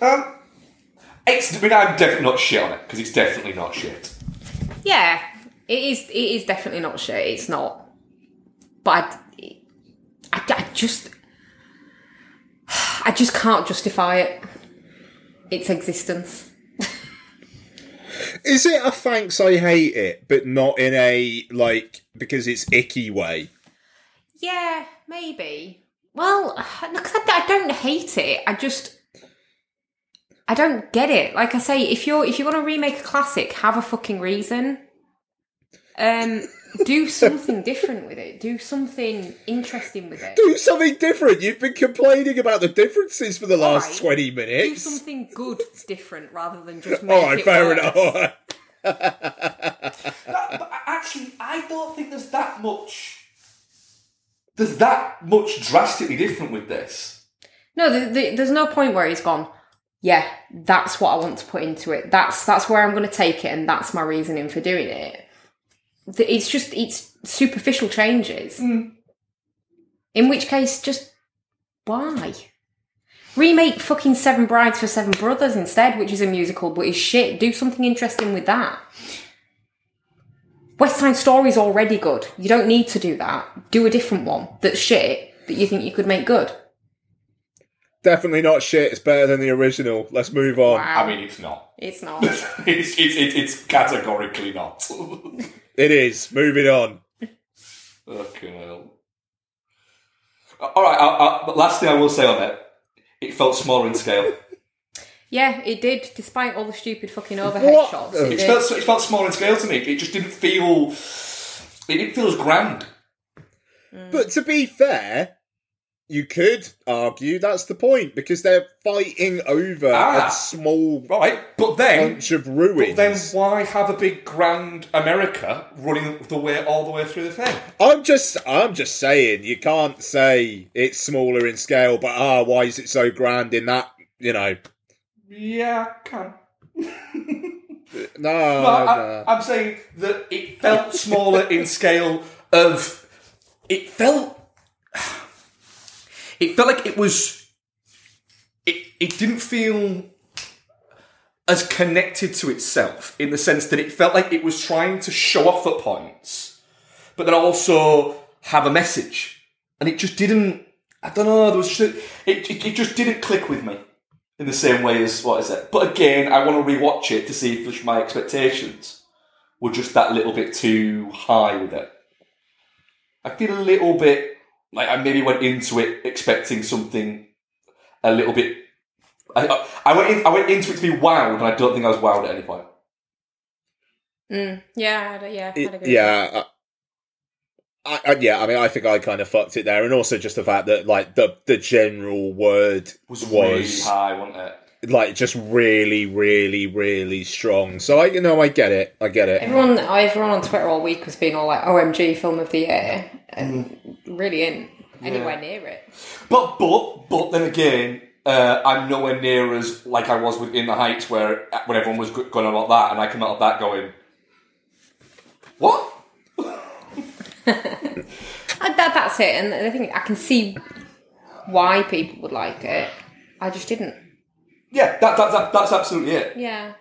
Um, it's. I mean, I'm definitely not shit on it because it's definitely not shit. Yeah, it is. It is definitely not shit. It's not. But I, I, I just, I just can't justify it. Its existence. Is it a thanks I hate it, but not in a like because it's icky way? Yeah, maybe. Well, I, don't hate it. I just. I don't get it. Like I say, if you're if you're gonna remake a classic, have a fucking reason. Um, do something different with it. Do something interesting with it. Do something different. You've been complaining about the differences for the last Alright. twenty Do minutes. something good, different, rather than just make All right, it fair worse. enough. but actually, I don't think there's that much. There's that much drastically different with this. No, the, the, there's no point where he's gone. Yeah, that's what I want to put into it. That's that's where I'm going to take it, and that's my reasoning for doing it. The- It's just it's superficial changes. Mm. In which case, just why remake fucking Seven Brides for Seven Brothers instead, which is a musical but is shit. Do something interesting with that. West Side Story's already good. You don't need to do that. Do a different one that's shit that you think you could make good. Definitely not shit. It's better than the original. Let's move on. I mean, it's not. It's not. it's, it's, it's, it's categorically not. It is. Moving on. Fucking hell. Uh, all right. I, I, but last thing I will say on it, it felt smaller in scale. Yeah, it did, despite all the stupid fucking overhead What? shots. It It did. felt, it felt smaller in scale to me. It just didn't feel. It didn't feel as grand. But to be fair, you could argue that's the point because they're fighting over Ah. a small Right, but then, bunch of ruins. but then, why have a big grand America running the way all the way through the thing? I'm just, I'm just saying, you can't say it's smaller in scale, but ah, why is it so grand in that? You know, Yeah, I can. no, No, no. I, I'm saying that it felt smaller in scale of. It felt. It felt like it was. It, it didn't feel as connected to itself in the sense that it felt like it was trying to show off at points, but then also have a message. And it just didn't. I don't know. There was just, it, it. It just didn't click with me in the same way as what is it? But again, I want to rewatch it to see if my expectations were just that little bit too high with it. I feel a little bit like I maybe went into it expecting something a little bit. I, I, I went in, I went into it to be wowed, and I don't think I was wowed at any point. Mm, yeah, I'd, yeah, I'd It- agree. yeah. I, I, yeah, I mean, I think I kind of fucked it there, and also just the fact that like the the general word Was, was, really high, wasn't it? Like just really, really, really strong. So I, you know, I get it, I get it. Everyone, everyone on Twitter all week has been all like "OMG, film of the year," and really in anywhere near it. But but but then again, uh, I'm nowhere near as like I was within the Heights, where when everyone was going on about that, and I came out of that going, "What?" Uh, that, that's it, and I think I can see why people would like it. I just didn't. Yeah, that, that, that that's absolutely it. Yeah.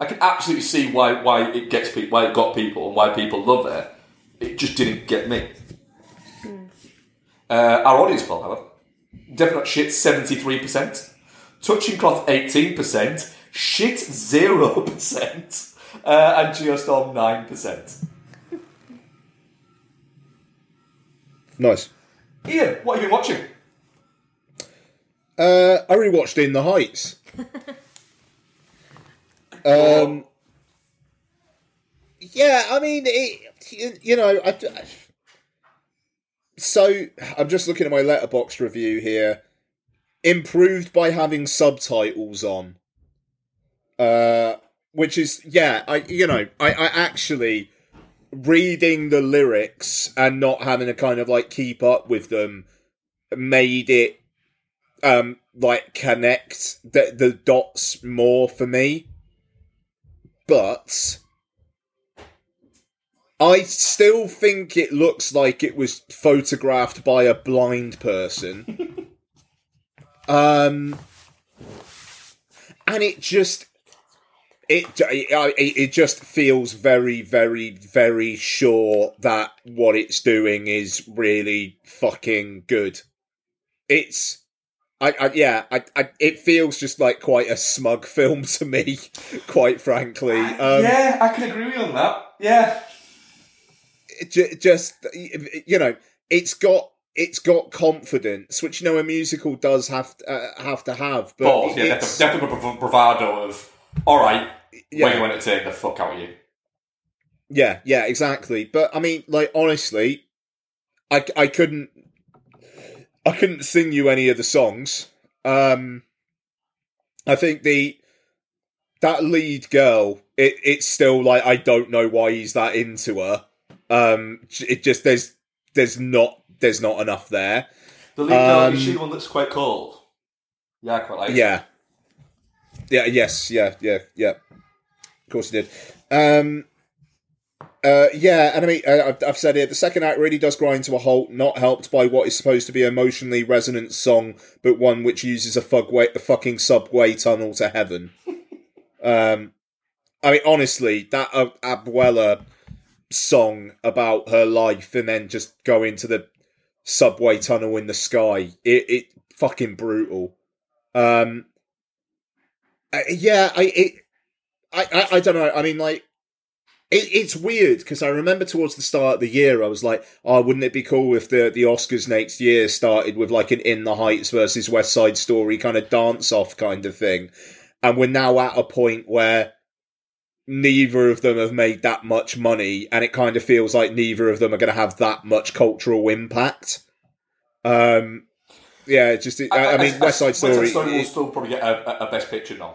I can absolutely see why why it gets people, why it got people, and why people love it. It just didn't get me. Uh, our audience poll, however, Definitely Shit 73%, Touching Cloth 18%, Shit 0%, uh, and Geostorm 9%. Nice. Ian, what have you been watching? Uh, I rewatched In the Heights. um, yeah, I mean, it, you know, I, so I'm just looking at my Letterboxd review here. Improved by having subtitles on. Uh, which is yeah, I you know, I, I actually reading the lyrics and not having to kind of like keep up with them made it um like connect the the dots more for me. But I still think it looks like it was photographed by a blind person. um, and it just it, it it just feels very very very sure that what it's doing is really fucking good. It's I, I yeah, I, I, it feels just like quite a smug film to me, quite frankly. Um, yeah, I can agree with you on that. Yeah. j- just you know, it's got it's got confidence, which you know a musical does have to, uh, have to have. But Balls, yeah, it's- definitely, definitely a bravado of, alright, Yeah. when you want to take the fuck out of you. Yeah, yeah, exactly. But I mean, like honestly, I I couldn't I couldn't sing you any of the songs. Um I think the that lead girl, it it's still like I don't know why he's that into her. Um it just there's there's not there's not enough there. The lead girl, Um, is she one that's quite cold? Yeah, I quite like Yeah. Yeah, yes, yeah, yeah, yeah. Of course he did. Um uh, yeah, and I mean, uh, I've, I've said it. The second act really does grind to a halt, not helped by what is supposed to be an emotionally resonant song, but one which uses a, fugway, a fucking subway tunnel to heaven. um, I mean, honestly, that uh, Abuela song about her life, and then just go into the subway tunnel in the sky. It, it fucking brutal. Um, uh, yeah, I it, I, I I don't know. I mean, like it, it's weird because I remember towards the start of the year, I was like, "Oh, wouldn't it be cool if the the Oscars next year started with like an In the Heights versus West Side Story kind of dance off kind of thing?" And we're now at a point where neither of them have made that much money, and it kind of feels like neither of them are going to have that much cultural impact. Um, yeah, just I, I mean, West Side Story. West Side Story will still probably get a, a, Best Picture nom.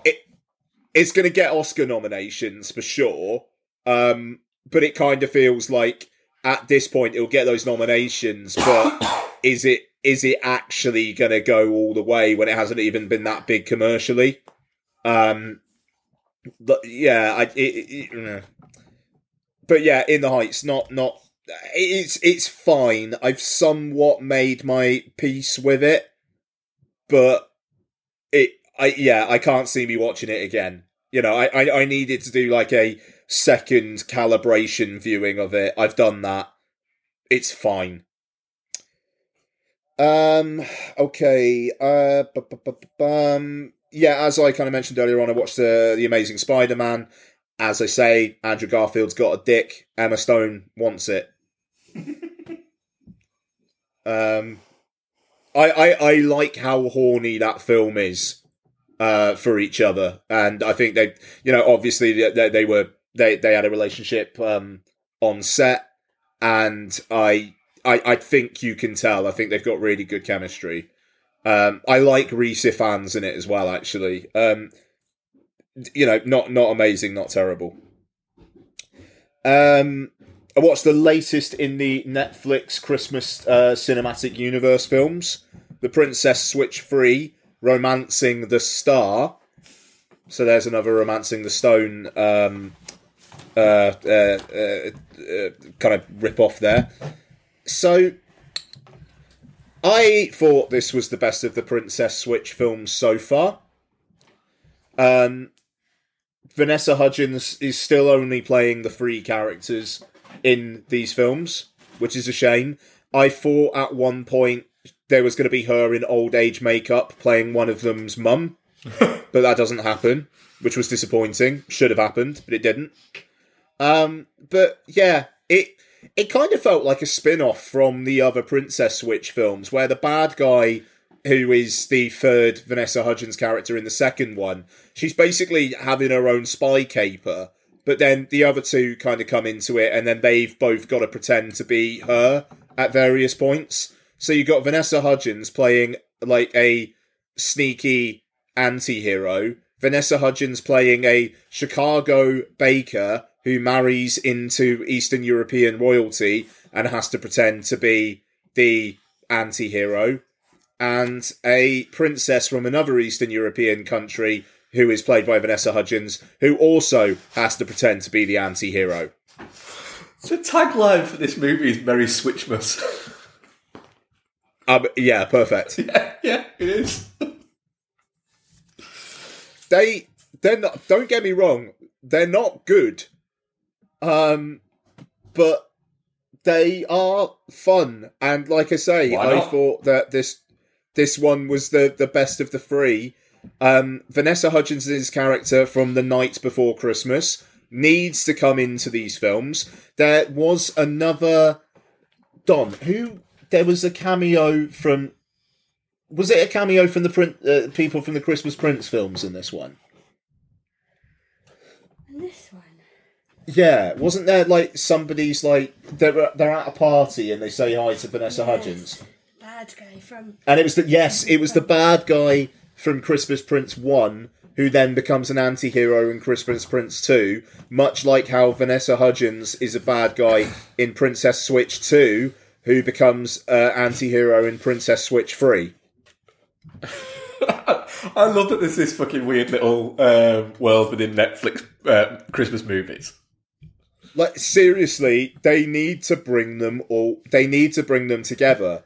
it's going to get Oscar nominations for sure. Um, but it kind of feels like at this point it'll get those nominations, but is it is it actually going to go all the way when it hasn't even been that big commercially? Um, but yeah, I, it, it, but yeah, in the heights, not not. It's it's fine. I've somewhat made my peace with it, but it I yeah, I can't see me watching it again. You know, I, I, I needed to do like a second calibration viewing of it. I've done that. It's fine. Um okay. Uh um yeah, as I kind of mentioned earlier on, I watched the the Amazing Spider Man. As I say, Andrew Garfield's got a dick. Emma Stone wants it. um I, I, I like how horny that film is uh, for each other, and I think they, you know, obviously they, they were they they had a relationship um, on set, and I, I I think you can tell. I think they've got really good chemistry. Um, I like Rhys Ifans in it as well. Actually, um, you know, not not amazing, not terrible. Um, I watched the latest in the Netflix Christmas uh, cinematic universe films, The Princess Switch Free, Romancing the Star. So there's another Romancing the Stone um, Uh, uh, uh, kind of rip off there. So I thought this was the best of the Princess Switch films so far. Um, Vanessa Hudgens is still only playing the three characters. in these films, which is a shame. I thought at one point there was going to be her in old age makeup playing one of them's mum, but that doesn't happen, which was disappointing. Should have happened, but it didn't. Um, but yeah, it it kind of felt like a spin-off from the other Princess Switch films, where the bad guy, who is the third Vanessa Hudgens character in the second one, she's basically having her own spy caper. But then the other two kind of come into it, and then they've both got to pretend to be her at various points. So you got Vanessa Hudgens playing like a sneaky anti-hero, Vanessa Hudgens playing a Chicago baker who marries into Eastern European royalty and has to pretend to be the anti-hero, and a princess from another Eastern European country who is played by Vanessa Hudgens, who also has to pretend to be the anti-hero. The tagline for this movie is Merry Switchmas. Um, yeah, perfect. yeah, yeah, it is. they they're not don't get me wrong they're not good um but they are fun and like i say i thought that this this one was the the best of the three um vanessa hudgens' character from the knight before christmas needs to come into these films there was another don who there was a cameo from was it a cameo from the print uh, people from the Christmas Prince films in this one? This one. Yeah, wasn't there like somebody's like they're they're at a party and they say hi to Vanessa Hudgens, Bad guy from. and it was the yes, it was the bad guy from Christmas Prince one who then becomes an anti-hero in Christmas Prince two, much like how Vanessa Hudgens is a bad guy in Princess Switch two, who becomes uh, anti-hero in Princess Switch three. I love that there's this fucking weird little um, world within Netflix uh, Christmas movies. Like seriously they need to bring them all they need to bring them together.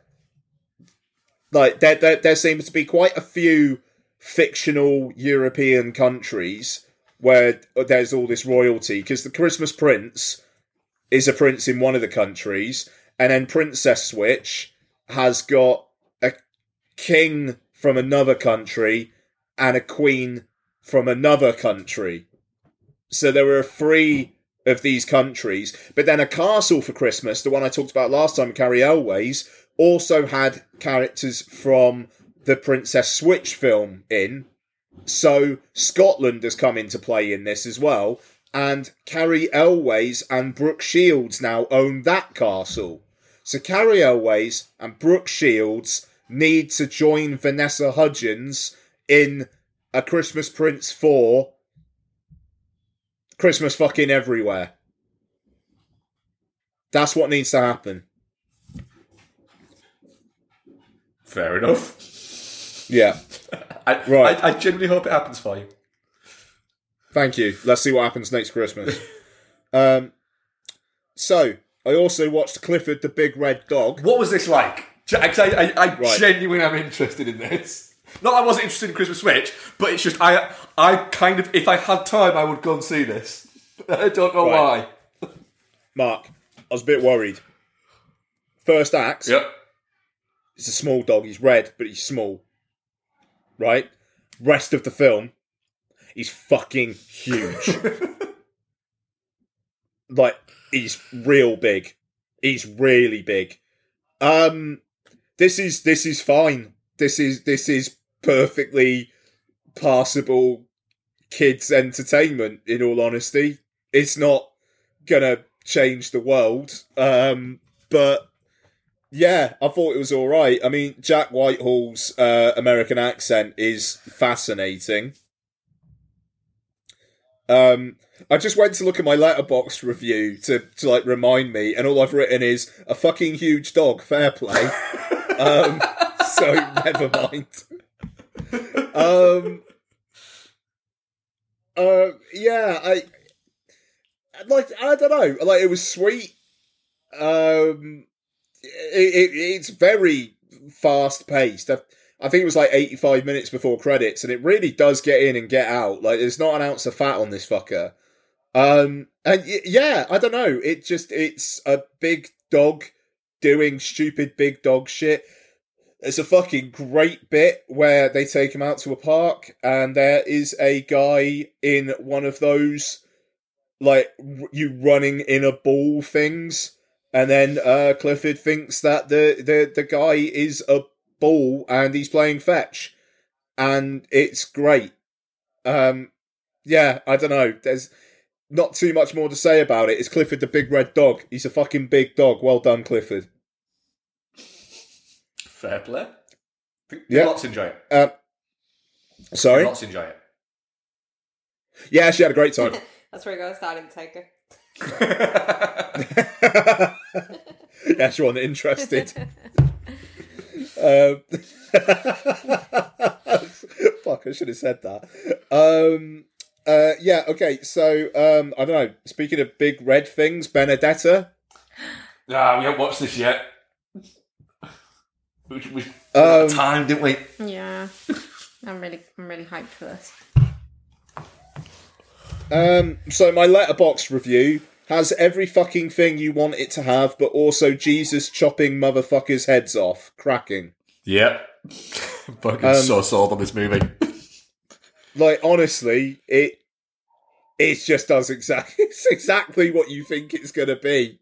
Like there, there, there seems to be quite a few fictional european countries where there's all this royalty because the christmas prince is a prince in one of the countries and then princess switch has got a king from another country and a queen from another country. So there were three of these countries. But then a castle for Christmas, the one I talked about last time, Cary Elwes, also had characters from the Princess Switch film in. So Scotland has come into play in this as well. And Cary Elwes and Brooke Shields now own that castle. So Cary Elwes and Brooke Shields need to join Vanessa Hudgens in A Christmas Prince 4 Christmas fucking everywhere. That's what needs to happen. Fair enough. Yeah. I, Right. I, I genuinely hope it happens for you. Thank you. Let's see what happens next Christmas. um, so I also watched Clifford the Big Red Dog. What was this like? I, I, I Right. genuinely am interested in this. Not that I wasn't interested in Christmas Switch, but it's just I I kind of if I had time I would go and see this. I don't know Right. why. Mark, I was a bit worried. First act. Yep. It's a small dog. He's red, but he's small. Right? Rest of the film, he's fucking huge. like, he's real big. He's really big. Um, this is this is fine. This is this is perfectly passable kids entertainment. In all honesty, it's not gonna change the world. Um, but yeah, I thought it was all right. I mean, Jack Whitehall's uh, American accent is fascinating. Um, I just went to look at my Letterboxd review to, to like remind me, and all I've written is a fucking huge dog. Fair play. um, so never mind. Um, uh, yeah, I like. I don't know. Like it was sweet. Um, it, it, it's very fast paced. I, I think it was like 85 minutes before credits, and it really does get in and get out. Like, there's not an ounce of fat on this fucker. Um, and yeah, I don't know. It just it's a big dog doing stupid big dog shit. It's a fucking great bit where they take him out to a park, and there is a guy in one of those like you running in a ball things, and then uh, Clifford thinks that the the the guy is a ball and he's playing fetch, and it's great. Um, yeah, I don't know. There's not too much more to say about it. It's Clifford the big red dog. He's a fucking big dog. Well done, Clifford. Fair play. Did Yeah. lots enjoy it. Uh, sorry. Lots enjoy it. Yeah, she had a great time. That's where you go. Starting to take her. yeah, she wasn't interested. um, fuck, I should have said that. Um, uh, yeah, okay, so um, I don't know. Speaking of big red things, Benedetta. Ah, we haven't watched this yet. We, we Um, time, didn't we? Yeah, I'm really, I'm really hyped for this. Um, so my Letterboxd review has every fucking thing you want it to have, but also Jesus chopping motherfuckers' heads off. Cracking. Yep. Fucking Um, so sold on this movie. Like honestly, it it just does exactly it's exactly what you think it's gonna be.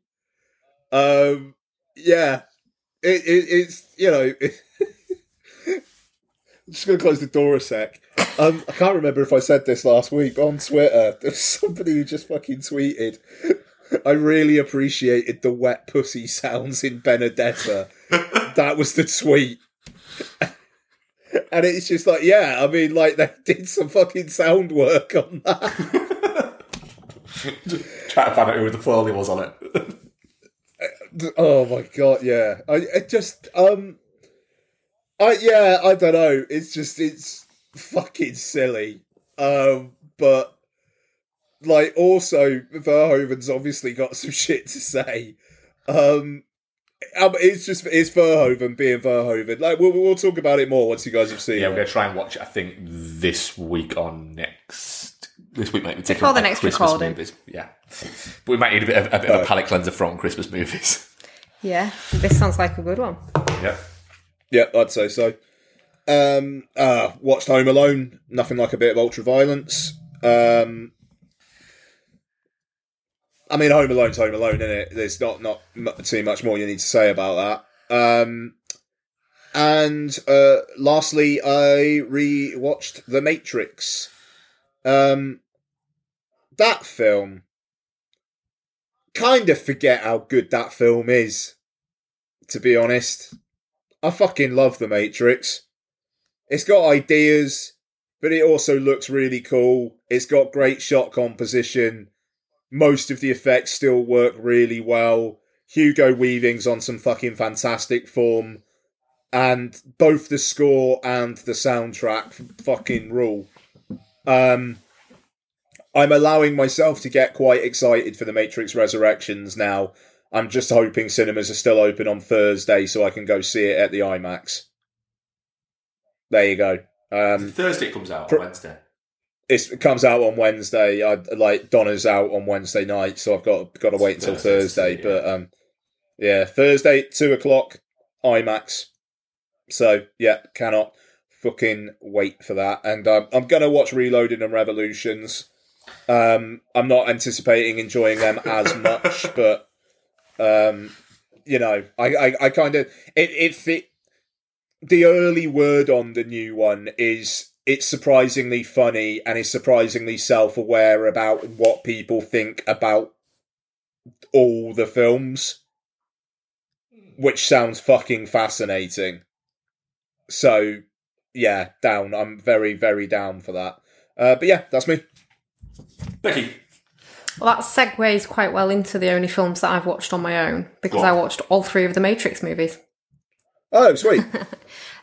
Um, yeah, it, it it's you know. I'm just gonna close the door a sec. Um, I can't remember if I said this last week but on Twitter. There was somebody who just fucking tweeted. I really appreciated the wet pussy sounds in Benedetta. that was the tweet. And it's just like, yeah, I mean, like they did some fucking sound work on that. Trying to find out who the Foley was on it. Oh my god, yeah. I it just um I yeah, I don't know. It's just it's fucking silly. Um but like also Verhoeven's obviously got some shit to say. Um um, it's just it's Verhoeven being Verhoeven. Like we'll we'll talk about it more once you guys have seen Yeah, it. we're going to try and watch it, I think, this week on next. This week might be taking Before the next Christmas recording. movies. Yeah. But we might need a bit of, a bit of a palate cleanser from Christmas movies. Yeah, this sounds like a good one. yeah. Yeah, I'd say so. Um, uh, watched Home Alone. Nothing like a bit of ultra violence. Um, I mean, Home Alone's Home Alone, isn't it? There's not not too much more you need to say about that. Um, and uh, lastly, I re-watched The Matrix. Um, that film. Kind of forget how good that film is. To be honest, I fucking love The Matrix. It's got ideas, but it also looks really cool. It's got great shot composition. Most of the effects still work really well. Hugo Weaving's on some fucking fantastic form. And both the score and the soundtrack fucking rule. Um, I'm allowing myself to get quite excited for The Matrix Resurrections now. I'm just hoping cinemas are still open on Thursday so I can go see it at the IMAX. There you go. Um, Thursday it comes out on Wednesday. it's, it comes out on Wednesday. I like Donna's out on Wednesday night, so I've got got to wait until Thursday Thursday. to yeah. But um, yeah, Thursday two o'clock IMAX. So yeah, cannot fucking wait for that. And um, I'm gonna watch Reloaded and Revolutions. Um, I'm not anticipating enjoying them as much, but um, you know, I I, I kind of it it fit. The early word on the new one is it's surprisingly funny and is surprisingly self-aware about what people think about all the films, which sounds fucking fascinating. So, yeah, down. I'm very, very down for that. Uh, but yeah, that's me. Becky. Well, that segues quite well into the only films that I've watched on my own because I watched all three of the Matrix movies. Oh, sweet.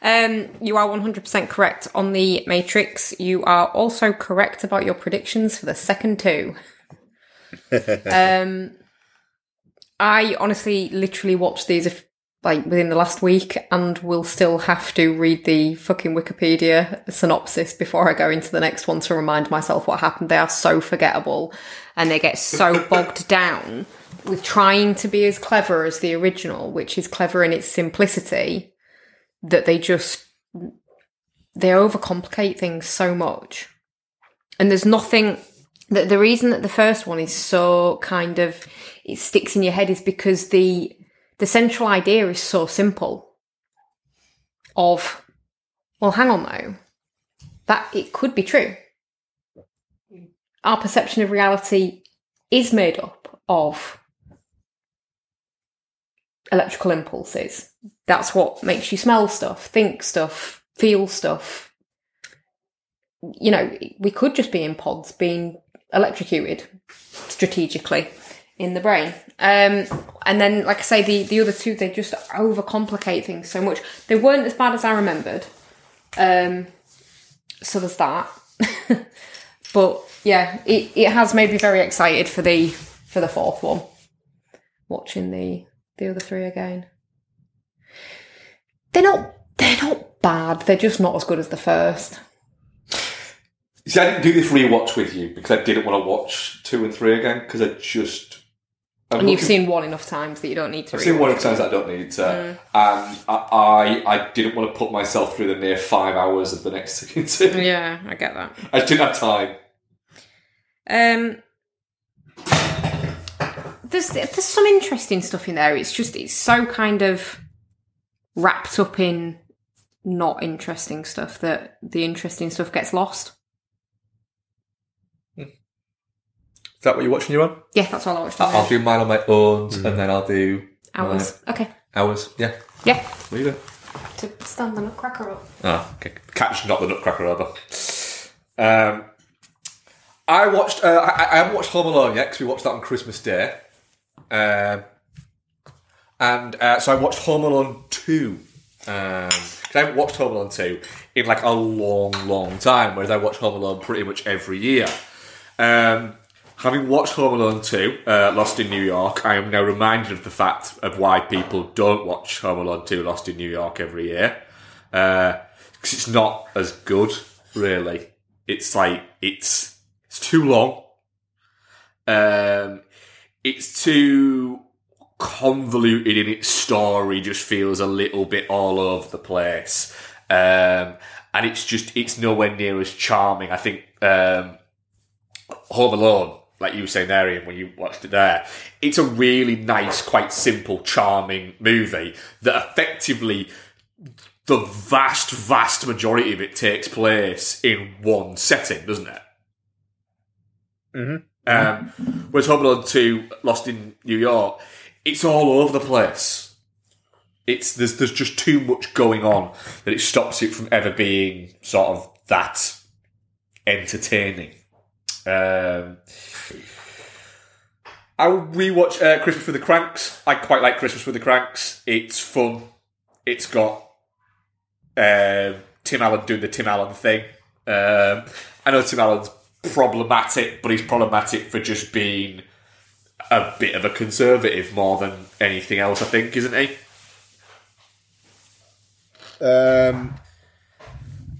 Um, you are 100% correct on the Matrix. You are also correct about your predictions for the second two. um, I honestly, literally watched these a f- like within the last week and will still have to read the fucking Wikipedia synopsis before I go into the next one to remind myself what happened. They are so forgettable and they get so bogged down with trying to be as clever as the original, which is clever in its simplicity, that they just they overcomplicate things so much. And there's nothing that the reason that the first one is so kind of it sticks in your head is because the the central idea is so simple of well hang on though that it could be true. Our perception of reality is made up of electrical impulses. That's what makes you smell stuff think stuff feel stuff. You know we could just be in pods being electrocuted strategically in the brain. Um, and then, like I say, the, the other two, they just overcomplicate things so much. They weren't as bad as I remembered. Um, so there's that. but yeah, it, it has made me very excited for the for the fourth one. Watching the the other three again. They're not they're not bad. They're just not as good as the first. See, I didn't do this rewatch with you because I didn't want to watch two and three again because I just. I'm and you've seen one enough times that you don't need to. I've seen one enough times that I don't need to, Mm. and I, I I didn't want to put myself through the near five hours of the next season. Yeah, I get that. I didn't have time. Um, there's there's some interesting stuff in there. It's just it's so kind of wrapped up in not interesting stuff that the interesting stuff gets lost. Is that what you're watching? You on? Yeah, that's all I watched. I- I'll do mine on my own, and then I'll do ours. Okay. my- ours. Yeah. Yeah. What are you doing? To stand the nutcracker up. Oh, okay. Catch not the Nutcracker over. Um, I watched. Uh, I, I haven't watched Home Alone yet because we watched that on Christmas Day. Um, and uh, so I watched Home Alone two. Um 'cause I haven't watched Home Alone two in like a long, long time. Whereas I watch Home Alone pretty much every year. Um, having watched Home Alone two, uh, Lost in New York, I am now reminded of the fact of why people don't watch Home Alone two, Lost in New York every year because it's not as good, really. It's like it's it's too long. Um, it's too convoluted in its story. Just feels a little bit all over the place, um, and it's just it's nowhere near as charming. I think um, Home Alone. Like you were saying there, Ian, when you watched it there, it's a really nice, quite simple, charming movie that effectively the vast, vast majority of it takes place in one setting, doesn't it? Mm-hmm. Um, whereas Home Alone 2, Lost in New York, it's all over the place. It's there's there's just too much going on that it stops it from ever being sort of that entertaining. Um, I will rewatch uh, Christmas with the Cranks. I quite like Christmas with the Cranks. It's fun. It's got um, Tim Allen doing the Tim Allen thing. Um, I know Tim Allen's problematic, but he's problematic for just being a bit of a conservative more than anything else. I think, isn't he? Um,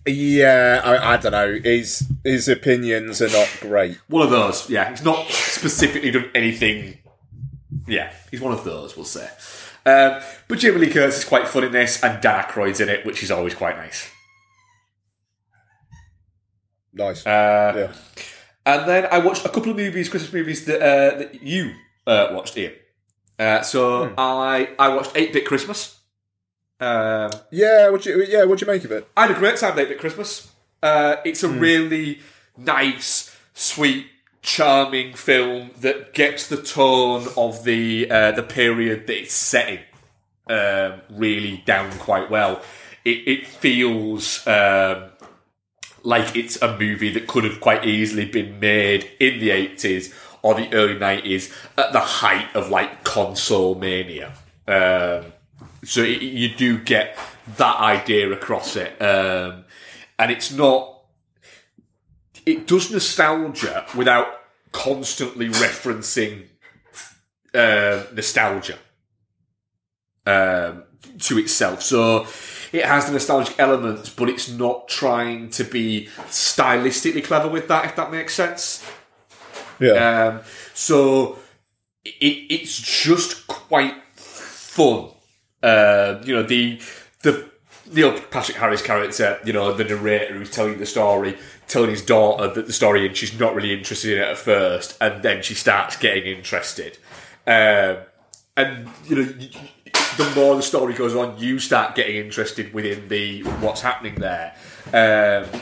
yeah, I, I don't know. His his opinions are not great. One of those. Yeah, he's not specifically done anything. Yeah, he's one of those. We'll say. Um, but Jamie Lee Curtis is quite fun in this, and Dan Aykroyd's in it, which is always quite nice. Nice. Uh, And then I watched a couple of movies, Christmas movies that uh, that you uh, watched, Ian. Uh, so I I watched Eight Bit Christmas. Um, yeah, what you yeah, what you make of it? I had a great time late Bit Christmas. Uh, it's a really nice, sweet, charming film that gets the tone of the uh, the period that it's set in um, really down quite well. It, it feels um, like it's a movie that could have quite easily been made in the 80s or the early 90s at the height of like console mania. Um, so it, you do get that idea across it. Um, and it's not, it does nostalgia without constantly referencing uh, nostalgia. Um, to itself. So it has the nostalgic elements, but it's not trying to be stylistically clever with that. If that makes sense. Yeah. Um, so it, it's just quite fun. Uh, you know the the Neil Patrick Harris character, you know the narrator who's telling the story, telling his daughter that the story, and she's not really interested in it at first, and then she starts getting interested. Um, and you know, the more the story goes on, you start getting interested within the what's happening there. Um,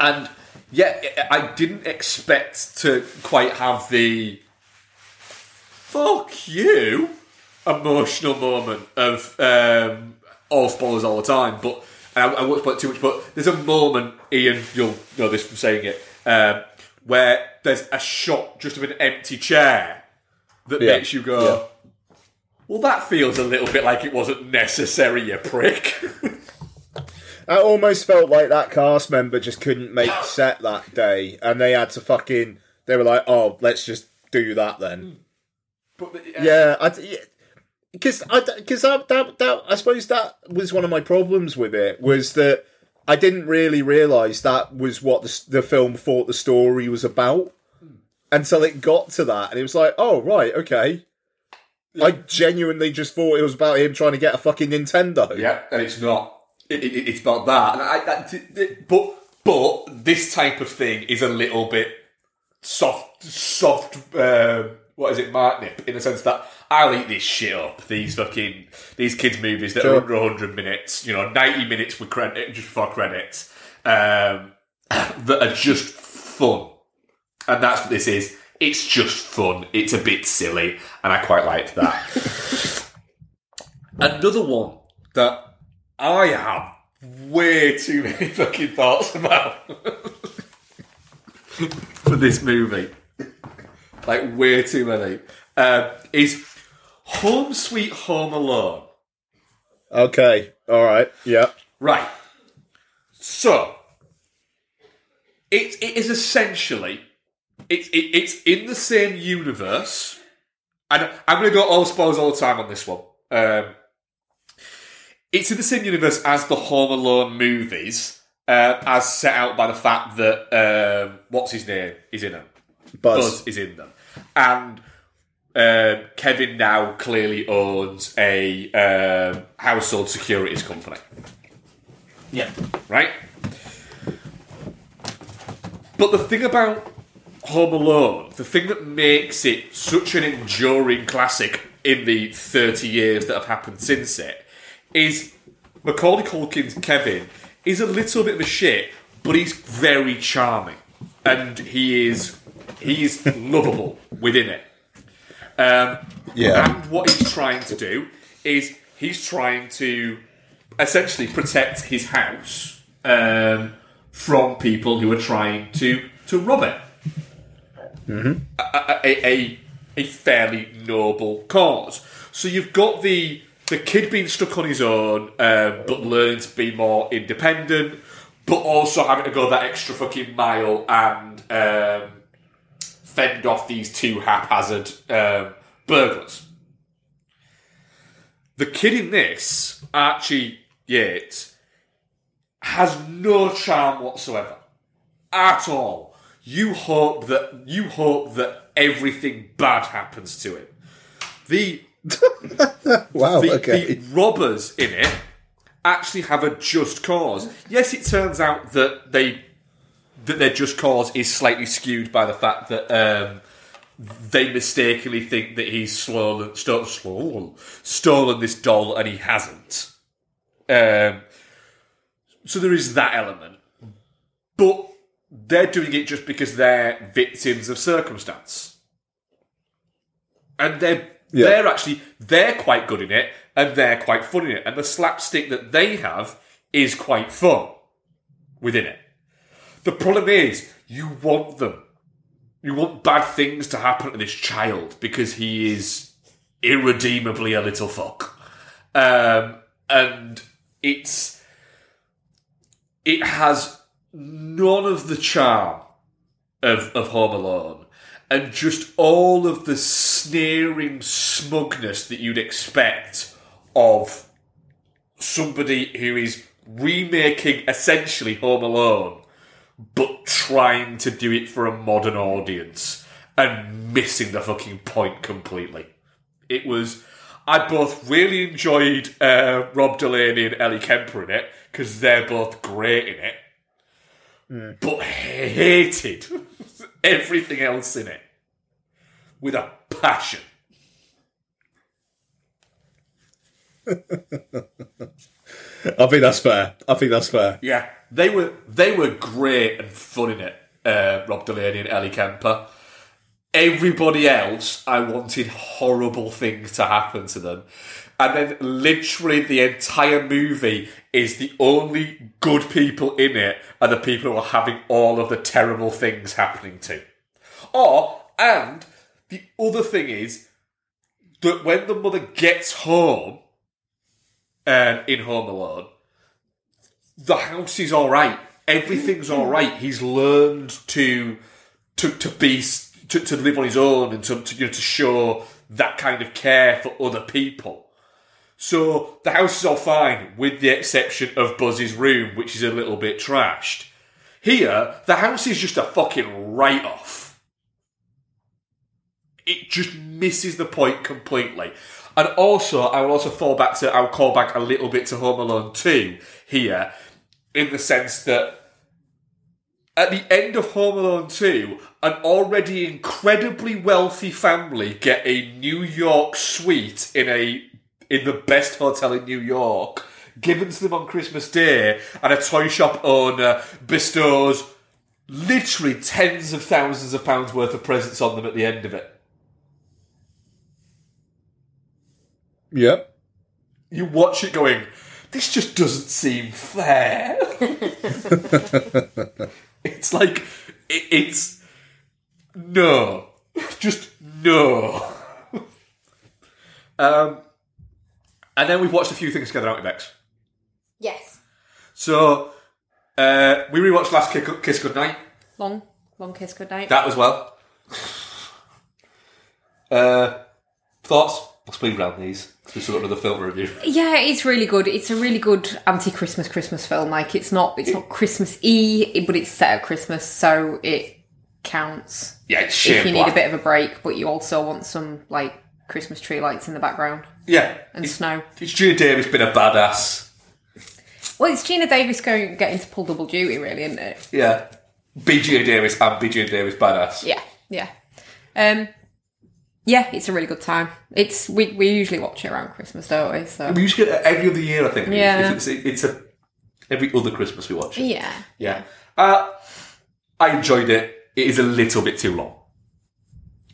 and yeah, I didn't expect to quite have the fuck you emotional moment of um, all spoilers all the time. But I, I won't spoil it too much. But there's a moment, Ian, you'll know this from saying it, um, where there's a shot just of an empty chair that Yeah. makes you go. Well, that feels a little bit like it wasn't necessary, you prick. I almost felt like that cast member just couldn't make set that day, and they had to fucking. They were like, "Oh, let's just do that then." yeah, I because I because that, that that I suppose that was one of my problems with it was that I didn't really realize that was what the, the film thought the story was about until it got to that, and it was like, "Oh, right, okay." I genuinely just thought it was about him trying to get a fucking Nintendo. Yeah, and it's not. It, it, it's about that. And I, I- t- t- but but this type of thing is a little bit soft, soft. Um, what is it, Martnip? In the sense that I'll eat this shit up. These fucking these kids movies that Sure. are under hundred minutes. You know, ninety minutes with credit just for credits. Um, that are just fun, and that's what this is. It's just fun. It's a bit silly, and I quite liked that. Another one that I have way too many fucking thoughts about for this movie, like way too many, um, is Home Sweet Home Alone. Okay, all right, yeah. Right. So it, it is essentially it's it, it's in the same universe, and I'm going to go all spoilers all the time on this one. Um, it's in the same universe as the Home Alone movies, uh, as set out by the fact that um, what's his name is in them. Buzz. is in them, and um, Kevin now clearly owns a um, household securities company. Yeah. Right? But the thing about Home Alone, the thing that makes it such an enduring classic in the 30 years that have happened since it, is Macaulay Culkin's Kevin is a little bit of a shit, but he's very charming. And he is he is lovable within it. Um, Yeah. And what he's trying to do is he's trying to essentially protect his house um, from people who are trying to to rob it. Mm-hmm. A, a, a, a fairly noble cause. So you've got the the kid being stuck on his own, um, but learning to be more independent, but also having to go that extra fucking mile and um, fend off these two haphazard um, burglars. The kid in this, Archie Yates, has no charm whatsoever. At all. You hope that you hope that everything bad happens to him. The Wow, the, okay. the robbers in it actually have a just cause. Yes, it turns out that they that their just cause is slightly skewed by the fact that um, they mistakenly think that he's stolen, sto- stolen, stolen this doll and he hasn't. Um, so there is that element, but they're doing it just because they're victims of circumstance, and they're Yeah. they're actually they're quite good in it, and they're quite fun in it, and the slapstick that they have is quite fun within it. The problem is, you want them. You want bad things to happen to this child because he is irredeemably a little fuck. Um, and it's. It has none of the charm of, of Home Alone and just all of the sneering smugness that you'd expect of somebody who is remaking essentially Home Alone, but trying to do it for a modern audience and missing the fucking point completely. It was. I both really enjoyed uh, Rob Delaney and Ellie Kemper in it because they're both great in it, but hated everything else in it with a passion. I think that's fair. I think that's fair. Yeah, they were they were great and fun in it. Uh, Rob Delaney and Ellie Kemper. Everybody else, I wanted horrible things to happen to them, and then literally the entire movie is the only good people in it are the people who are having all of the terrible things happening to. Or and the other thing is that when the mother gets home um, in Home Alone, the house is all right. Everything's all right. He's learned to to to be to, to live on his own and to, to you know to show that kind of care for other people. So the house is all fine, with the exception of Buzz's room, which is a little bit trashed. Here, the house is just a fucking write off. It just misses the point completely. And also, I will also fall back to, I'll call back a little bit to Home Alone 2 here, in the sense that at the end of Home Alone 2, an already incredibly wealthy family get a New York suite in a in the best hotel in New York, given to them on Christmas Day, and a toy shop owner bestows literally tens of thousands of pounds worth of presents on them at the end of it. Yep. You watch it going, this just doesn't seem fair. it's like, it, it's, no. Just no. um, and then we've watched a few things together, haven't we, Bex? Yes. So, uh, we rewatched Last Kiss, Kiss Goodnight. Long, long kiss, good night. That as well. Uh, thoughts? Let's speed round these. We've still got another film review. Yeah, it's really good. It's a really good anti-Christmas Christmas film. Like it's not it's not Christmas y, but it's set at Christmas, so it counts. Yeah, it's sheer if you need a bit of a break, but you also want some like Christmas tree lights in the background Yeah. and it's, snow. it's Geena Davis been a badass. Well, it's Geena Davis going getting to pull double duty, really, isn't it? Yeah. Be Geena Davis and be Geena Davis badass. Yeah, yeah. Um, yeah, it's a really good time. It's we we usually watch it around Christmas, don't we? So We usually get it every other year, I think. Yeah. It's, it's, it's a every other Christmas we watch it. yeah, Yeah. Uh, I enjoyed it. It is a little bit too long.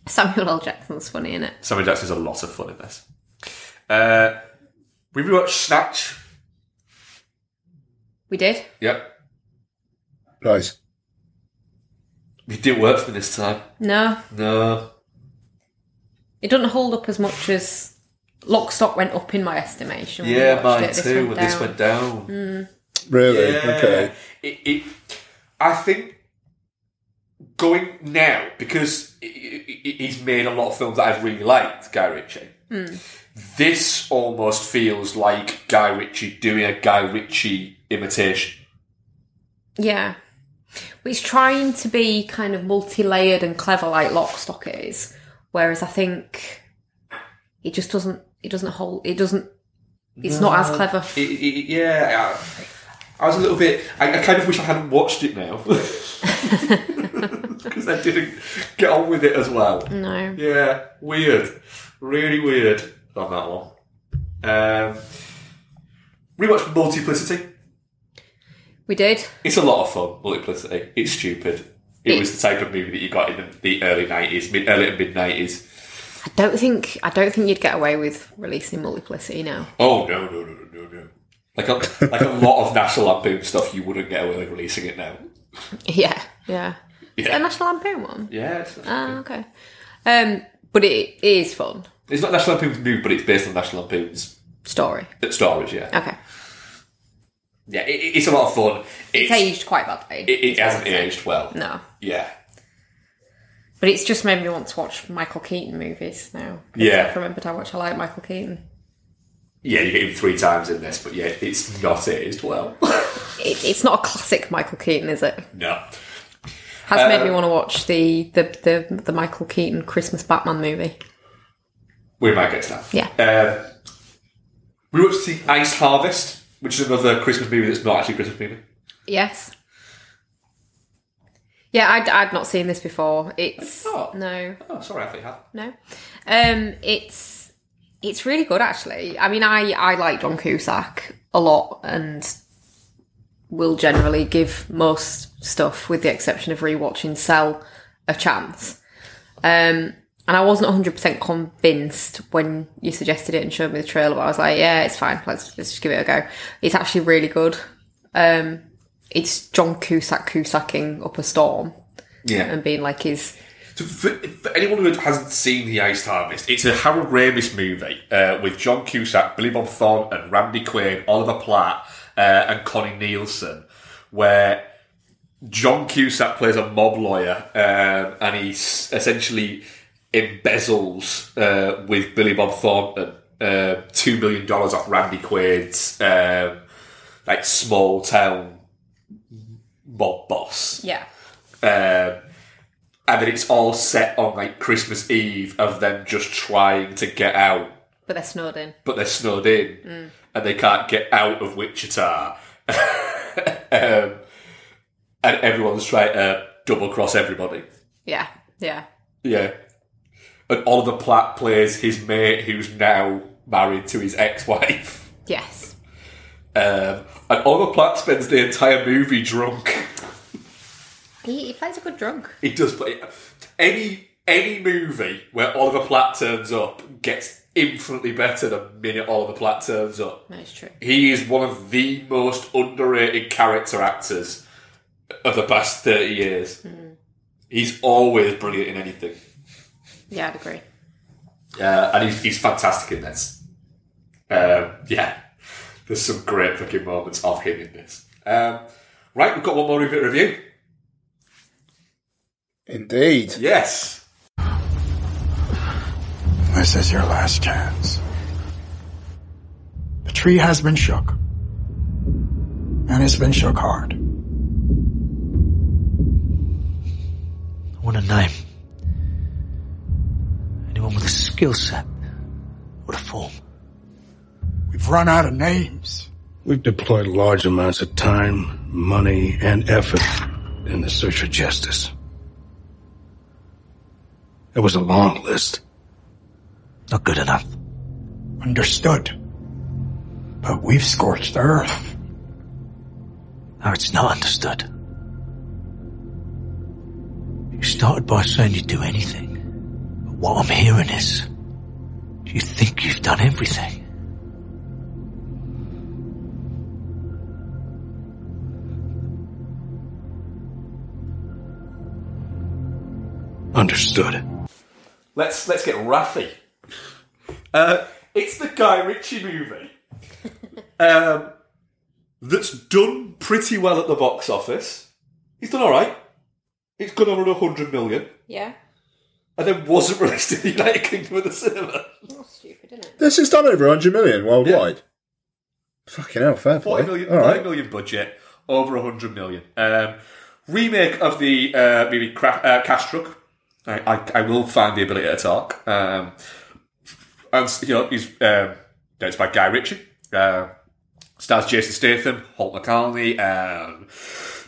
Samuel L. Jackson's funny in it. Samuel Jackson's a lot of fun in this. Uh, we rewatched Snatch. We did. Yep. Nice. It didn't work for me this time. No, No. It doesn't hold up as much as Lock Stock went up in my estimation. when Yeah, watched mine it. This too. went When this down. went down. Mm. Really? Yeah. Okay. It, it, I think going now because i- i- i- he's made a lot of films that I've really liked, Guy Ritchie. Mm. This almost feels like Guy Ritchie doing a Guy Ritchie imitation. Yeah. But it's trying to be kind of multi layered and clever like Lockstock is. Whereas I think it just doesn't it doesn't hold it doesn't it's not as clever. It- it- yeah, I, I was a little bit. I, I kind of wish I hadn't watched it now because I didn't get on with it as well. No. Yeah, weird, really weird on that one. Um, rewatched Multiplicity. We did. It's a lot of fun. Multiplicity. It's stupid. It, It- was the type of movie that you got in the, the early nineties, mid early to mid nineties. I don't think I don't think you'd get away with releasing multiplicity now. Oh no no no no no no! Like a like a lot of National Lampoon stuff, you wouldn't get away with releasing it now. Yeah, yeah. Is it Yeah. a National Lampoon one? Yeah, it's, Ah, okay. Um, but it, it is fun. it's not National Lampoon's movie, but it's based on National Lampoon's Story. stories. Yeah, Okay. yeah. It, it- it's a lot of fun. It's, aged quite badly. It, it hasn't aged well. No. Yeah, But it's just made me want to watch Michael Keaton movies now. Yeah. I've remembered how much I like Michael Keaton. yeah, you get him three times in this, but yeah, it's not aged well. It, it's not a classic Michael Keaton, is it? no. Has made me Uh, want to watch the, the, the, the Michael Keaton Christmas Batman movie. We might get to that. Yeah. Um, we watched the Ice Harvest, which is another Christmas movie that's not actually a Christmas movie. Yes. Yeah, I'd, I'd not seen this before. It's not. no, Oh, sorry, I think you had. no. Um, it's it's really good actually. I mean, I I like John Cusack a lot, and will generally give most stuff, with the exception of rewatching Cell, a chance. Um, and I wasn't hundred percent convinced when you suggested it and showed me the trailer. But I was like, yeah, it's fine. Let's let's just give it a go. It's actually really good. Um, it's John Cusack Cusacking up a storm. Yeah. and being like his So for, for anyone who hasn't seen The Ice Harvest, it's a Harold Ramis movie uh, with John Cusack, Billy Bob Thornton, and Randy Quaid, Oliver Platt, uh, and Connie Nielsen, where John Cusack plays a mob lawyer um, and he essentially embezzles uh, with Billy Bob Thornton uh, $2 million off Randy Quaid's um, like small town mob boss. yeah. Um, and then it's all set on like Christmas Eve of them just trying to get out, But they're snowed in. but they're snowed in Mm. and they can't get out of Wichita. um, and everyone's trying to double cross everybody. Yeah, yeah. Yeah. And Oliver Platt plays his mate who's now married to his ex wife. Yes. Um, and Oliver Platt spends the entire movie drunk. He, he plays a good drunk. He does play any any movie where Oliver Platt turns up gets infinitely better the minute Oliver Platt turns up. That's true. He is one of the most underrated character actors of the past thirty years. He's always brilliant in anything, Yeah, I'd agree. uh, and he's, he's fantastic in this. Um, yeah, there's some great fucking moments of him in this. Um, right, we've got one more review. review. Indeed. Yes. This is your last chance. The tree has been shook. And it's been shook hard. I want a name. Anyone with a skill set or a form. We've run out of names. We've deployed large amounts of time, money, and effort in the search for justice. It was a long list. Not good enough. Understood. But we've scorched the earth. Now it's not understood. You started by saying you'd do anything. But what I'm hearing is, you think you've done everything. Understood. Let's let's get Raffy. Uh, it's the Guy Ritchie movie um, that's done pretty well at the box office. He's done all right. It's gone over hundred million, Yeah. and then wasn't released in the United Kingdom at the cinema. That's stupid, isn't it? This has done over 100 million worldwide. Fucking hell, fair play. 40 million, All right. 40 million budget, over 100 million. Um, remake of the uh, movie Cra- uh, Cash Truck. I, I, I will find the ability to talk. Um, and, you know, he's, um, by Guy Ritchie. Uh, stars Jason Statham, Holt McCallany, um,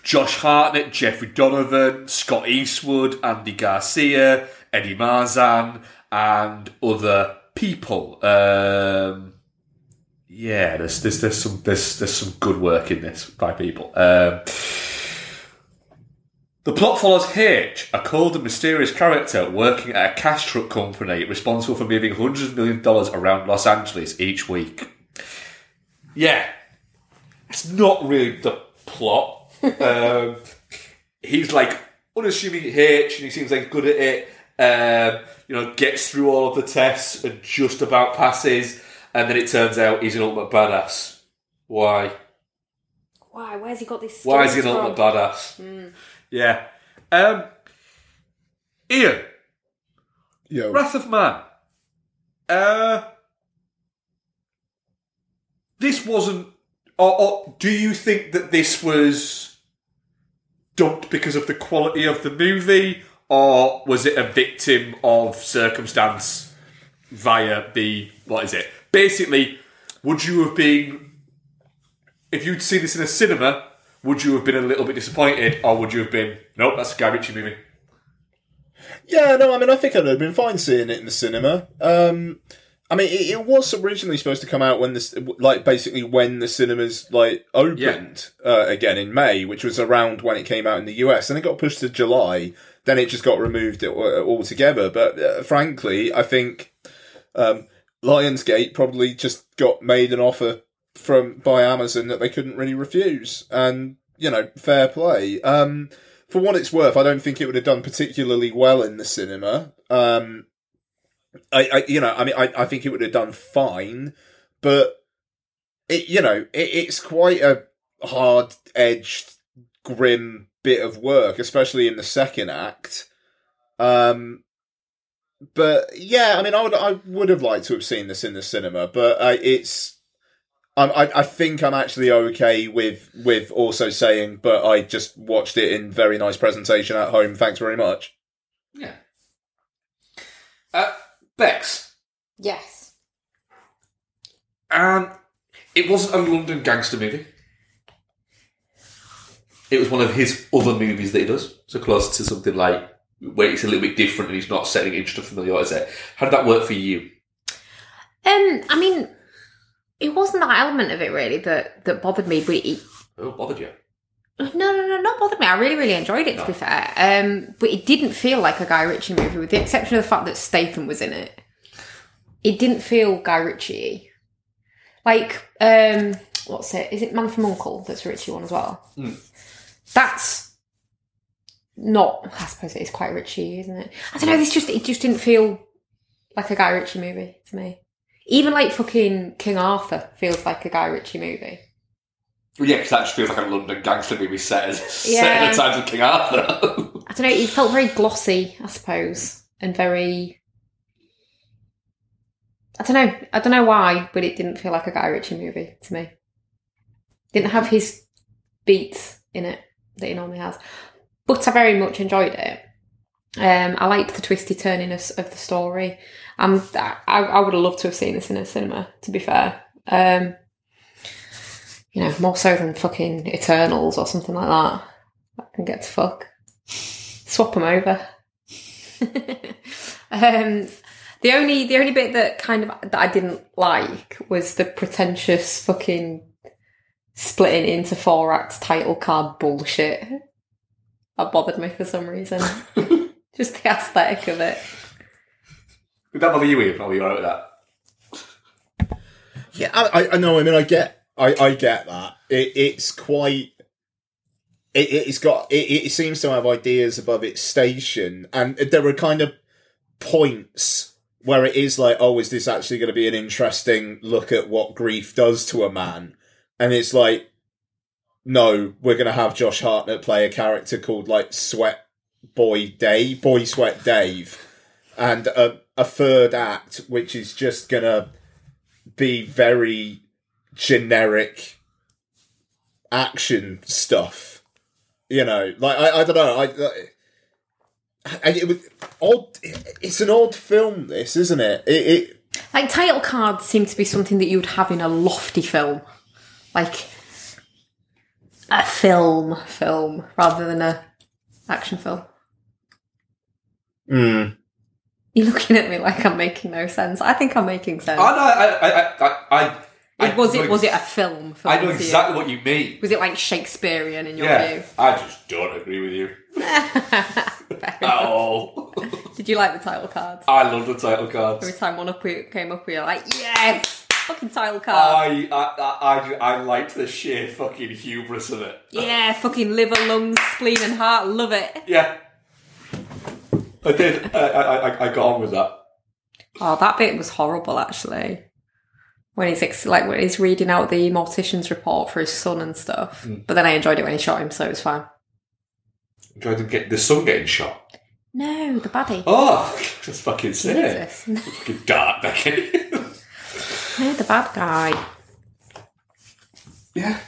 Josh Hartnett, Jeffrey Donovan, Scott Eastwood, Andy Garcia, Eddie Marsan, and other people. Um, yeah, there's there's there's some there's there's some good work in this by people. Um, the plot follows H, a cold and mysterious character working at a cash truck company responsible for moving hundreds of million dollars around Los Angeles each week. Yeah, it's not really the plot. um, he's like unassuming H, and he seems like good at it. Um, you know, gets through all of the tests and just about passes, and then it turns out he's an ultimate badass. Why? Why? Where's he got this? Why is he an ultimate badass? Mm. Yeah. Um, Ian, Yo. Wrath of Man. Uh, this wasn't. Or, or do you think that this was dumped because of the quality of the movie, or was it a victim of circumstance via the what is it? Basically, would you have been if you'd seen this in a cinema? Would you have been a little bit disappointed, or would you have been nope? That's a Guy Ritchie movie. Yeah, no, I mean, I think I'd have been fine seeing it in the cinema. Um, I mean, it, it was originally supposed to come out when this, like, basically when the cinemas like opened uh, again in May, which was around when it came out in the US, and it got pushed to July. Then it just got removed uh, altogether. But uh, frankly, I think um, Lionsgate probably just got made an offer from by Amazon that they couldn't really refuse, and you know, fair play. Um, for what it's worth, I don't think it would have done particularly well in the cinema. Um, I, I, you know, I mean, I, I think it would have done fine, but it, you know, it, it's quite a hard-edged, grim bit of work, especially in the second act. Um, but yeah, I mean, I would, I would have liked to have seen this in the cinema, but uh, it's. I'm, I, I think I'm actually okay with with also saying, but I just watched it in very nice presentation at home. Thanks very much. Yeah. Uh, Bex, Yes. um, it wasn't a London gangster movie. It was one of his other movies that he does, so close to something like where it's a little bit different and he's not setting it in familiar. What is it? How did that work for you? Um, I mean, it wasn't that element of it really that that bothered me, but it, Oh, bothered you? no, no, no, not bothered me. I really, really enjoyed it. To be fair, um, but it didn't feel like a Guy Ritchie movie, with the exception of the fact that Statham was in it. It didn't feel Guy Ritchie. Like, um, what's it? Is it Man from Uncle? That's a Ritchie one as well. Hmm. That's not. I suppose it is quite Ritchie, isn't it? I don't know. This just it just didn't feel like a Guy Ritchie movie to me. Even like fucking King Arthur feels like a Guy Ritchie movie. Well, yeah, because that just feels like a London gangster movie set, as, set in the times of King Arthur. I don't know. It felt very glossy, I suppose, and very. I don't know. I don't know why, but it didn't feel like a Guy Ritchie movie to me. Didn't have his beats in it that he normally has, but I very much enjoyed it. Um, I liked the twisty turniness of the story. Um, I, I would have loved to have seen this in a cinema. To be fair, um, you know, more so than fucking Eternals or something like that. I can get to fuck. Swap them over. um, the only the only bit that kind of that I didn't like was the pretentious fucking splitting into four acts title card bullshit. That bothered me for some reason. Just the aesthetic of it. That bother you, were you alright with that? Yeah, I, I- know. I mean, I get, I, I get that. It, it's quite. It, it's got. It, it seems to have ideas above its station, and there are kind of points where it is like, oh, is this actually going to be an interesting look at what grief does to a man? And it's like, no, we're going to have Josh Hartnett play a character called like Sweat Boy Dave, Boy Sweat Dave, and a, a third act which is just to be very generic action stuff. You know, like I, I don't know, I, I it was odd. It's an odd film, this isn't it? It, it Like title cards seem to be something that you would have in a lofty film, like a film film rather than a action film. mm. You're looking at me like I'm making no sense. I think I'm making sense. Oh, I know. I, I, I, I, I was it was it a film? film I know to you? exactly what you mean. Was it like Shakespearean in your Yeah, view? I just don't agree with you. oh, Did you like the title cards? I love the title cards. Every time one up came up, we were like, yes, fucking title card. I, I, I, I, I liked the sheer fucking hubris of it. yeah, fucking liver, lungs, spleen, and heart. Love it. Yeah, I did. I, I, I, I got on with that. Oh, that bit was horrible, actually. When he's ex- like when he's reading out the mortician's report for his son and stuff. Mm. But then I enjoyed it when he shot him, so it was fine. Tried to get the son getting shot. No, the baddie. Oh, that's fucking sick. Jesus. Fucking dark, Becky. No, the bad guy. Yeah.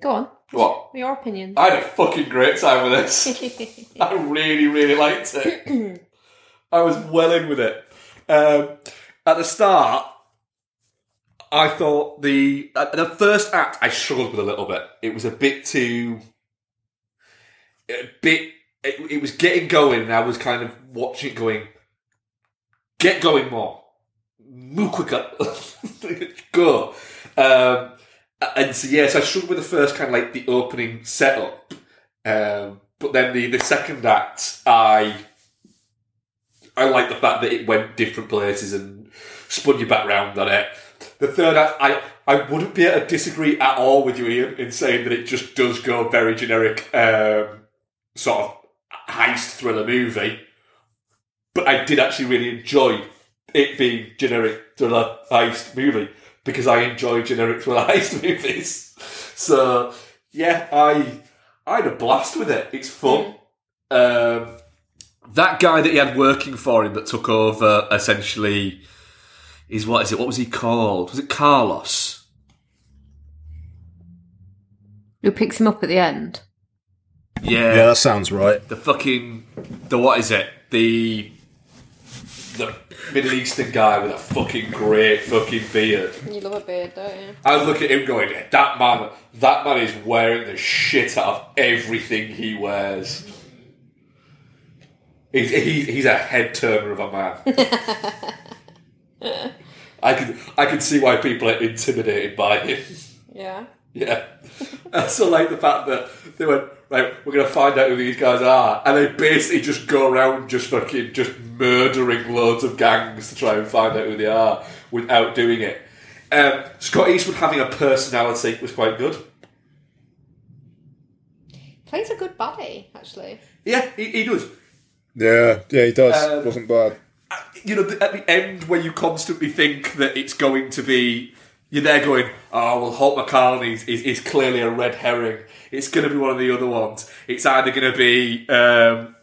Go on. What? Your opinions. I had a fucking great time with this. I really, really liked it. I was well in with it. Um, at the start, I thought the at the first act I struggled with a little bit. It was a bit too, a bit. It, it was getting going, and I was kind of watching it going. Get going more, move quicker, go. Um, and so yes, I struggled with the first kind of like the opening setup, um, but then the the second act, I I like the fact that it went different places and spun you back round on it. The third act, I I wouldn't be able to disagree at all with you, Ian, in saying that it just does go very generic, um, sort of heist thriller movie. But I did actually really enjoy it being generic thriller heist movie because I enjoy generic thriller heist movies. So yeah, I I had a blast with it. It's fun. Um, that guy that he had working for him that took over essentially is what is it? What was he called? Was it Carlos? Who picks him up at the end? Yeah, Yeah, that sounds right. the fucking the what is it? The the Middle Eastern guy with a fucking great fucking beard. You love a beard, don't you? I look at him going, that man, that man is wearing the shit out of everything he wears. He's, he's, he's a head turner of a man. I can I can see why people are intimidated by him. Yeah. Yeah. I still like the fact that they went, right, we're going to find out who these guys are. And they basically just go around just fucking, just murdering loads of gangs to try and find out who they are without doing it. Um, Scott Eastwood having a personality was quite good. Plays a good body, actually. Yeah, he, he does. Yeah, yeah, he does. Um, Wasn't bad. You know, at the end where you constantly think that it's going to be, you're there going, oh, well, Holt McCallany is, is, is clearly a red herring. It's going to be one of the other ones. It's either going to be, um,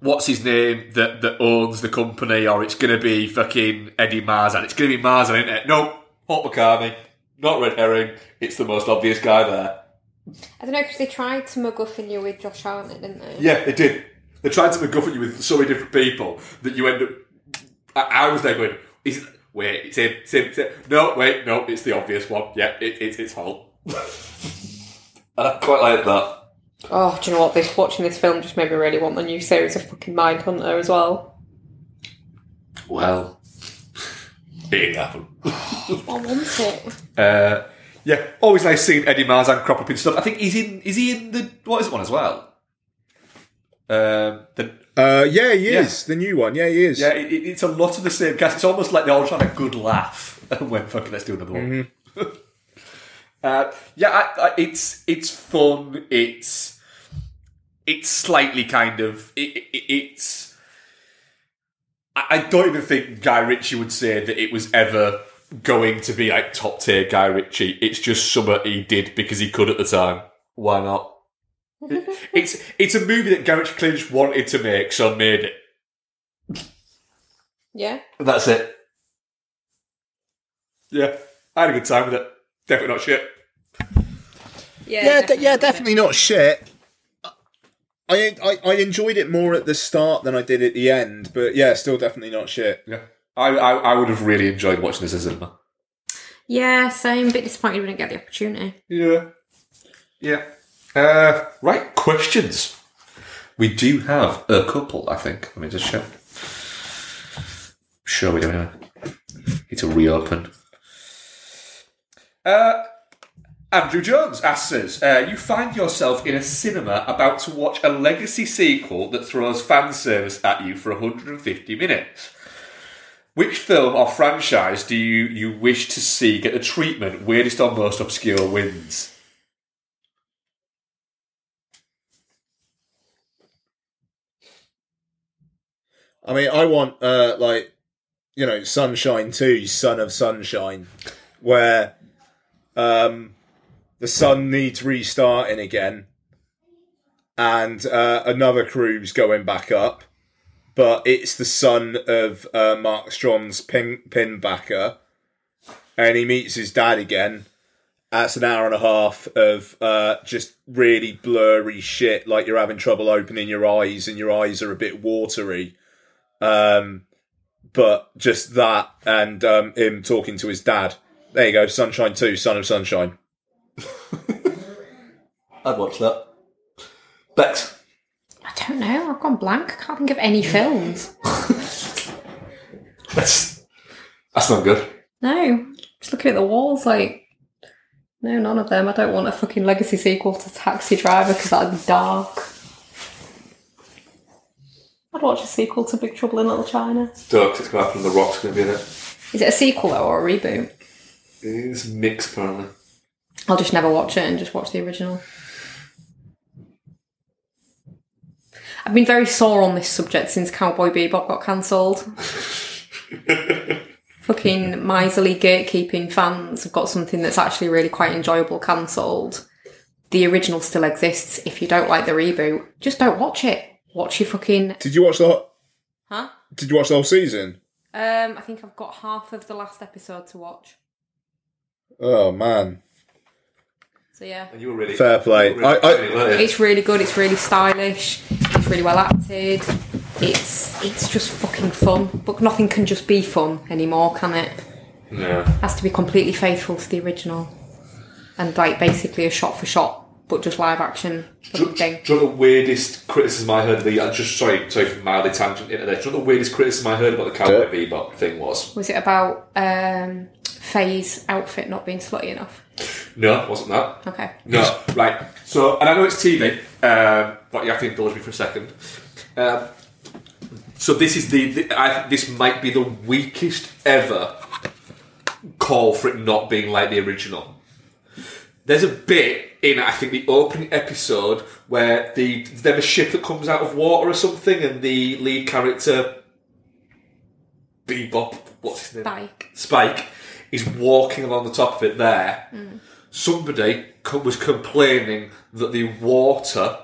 what's his name that, that owns the company, or it's going to be fucking Eddie Marsan. It's going to be Marsan, isn't it? No, Holt McCallany, not red herring. It's the most obvious guy there. I don't know, because they tried to MacGuffin you with Josh Hartnett, didn't they? Yeah, they did. They tried to MacGuffin you with so many different people that you end up. I, I was there going, is wait, it's him, it's him, it's him. No, wait, no, it's the obvious one. Yeah, it, it, it's Holt. and I quite like that. Oh, do you know what? This watching this film just made me really want the new series of fucking Mindhunter as well. Well, it didn't happen. I want it. Uh, yeah, always nice seeing Eddie Marsan crop up in stuff. I think he's in. Is he in the what is it one as well? Um, the Uh, yeah, he Yeah. is the new one. Yeah, he is. Yeah, it, it- it's a lot of the same cast. It's almost like they're all trying a good laugh and when fucking let's do another one. Uh, yeah, I, I, it's it's fun. It's it's slightly kind of it, it, it's. I, I don't even think Guy Ritchie would say that it was ever going to be like top tier Guy Ritchie. It's just something he did because he could at the time. Why not? it's it's a movie that Guy Ritchie clearly wanted to make, so I made it. Yeah. That's it. Yeah, I had a good time with it. Definitely not shit. Yeah, yeah, de- yeah, definitely not shit. I, I I enjoyed it more at the start than I did at the end, but yeah, still definitely not shit. Yeah, I I, I would have really enjoyed watching this as cinema. Yeah, same. Bit disappointed we didn't get the opportunity. Yeah, yeah. Uh, right, questions. We do have a couple, I think. Let me just check. Sure, we do anyway. Need to reopen. Uh, Andrew Jones asks us, uh, you find yourself in a cinema about to watch a legacy sequel that throws fan service at you for 150 minutes. Which film or franchise do you, you wish to see get the treatment weirdest or most obscure wins? I mean, I want uh like you know Sunshine Two, Son of Sunshine, where um the sun needs restarting again, and uh, another crew's going back up, but it's the son of uh, Mark Strong's pin Pinbacker, and he meets his dad again. That's an hour and a half of uh, just really blurry shit, like you're having trouble opening your eyes and your eyes are a bit watery. Um, but just that and um, him talking to his dad. There you go, Sunshine 2, Son of Sunshine. I'd watch that. Bex. I don't know. I've gone blank. I can't think of any films. That's that's not good. No. Just looking at the walls, like, no, none of them. I don't want a fucking legacy sequel to Taxi Driver because that'd be dark. I'd watch a sequel to Big Trouble in Little China. Dark. It's going to happen. The Rock's going to be in it. Is it a sequel though or a reboot? It's mixed apparently. I'll just never watch it and just watch the original. I've been very sore on this subject since Cowboy Bebop got cancelled. Fucking miserly gatekeeping fans have got something that's actually really quite enjoyable cancelled. The original still exists. If you don't like the reboot, just don't watch it. Watch your fucking. Did you watch the whole, Huh? Did you watch the whole season? Um, I think I've got half of the last episode to watch. Oh man, So yeah. You were really fair play. you were I, really I, It's really good. It's really stylish. It's really well acted. It's it's just fucking fun. But nothing can just be fun anymore, can it? No. It has to be completely faithful to the original, and like basically a shot for shot, but just live action fucking thing. Do you know the weirdest criticism I heard of the? uh, Just sorry, sorry for mildly tangent into this. Do you know the weirdest criticism I heard about the Cowboy Bebop thing was? Was it about um, Faye's outfit not being slutty enough? No, wasn't that. Okay. No, right. So, and I know it's TV, um, but you have to indulge me for a second. Um, so this is the, the I think this might be the weakest ever call for it not being like the original. There's a bit in I think the opening episode where the there's a ship that comes out of water or something, and the lead character Bebop, what's his name? Spike. Spike is walking along the top of it there. Mm. Somebody co- was complaining that the water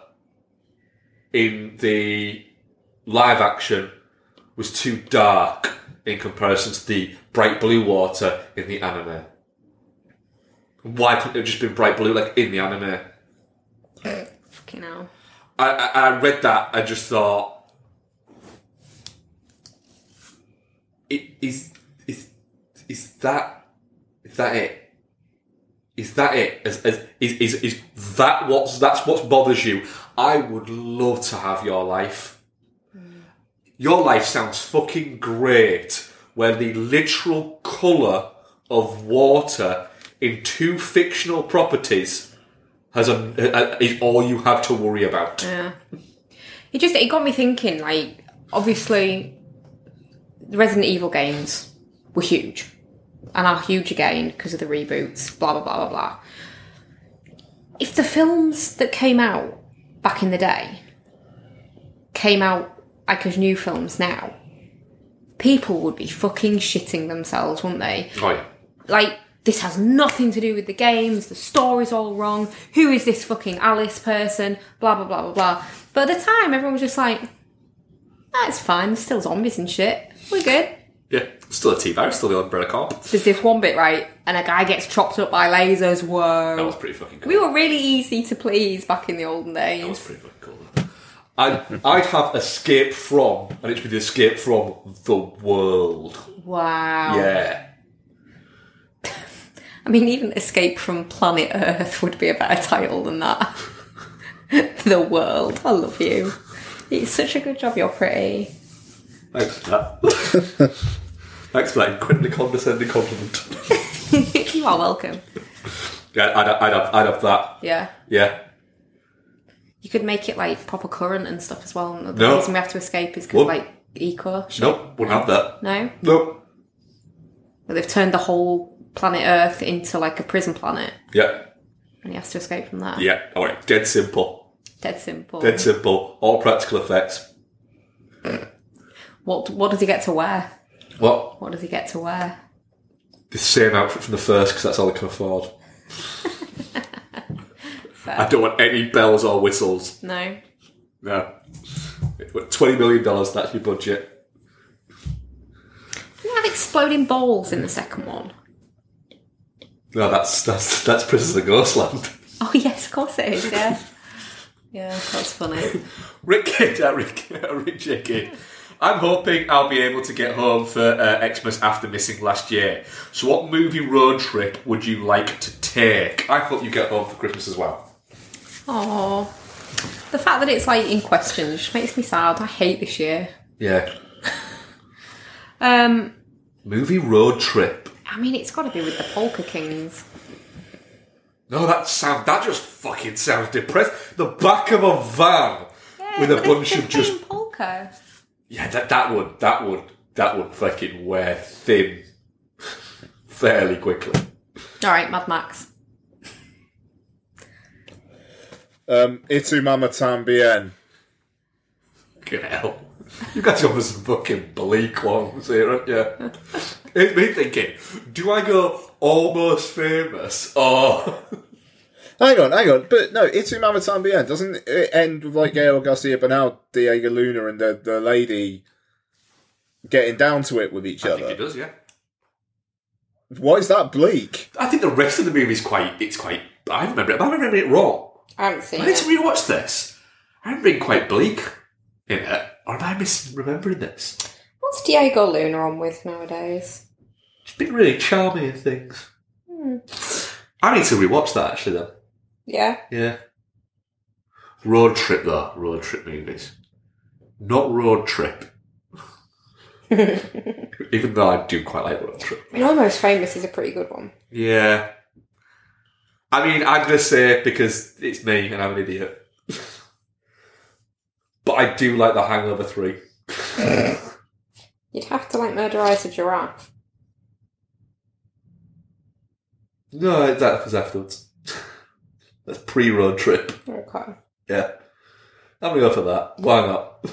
in the live action was too dark in comparison to the bright blue water in the anime. Why couldn't it have just been bright blue like in the anime? Fucking hell. I, I, I read that. I just thought, it, is is is that is that it? Is that it? Is, is, is, is, that what's that's what bothers you? I would love to have your life. Your life sounds fucking great. Where the literal colour of water in two fictional properties has a, is all you have to worry about. Yeah. It just it got me thinking. Like, obviously, the Resident Evil games were huge, and are huge again because of the reboots. Blah blah blah blah blah. If the films that came out back in the day came out like as new films now, people would be fucking shitting themselves, wouldn't they? Oh, yeah. like this has nothing to do with the games the story's all wrong who is this fucking alice person blah blah blah blah blah but at the time everyone was just like ah, that's fine there's still zombies and shit we're good Yeah, still a T-Virus, still the Umbrella Corp. there's this one bit right and a guy gets chopped up by lasers whoa That was pretty fucking cool. we were really easy to please back in the olden days that was pretty fucking cool I'd, I'd have escape from, and it'd be the escape from the world. wow Yeah. I mean even escape from planet earth would be a better title than that the world i love you it's such a good job you're pretty Thanks for that. Thanks for that incredibly condescending compliment. you are welcome. Yeah, I'd, I'd, have, I'd have that. Yeah. Yeah. You could make it like proper current and stuff as well. And the No. reason we have to escape is because like eco. shit. Nope, wouldn't have that. No. Nope. But they've turned the whole planet Earth into like a prison planet, Yeah. and he has to escape from that. Yeah. Alright, dead simple. Dead simple. Dead simple. All practical effects. What What does he get to wear? What? What does he get to wear? The same outfit from the first, because that's all they can afford. I don't want any bells or whistles. No. No. $20 million, that's your budget. You have exploding balls in the second one. No, that's that's that's Princess of Ghostland. Oh yes, of course it is. Yeah. yeah, that's funny. Rick, uh, Rick, Rick J.K. I'm hoping I'll be able to get home for uh, Xmas after missing last year. So, what movie road trip would you like to take? I hope you get home for Christmas as well. Oh, the fact that it's like in question just makes me sad. I hate this year. Yeah. Um, Movie road trip. I mean, it's got to be with the Polka Kings. No, that sound that just fucking sounds depressed. The back of a van with a bunch of just polka. yeah. That that would that would that would fucking wear thin fairly quickly. All right, Mad Max. Um, Y Tu Mamá También. Good hell. You guys are some fucking bleak ones here, aren't you? it's me thinking, do I go almost famous or Hang on, hang on. But no, it's Y Tu Mamá También. Doesn't it end with like Gael Garcia Bernal, Diego Luna, and the, the lady getting down to it with each I other? think it does, yeah. Why is that bleak? I think the rest of the movie is quite it's quite I remember it, but I remember it wrong. I haven't seen I need to it. rewatch this. I remember being quite bleak in it. Or am I misremembering this? What's Diego Luna on with nowadays? It's been really charming and things. Hmm. I need to rewatch that actually though. Yeah. Yeah. Road trip though, road trip movies. Not road trip. Even though I do quite like road trip. I mean, Almost Famous is a pretty good one. Yeah. I mean, I'm going to say it because it's me and I'm an idiot. but I do like The Hangover 3. You'd have to like Murder Eyes a Giraffe. No, that was afterwards. That's pre road trip. Okay. Yeah. I'm going to go for that. Why not?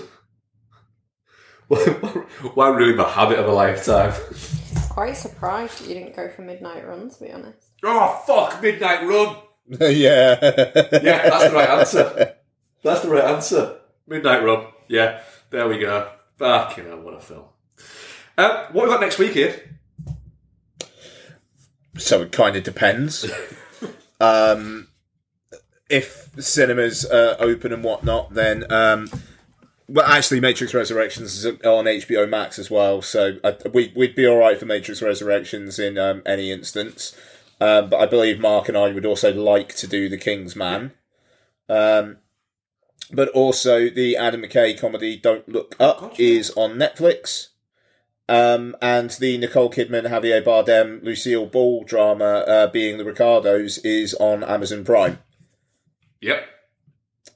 why, why ruin the habit of a lifetime? Quite surprised that you didn't go for Midnight Run, to be honest. Oh, fuck, Midnight Run! yeah. Yeah, that's the right answer. That's the right answer. Midnight Run. Yeah, there we go. Fucking hell, what a film. Um, what we got next week, Ed? So it kind of depends. um, if cinemas are open and whatnot, then um, well, actually, Matrix Resurrections is on HBO Max as well. So uh, we we'd be all right for Matrix Resurrections in um, any instance. Um, but I believe Mark and I would also like to do The King's Man. Um, but also the Adam McKay comedy Don't Look Up is on Netflix. Um, and the Nicole Kidman, Javier Bardem, Lucille Ball drama, uh, being the Ricardos, is on Amazon Prime. Yep.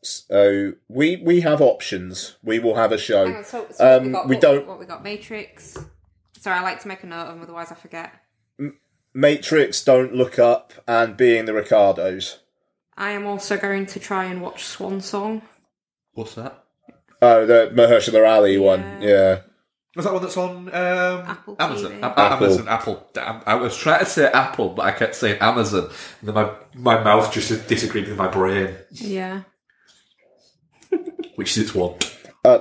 So we we have options. We will have a show. Hang on, so, so what we, um, got, we what, don't. What we got? Matrix. Sorry, I like to make a note of them, otherwise I forget. Matrix, Don't Look Up, and Being the Ricardos. I am also going to try and watch Swan Song. What's that? Oh, the Mahershala Ali one. Yeah. Was that one that's on um, Amazon? TV. A- Apple. Amazon, Apple. Damn, I was trying to say Apple, but I kept saying Amazon. And then my, my mouth just disagreed with my brain, Yeah. which is its want. Uh,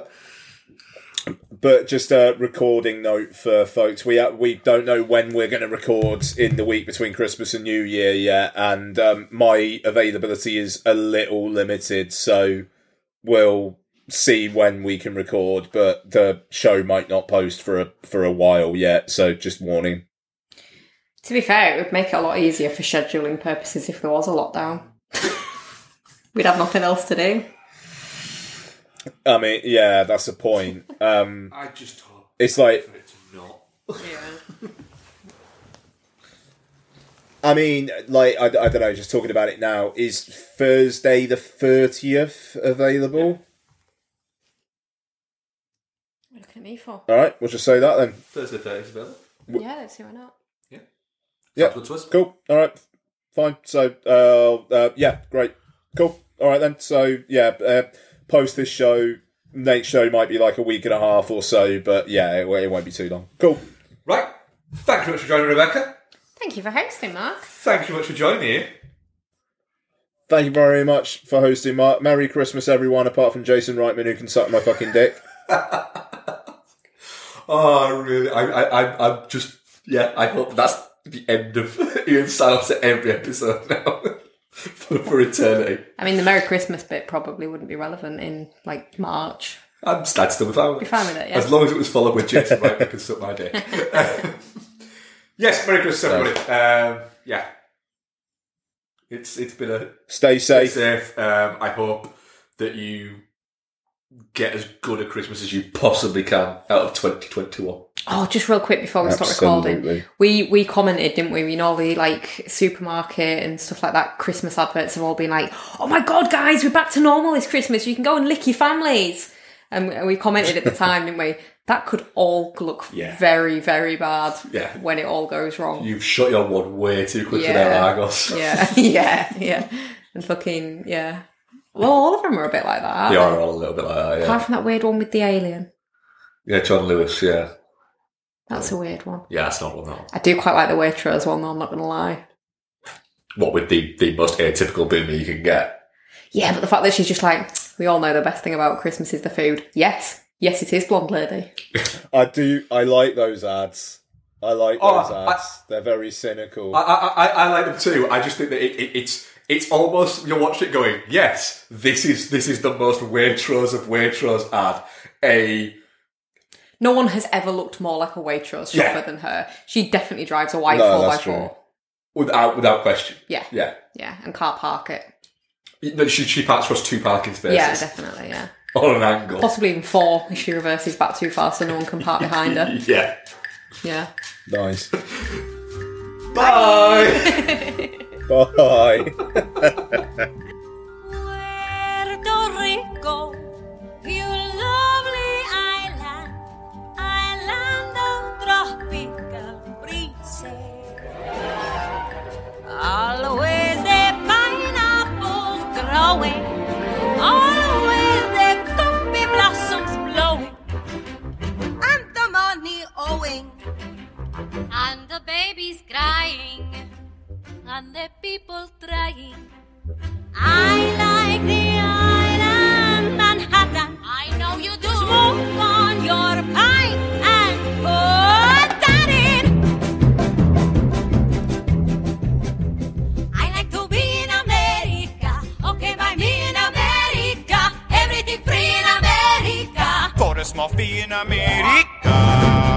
but just a recording note for folks: we uh, we don't know when we're going to record in the week between Christmas and New Year yet, and um, my availability is a little limited, so we'll see when we can record. But the show might not post for a for a while yet, so just warning. To be fair, it would make it a lot easier for scheduling purposes if there was a lockdown. We'd have nothing else to do. I mean, yeah, that's the point. Um, I just hope it's like it's not. Yeah. I mean, like I, I don't know. Just talking about it now, is Thursday the thirtieth available? What are you looking at me for? All right, we'll just say that then. Thursday, Thursday, available. Yeah, let's see why not. Yeah, good to us. cool. All right, fine. So, uh, uh, yeah, great, cool. All right then. So, yeah, uh, post this show. Next show might be like a week and a half or so, but yeah, it, it won't be too long. Cool. Right. Thank you very much for joining, Rebecca. Thank you for hosting, Mark. Thank you very much for joining me. Thank you very much for hosting. Mark. Merry Christmas, everyone, apart from Jason Reitman, who can suck my fucking dick. Oh, really? I, I, I, I'm just, yeah, I hope that's the end of Ian sign-offs at every episode now for, for eternity. I mean, the Merry Christmas bit probably wouldn't be relevant in like March. I'm I'd still be fine with it. Be fine with it, yeah. As long as it was followed with Jason Wright, I can suck my dick. yes, Merry Christmas, everybody. Um, yeah. It's it's been a Stay safe. Stay safe. Um, I hope that you get as good a Christmas as you possibly can out of 2021. Oh, just real quick before we start recording, we we commented, didn't we? You know, the like supermarket and stuff like that. Christmas adverts have all been like, "Oh my god, guys, we're back to normal this Christmas. You can go and lick your families." And we commented at the time, didn't we? That could all look Yeah. very, very bad Yeah. when it all goes wrong. You've shut your one way too quick Yeah. without Argos. yeah, yeah, yeah, and fucking yeah. Well, all of them are a bit like that. They they? are all a little bit like that, Apart from that weird one with the alien. Yeah, John Lewis, yeah. That's a weird one. Yeah, that's not one, that. I do quite like the Waitrose one, though. I'm not going to lie. What with the, the most atypical boomer you can get. Yeah, but the fact that she's just like, we all know the best thing about Christmas is the food. Yes, yes, it is, blonde lady. I do. I like those ads. I like Oh, those I- ads. They're very cynical. I, I, I, I like them too. I just think that it, it, it's it's almost you're watching it going, yes, this is this is the most Waitrose of Waitrose ad. A No one has ever looked more like a Waitrose shopper Yeah. than her. She definitely drives a white No, four by four without without question. Yeah. Yeah. Yeah, and can't park it. No, She, she parks across two parking spaces. Yeah, definitely, yeah. On an angle. Possibly even four if she reverses back too far so no one can park behind her. Yeah. Yeah. Nice. Bye. Bye. Puerto Rico, you lovely island, island of tropical breezes. Always the pineapples growing, always the coffee blossoms blowing, and the money owing, and the babies crying, and the people trying. I like the island Manhattan. I know you do. Smoke on your pine and put that in. I like to be in America. Okay, by me in America. Everything free in America. For a small fee in America.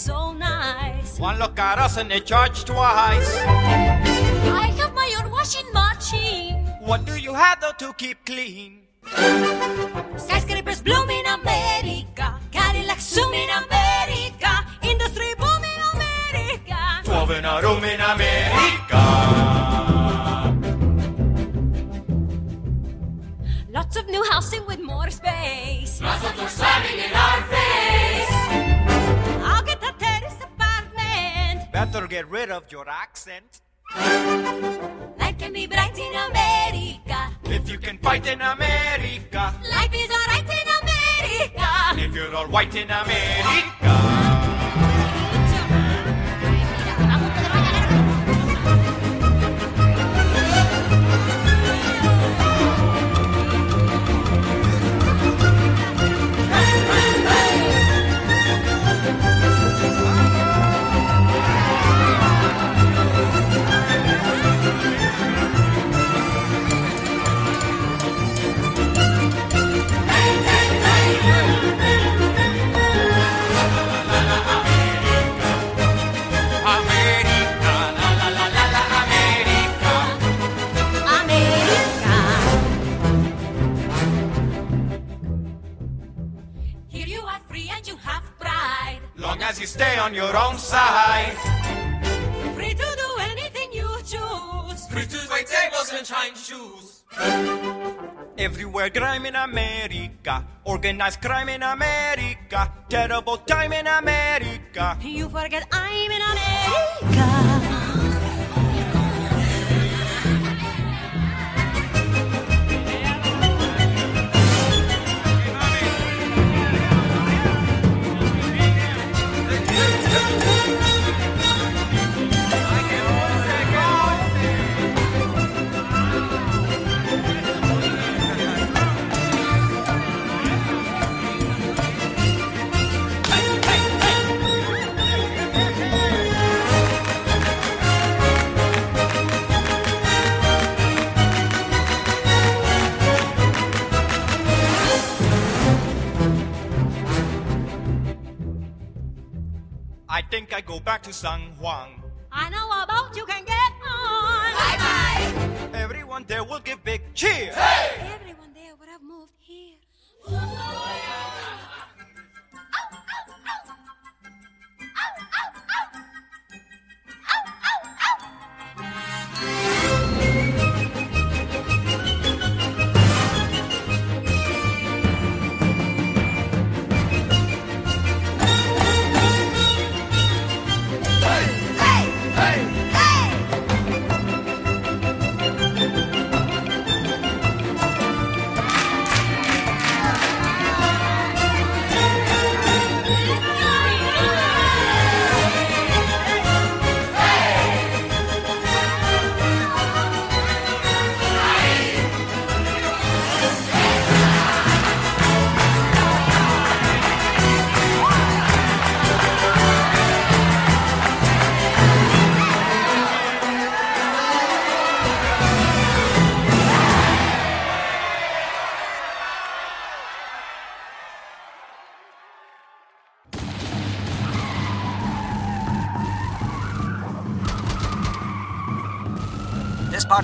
So nice. One look at us and they charge twice. I have my own washing machine. What do you have though to keep clean? Skyscrapers bloom in America. Cadillac zoom in America. Industry boom in America. Twelve in a room in America. Lots of new housing with more space. Lots of doors slamming in our face. Better get rid of your accent. Life can be bright in America. If you can fight in America. Life is alright in America. If you're all white in America. America, as you stay on your own side. Free to do anything you choose. Free to wait tables and shine shoes. Everywhere crime in America. Organized crime in America. Terrible time in America. You forget I'm in America. I think I go back to San Juan. I know a boat you can get on. Bye bye. Everyone there will give big cheer. Everyone